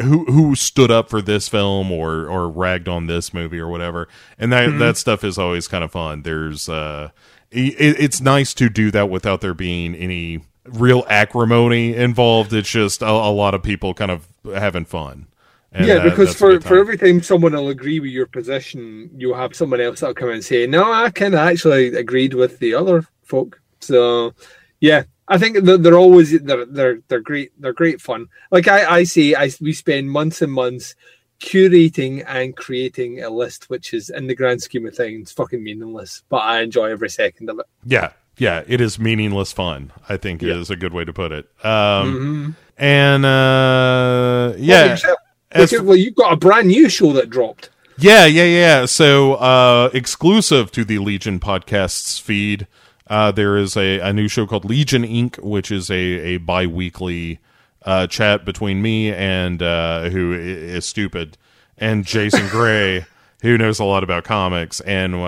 who who stood up for this film or or ragged on this movie or whatever. And that that stuff is always kind of fun. There's uh, it, it's nice to do that without there being any real acrimony involved. It's just a, a lot of people kind of having fun. And yeah, because for, for every time someone will agree with your position, you'll have someone else that'll come and say, "No, I kind of actually agreed with the other folk." So, yeah, I think they're, they're always they're they're they're great. They're great fun. Like I I say, I we spend months and months curating and creating a list, which is in the grand scheme of things fucking meaningless, but I enjoy every second of it. Yeah, yeah, it is meaningless fun. I think is a good way to put it. Um, Mm-hmm. and uh, yeah, Yourself. As Because, well, you've got a brand new show that dropped. yeah, yeah, yeah. So uh, exclusive to the Legion podcasts feed, uh, there is a, a new show called Legion Inc., which is a a biweekly uh, chat between me and uh, who is stupid and Jason Gray. who knows a lot about comics, and uh,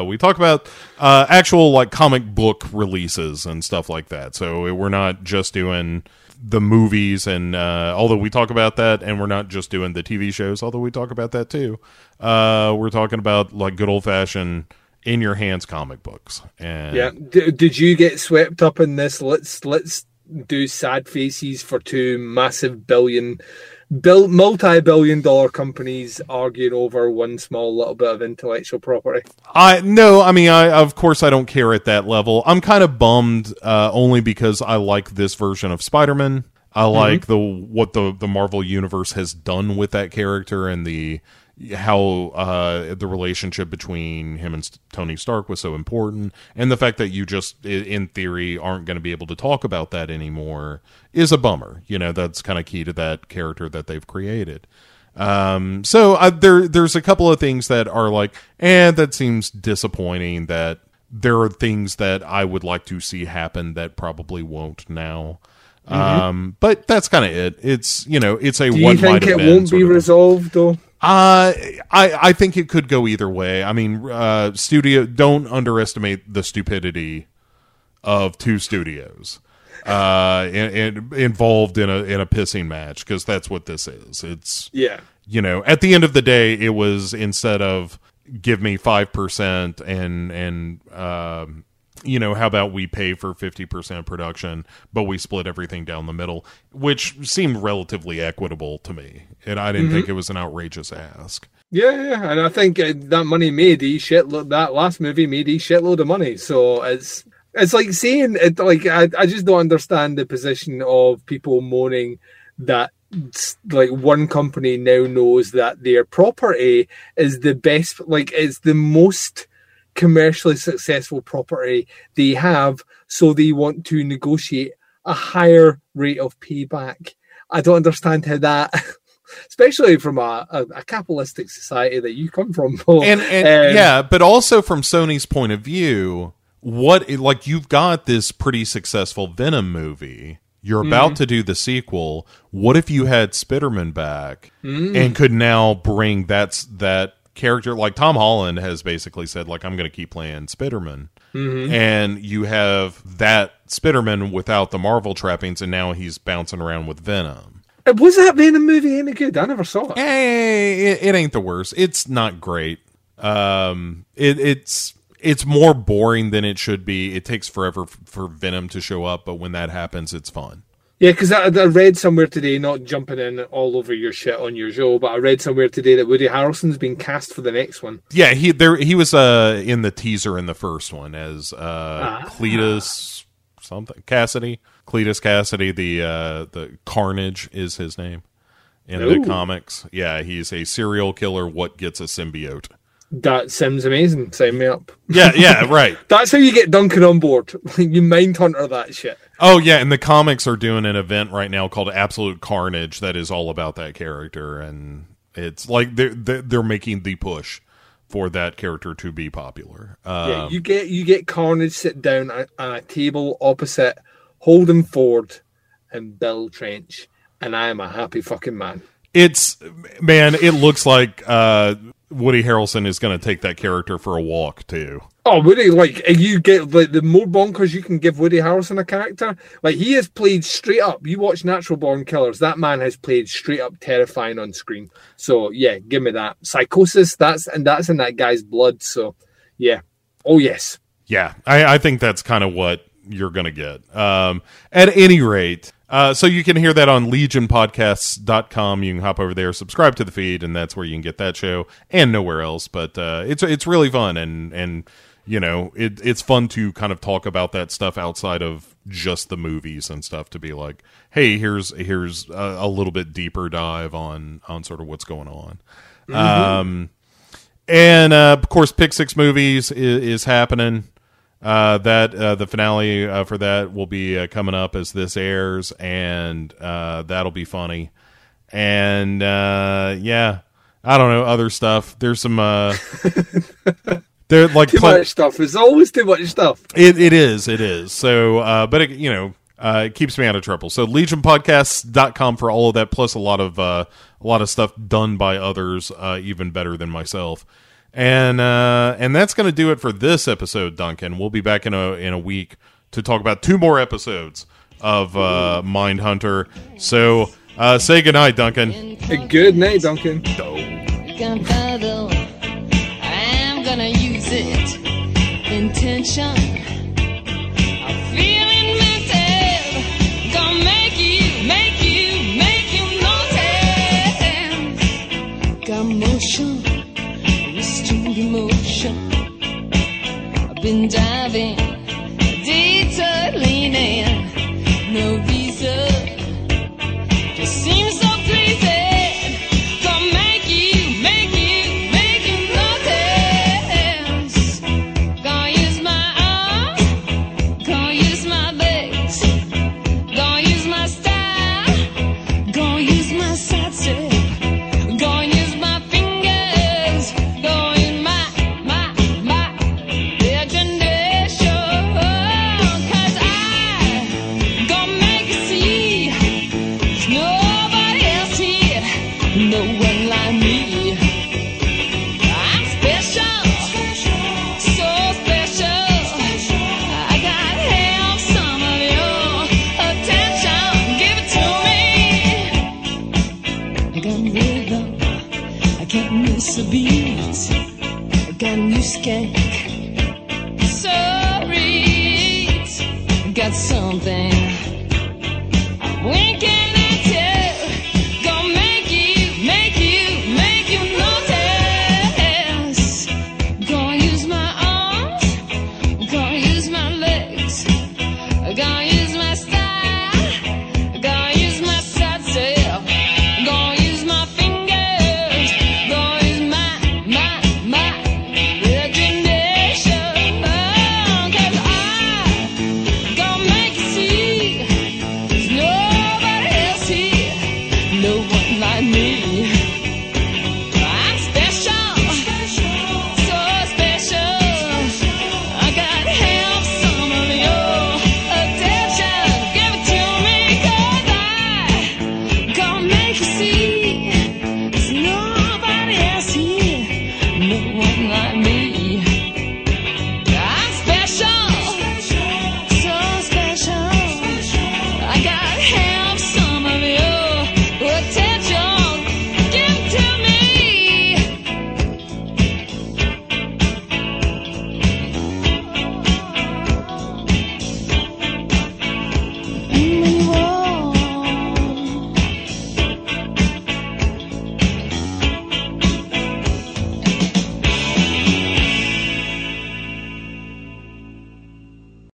uh, we talk about uh, actual like comic book releases and stuff like that. So we're not just doing the movies, and uh, although we talk about that, and we're not just doing the TV shows, although we talk about that too. Uh, we're talking about like good old fashioned in your hands comic books, and Yeah. D- did you get swept up in this? Let's let's do sad faces for two massive billion, bill, multi-billion dollar companies arguing over one small little bit of intellectual property. I no, I mean, I of course I don't care at that level. I'm kind of bummed uh, only because I like this version of Spider-Man. I like the what the the Marvel universe has done with that character and the how uh, the relationship between him and Tony Stark was so important, and the fact that you just in theory aren't going to be able to talk about that anymore is a bummer. You know, that's kind of key to that character that they've created. Um, so uh, there, there's a couple of things that are like, and that seems disappointing. That there are things that I would like to see happen that probably won't now. Um, but that's kind of it. It's you know, it's a Do one you think it won't be resolved though? Uh, I I think it could go either way. I mean, uh, studio don't underestimate the stupidity of two studios uh in, in, involved in a in a pissing match because that's what this is. It's Yeah. you know at the end of the day it was instead of give me 5% and and um you know how about we pay for 50% production but we split everything down the middle which seemed relatively equitable to me and i didn't think it was an outrageous ask Yeah, yeah, and I think uh, that money made e shitload. That last movie made e shitload of money. So it's it's like saying it. Like I, I just don't understand the position of people moaning that like one company now knows that their property is the best. Like it's the most commercially successful property they have, so they want to negotiate a higher rate of payback. I don't understand how that. Especially from a, a, a capitalistic society that you come from, Paul. and, and Um, yeah but also from sony's point of view what like you've got this pretty successful venom movie you're about to do the sequel what if you had Spider-Man back and could now bring that's that character like tom holland has basically said like i'm going to keep playing Spider-Man and you have that Spider-Man without the marvel trappings and now he's bouncing around with venom Was that Venom movie any good? I never saw it. Eh, it, it ain't the worst. It's not great. Um, it, it's it's more boring than it should be. It takes forever for Venom to show up, but when that happens, it's fun. Yeah, because I, I read somewhere today, not jumping in all over your shit on your show, but I read somewhere today that Woody Harrelson's been cast for the next one. Yeah, he there he was uh in the teaser in the first one as uh Cletus something Kasady Cletus Kasady the uh the Carnage is his name in Ooh. the comics. Yeah, he's a serial killer. What gets a symbiote? That sounds amazing. Sign me up. Yeah, yeah, right. That's how you get Duncan on board. you mind hunter that shit. Oh yeah, and the comics are doing an event right now called Absolute Carnage that is all about that character, and it's like they're they're, making the push for that character to be popular. Uh, Yeah, you get you get Carnage sit down at, at a table opposite Holden Ford and Bill Tench, and I am a happy fucking man. it's man, it looks like uh, Woody Harrelson is going to take that character for a walk too. Oh, Woody, like you get like the more bonkers you can give Woody Harrelson a character, like he has played straight up. You watch Natural Born Killers, that man has played straight up terrifying on screen. So yeah, give me that psychosis. That's and that's in that guy's blood. So yeah, oh yes, Yeah, I, I think that's kind of what you're going to get. Um, at any rate, uh, so you can hear that on legionpodcasts.com. You can hop over there, subscribe to the feed, and that's where you can get that show and nowhere else. But uh, it's it's really fun, and and you know it, it's fun to kind of talk about that stuff outside of just the movies and stuff. To be like, hey, here's here's a, a little bit deeper dive on on sort of what's going on. Um, and uh, of course, Pick Six movies is, is happening. Uh, that uh, the finale uh, for that will be uh, coming up as this airs, and uh, that'll be funny. And uh, yeah, I don't know other stuff. There's some uh, there like too pl- much stuff. There's always too much stuff. it, it is, it is. So, uh, but it, you know, uh, it keeps me out of trouble. So legionpodcasts.com for all of that, plus a lot of, uh, a lot of stuff done by others, uh, even better than myself. And uh, and that's going to do it for this episode, Duncan. We'll be back in a in a week to talk about two more episodes of uh, Mindhunter. So uh, say goodnight, Duncan. Hey, good night, Duncan. Gunpowder, I'm gonna use it. Intention. been diving, detour leaning. again.